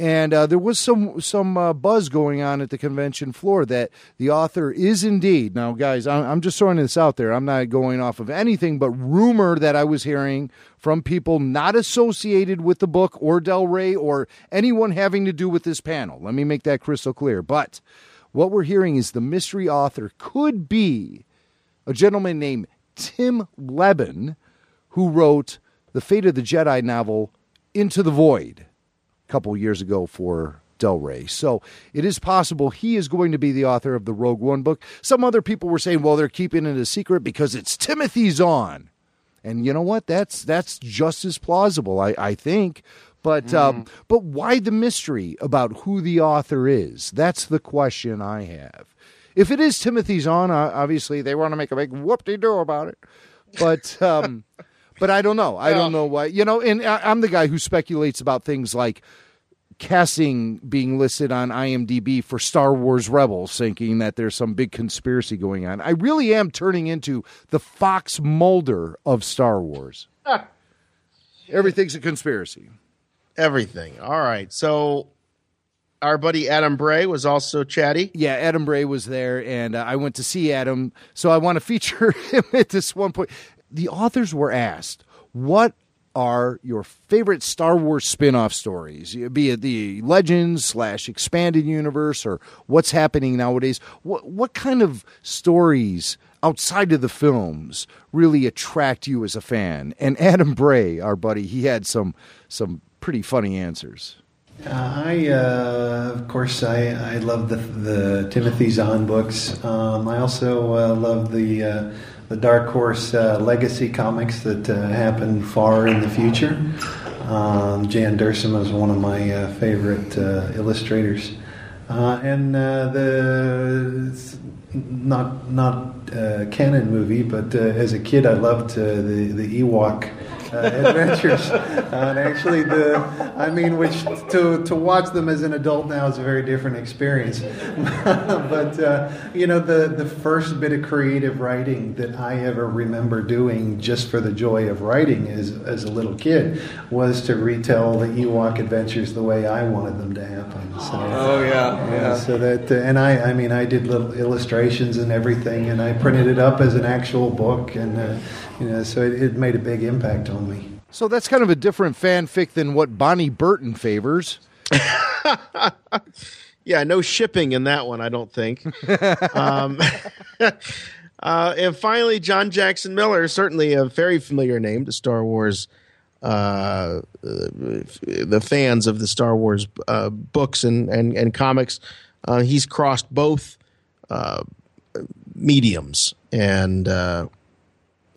And uh, there was some some uh, buzz going on at the convention floor that the author is indeed now, guys. I'm, I'm just throwing this out there. I'm not going off of anything, but rumor that I was hearing from people not associated with the book or Del Rey or anyone having to do with this panel. Let me make that crystal clear. But what we're hearing is the mystery author could be a gentleman named Tim Lebbon, who wrote the Fate of the Jedi novel Into the Void a couple years ago for Del Rey. So it is possible he is going to be the author of the Rogue One book. Some other people were saying, well, they're keeping it a secret because it's Timothy Zahn. And you know what? That's that's just as plausible, I, I think. But um, but why the mystery about who the author is? That's the question I have. If it is Timothy Zahn, uh, obviously they want to make a big whoop de doo about it. But um, but I don't know. I don't know why. You know, and I, I'm the guy who speculates about things like casting being listed on IMDb for Star Wars Rebels, thinking that there's some big conspiracy going on. I really am turning into the Fox Mulder of Star Wars. Everything's a conspiracy. Everything. All right. So our buddy Adam Bray was also chatty. Yeah, Adam Bray was there, and uh, I went to see Adam. So I want to feature him at this one point. The authors were asked, "What are your favorite Star Wars spin-off stories, be it the Legends slash expanded universe or what's happening nowadays? What what kind of stories outside of the films really attract you as a fan?" And Adam Bray, our buddy, he had some some pretty funny answers. Uh, I, uh, of course, I, I love the, the Timothy Zahn books. Um, I also uh, love the uh, the Dark Horse uh, legacy comics that uh, happen far in the future. Um, Jan Duursema is one of my uh, favorite uh, illustrators, uh, and uh, the not not canon movie, but as a kid, I loved the the Ewok. Uh, adventures, and actually, the I mean, which to to watch them as an adult now is a very different experience. but uh, you know, the the first bit of creative writing that I ever remember doing, just for the joy of writing, as as a little kid, was to retell the Ewok adventures the way I wanted them to happen. So, Oh, yeah, yeah. So that, uh, and I, I mean, I did little illustrations and everything, and I printed it up as an actual book, and uh, you know, so it, it made a big impact on me. So that's kind of a different fanfic than what Bonnie Burton favors. Yeah, no shipping in that one, I don't think. um, uh, and finally, John Jackson Miller, certainly a very familiar name to Star Wars, uh, the fans of the Star Wars uh, books and, and, and comics. Uh, he's crossed both uh, mediums and uh,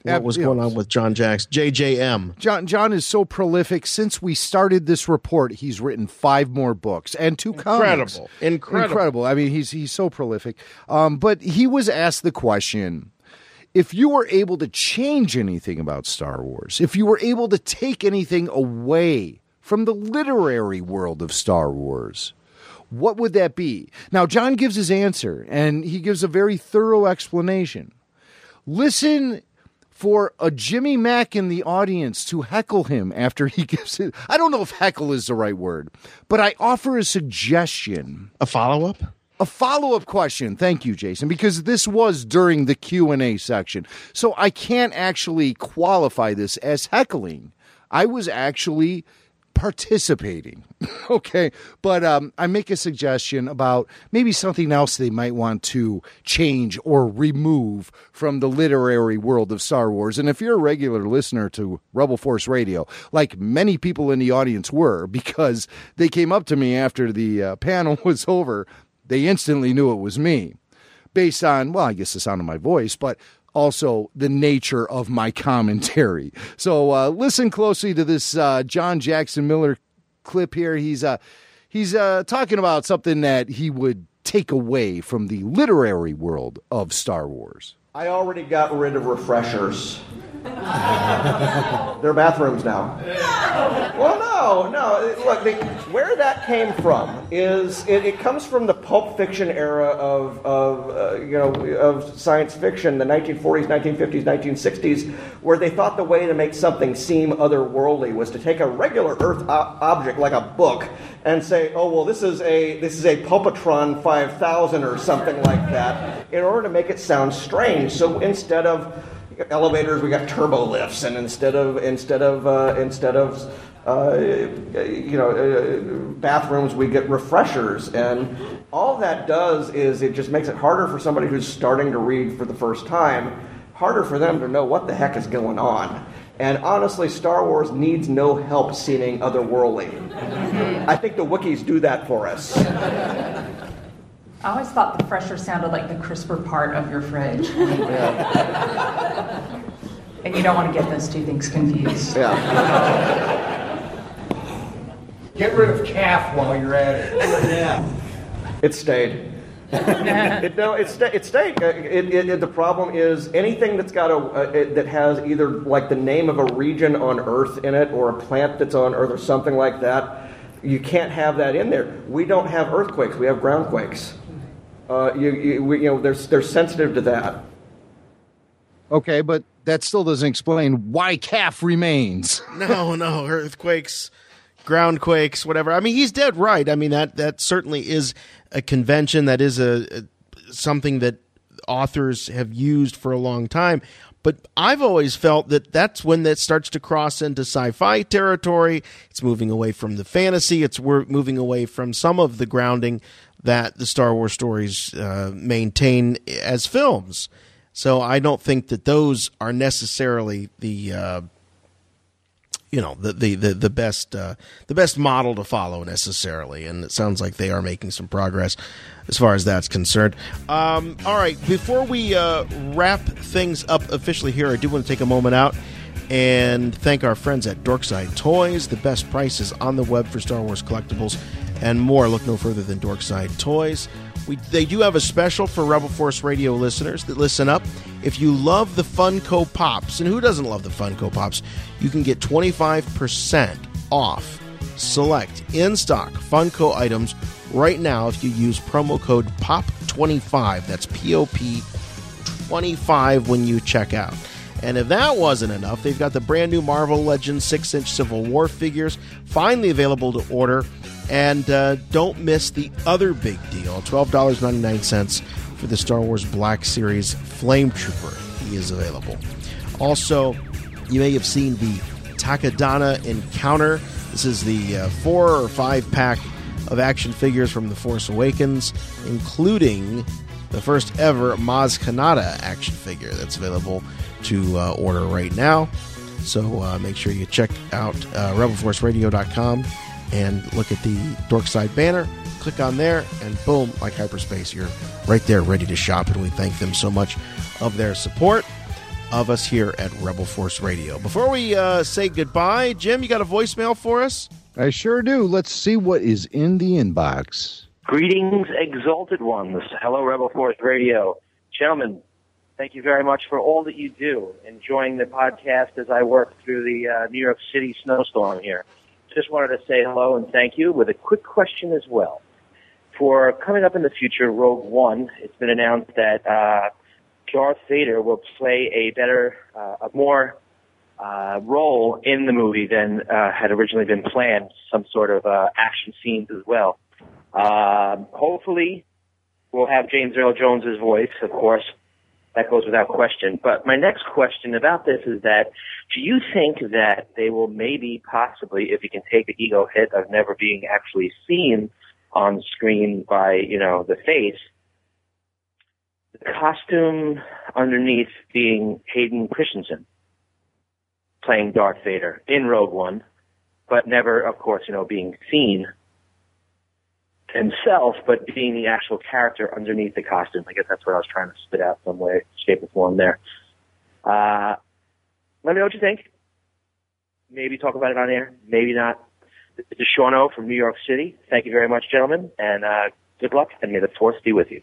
what was going on with John Jacks, JJM. John John is so prolific. Since we started this report, he's written five more books and two comics. Incredible. Incredible. incredible. I mean, he's he's so prolific. Um, but he was asked the question: If you were able to change anything about Star Wars, if you were able to take anything away from the literary world of Star Wars, what would that be? Now, John gives his answer, and he gives a very thorough explanation. Listen for a Jimmy Mack in the audience to heckle him after he gives it. I don't know if heckle is the right word, but I offer a suggestion. A follow up? A follow up question. Thank you, Jason, because this was during the Q&A section. So I can't actually qualify this as heckling. I was actually participating. okay. But um, I make a suggestion about maybe something else they might want to change or remove from the literary world of Star Wars. And if you're a regular listener to Rebel Force Radio, like many people in the audience were, because they came up to me after the uh, panel was over, they instantly knew it was me. Based on, well, I guess the sound of my voice, but also the nature of my commentary. So uh, listen closely to this uh, John Jackson Miller clip here. He's uh, he's uh, talking about something that he would take away from the literary world of Star Wars. I already got rid of refreshers. They're bathrooms now. Well, no, no. Look, where that came from is it, it, comes from the pulp fiction era of, of uh, you know of science fiction, the 1940s, 1950s, 1960s, where they thought the way to make something seem otherworldly was to take a regular Earth object like a book and say, oh well, this is a this is a Pulpatron 5000 or something like that, in order to make it sound strange. So instead of elevators, we got turbo lifts, and instead of instead of uh, instead of uh, you know uh, bathrooms, we get refreshers, and all that does is it just makes it harder for somebody who's starting to read for the first time, harder for them to know what the heck is going on. And honestly, Star Wars needs no help seeming otherworldly. I think the Wookiees do that for us. I always thought the fresher sounded like the crisper part of your fridge. Yeah. and you don't want to get those two things confused. Yeah. Get rid of calf while you're at it. Yeah. It stayed. it, no, it, sta- it stayed. Uh, It, it, it, the problem is anything that's got a uh, it, that has either like the name of a region on Earth in it, or a plant that's on Earth, or something like that. You can't have that in there. We don't have earthquakes. We have groundquakes. Uh, you, you, we, you know, they're, they're sensitive to that. Okay, but that still doesn't explain why calf remains. no, no, earthquakes, ground quakes, whatever. I mean, he's dead right. I mean that that certainly is a convention. That is a, a something that authors have used for a long time. But I've always felt that that's when that starts to cross into sci-fi territory. It's moving away from the fantasy. It's we're moving away from some of the grounding that the Star Wars stories uh, maintain as films. So I don't think that those are necessarily the uh, you know the the the, the best uh, the best model to follow necessarily. And it sounds like they are making some progress as far as that's concerned. Um, all right, before we uh, wrap things up officially here, I do want to take a moment out and thank our friends at Dorkside Toys, the best prices on the web for Star Wars collectibles and more. Look no further than Dorkside Toys. We, they do have a special for Rebel Force Radio listeners that listen up. If you love the Funko Pops, and who doesn't love the Funko Pops, you can get 25% off select in stock Funko items right now if you use promo code POP25. That's P O P 25 when you check out. And if that wasn't enough, they've got the brand new Marvel Legends 6 inch Civil War figures finally available to order. And uh, don't miss the other big deal $12.99 for the Star Wars Black Series Flame Trooper. He is available. Also, you may have seen the Takodana Encounter. This is the uh, four or five pack of action figures from The Force Awakens, including the first ever Maz Kanata action figure that's available to uh, order right now. So uh, make sure you check out uh, rebelforceradio.com and look at the Dorkside banner. Click on there, and boom, like hyperspace, you're right there ready to shop. And we thank them so much of their support. of us here at Rebel Force Radio. Before we uh, say goodbye, Jim, you got a voicemail for us? I sure do. Let's see what is in the inbox. Greetings, exalted ones. Hello, Rebel Force Radio. Gentlemen, thank you very much for all that you do. Enjoying the podcast as I work through the uh, New York City snowstorm here. Just wanted to say hello and thank you with a quick question as well. For coming up in the future, Rogue One, it's been announced that uh, Darth Vader will play a better, uh, a more uh, role in the movie than uh, had originally been planned. Some sort of uh, action scenes as well. Um hopefully, we'll have James Earl Jones's voice, of course. That goes without question. But my next question about this is that do you think that they will maybe, possibly, if you can take the ego hit of never being actually seen on screen by, you know, the face, the costume underneath being Hayden Christensen playing Darth Vader in Rogue One, but never, of course, you know, being seen himself, but being the actual character underneath the costume. I guess that's what I was trying to spit out some way, shape, or form there. Uh, let me know what you think. Maybe talk about it on air. Maybe not. This is Sean O from New York City. Thank you very much, gentlemen, and uh, good luck, and may the force be with you.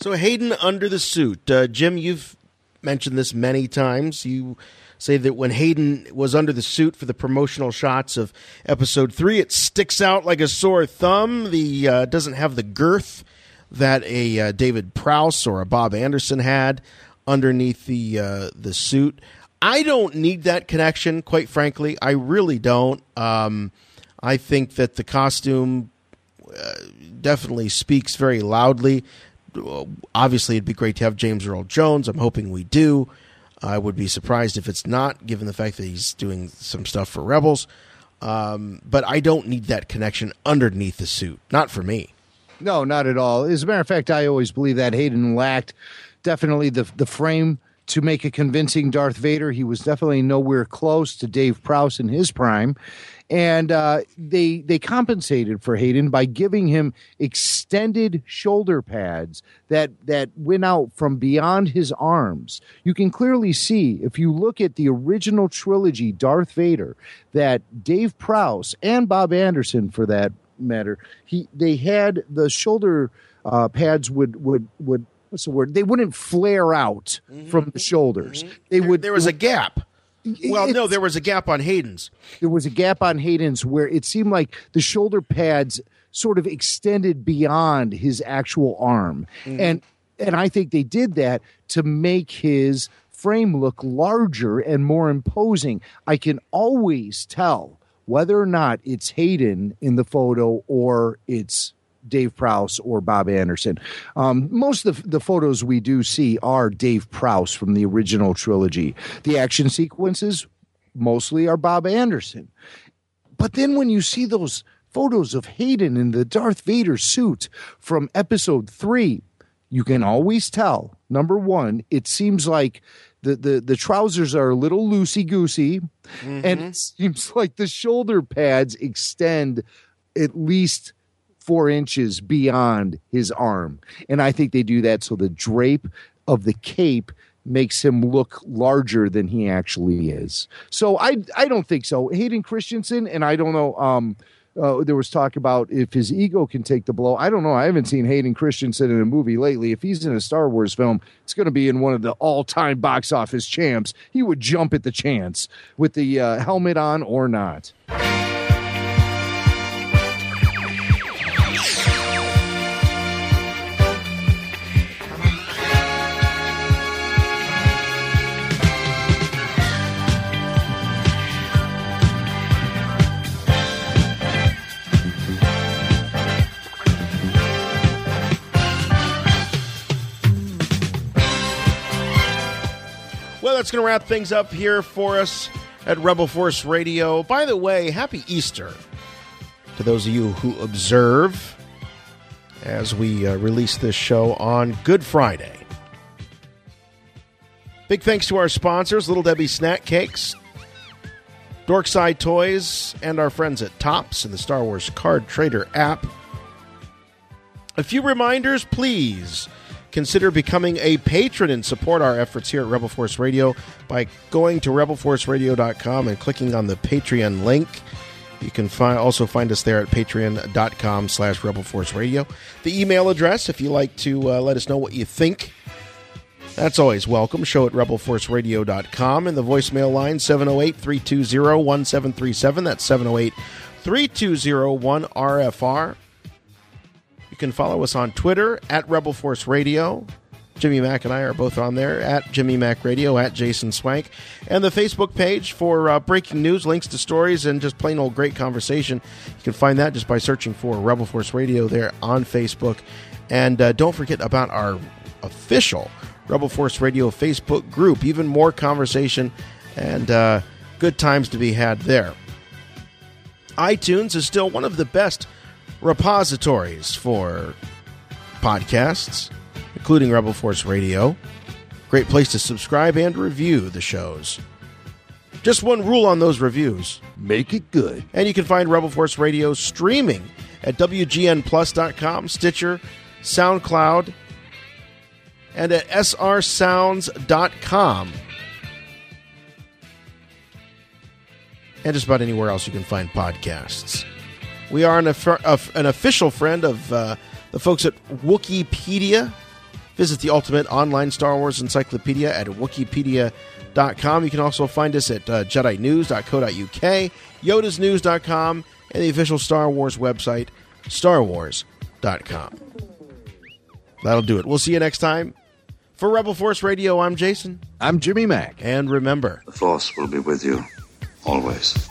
So Hayden under the suit, uh, Jim, you've mentioned this many times. You say that when Hayden was under the suit for the promotional shots of Episode Three, it sticks out like a sore thumb. The uh, doesn't have the girth that a uh, David Prowse or a Bob Anderson had underneath the uh, the suit. I don't need that connection, quite frankly. I really don't. Um, I think that the costume uh, definitely speaks very loudly. Obviously, it'd be great to have James Earl Jones. I'm hoping we do. I would be surprised if it's not, given the fact that he's doing some stuff for Rebels. Um, but I don't need that connection underneath the suit. Not for me. No, not at all. As a matter of fact, I always believe that Hayden lacked definitely the the frame to make a convincing Darth Vader. He was definitely nowhere close to Dave Prowse in his prime, and uh, they they compensated for Hayden by giving him extended shoulder pads that that went out from beyond his arms. You can clearly see if you look at the original trilogy Darth Vader that Dave Prowse and Bob Anderson, for that matter, he they had the shoulder uh, pads would would would what's the word? They wouldn't flare out from the shoulders. They would. There was a gap. Well, no, there was a gap on Hayden's. There was a gap on Hayden's where it seemed like the shoulder pads sort of extended beyond his actual arm, Mhm. and and I think they did that to make his frame look larger and more imposing. I can always tell whether or not it's Hayden in the photo or it's Dave Prowse or Bob Anderson. Um, most of the, the photos we do see are Dave Prowse from the original trilogy. The action sequences mostly are Bob Anderson. But then when you see those photos of Hayden in the Darth Vader suit from episode three, you can always tell. Number one, it seems like the, the, the trousers are a little loosey goosey, and it seems like the shoulder pads extend at least four inches beyond his arm. And I think they do that so the drape of the cape makes him look larger than he actually is. So I I don't think so. Hayden Christensen, and I don't know. Um, uh, there was talk about if his ego can take the blow. I don't know. I haven't seen Hayden Christensen in a movie lately. If he's in a Star Wars film, it's going to be in one of the all-time box office champs. He would jump at the chance with the uh, helmet on or not. That's going to wrap things up here for us at Rebel Force Radio. By the way, happy Easter to those of you who observe as we uh, release this show on Good Friday. Big thanks to our sponsors, Little Debbie Snack Cakes, Dorkside Toys, and our friends at Topps and the Star Wars Card Trader app. A few reminders, please consider becoming a patron and support our efforts here at Rebel Force Radio by going to rebelforceradio.com and clicking on the Patreon link. You can fi- also find us there at patreon.com slash Rebel Force Radio. The email address, if you like to uh, let us know what you think, that's always welcome. Show at rebelforceradio.com and the voicemail line 708 320 1737. That's 708 320 1RFR. You can follow us on Twitter at Rebel Force Radio. Jimmy Mack and I are both on there at Jimmy Mack Radio, at Jason Swank, and the Facebook page for uh, breaking news, links to stories, and just plain old great conversation. You can find that just by searching for Rebel Force Radio there on Facebook. And uh, don't forget about our official Rebel Force Radio Facebook group. Even more conversation and uh, good times to be had there. iTunes is still one of the best repositories for podcasts, including Rebel Force Radio. Great place to subscribe and review the shows. Just one rule on those reviews make it good. And you can find Rebel Force Radio streaming at WGNPlus.com, Stitcher, SoundCloud, and at srsounds.com. And just about anywhere else you can find podcasts. We are an, an official friend of uh, the folks at Wookieepedia. Visit the ultimate online Star Wars encyclopedia at wookieepedia.com. You can also find us at uh, JediNews.co.uk, YodasNews.com, and the official Star Wars website, StarWars.com. That'll do it. We'll see you next time. For Rebel Force Radio, I'm Jason. I'm Jimmy Mack. And remember, the Force will be with you always.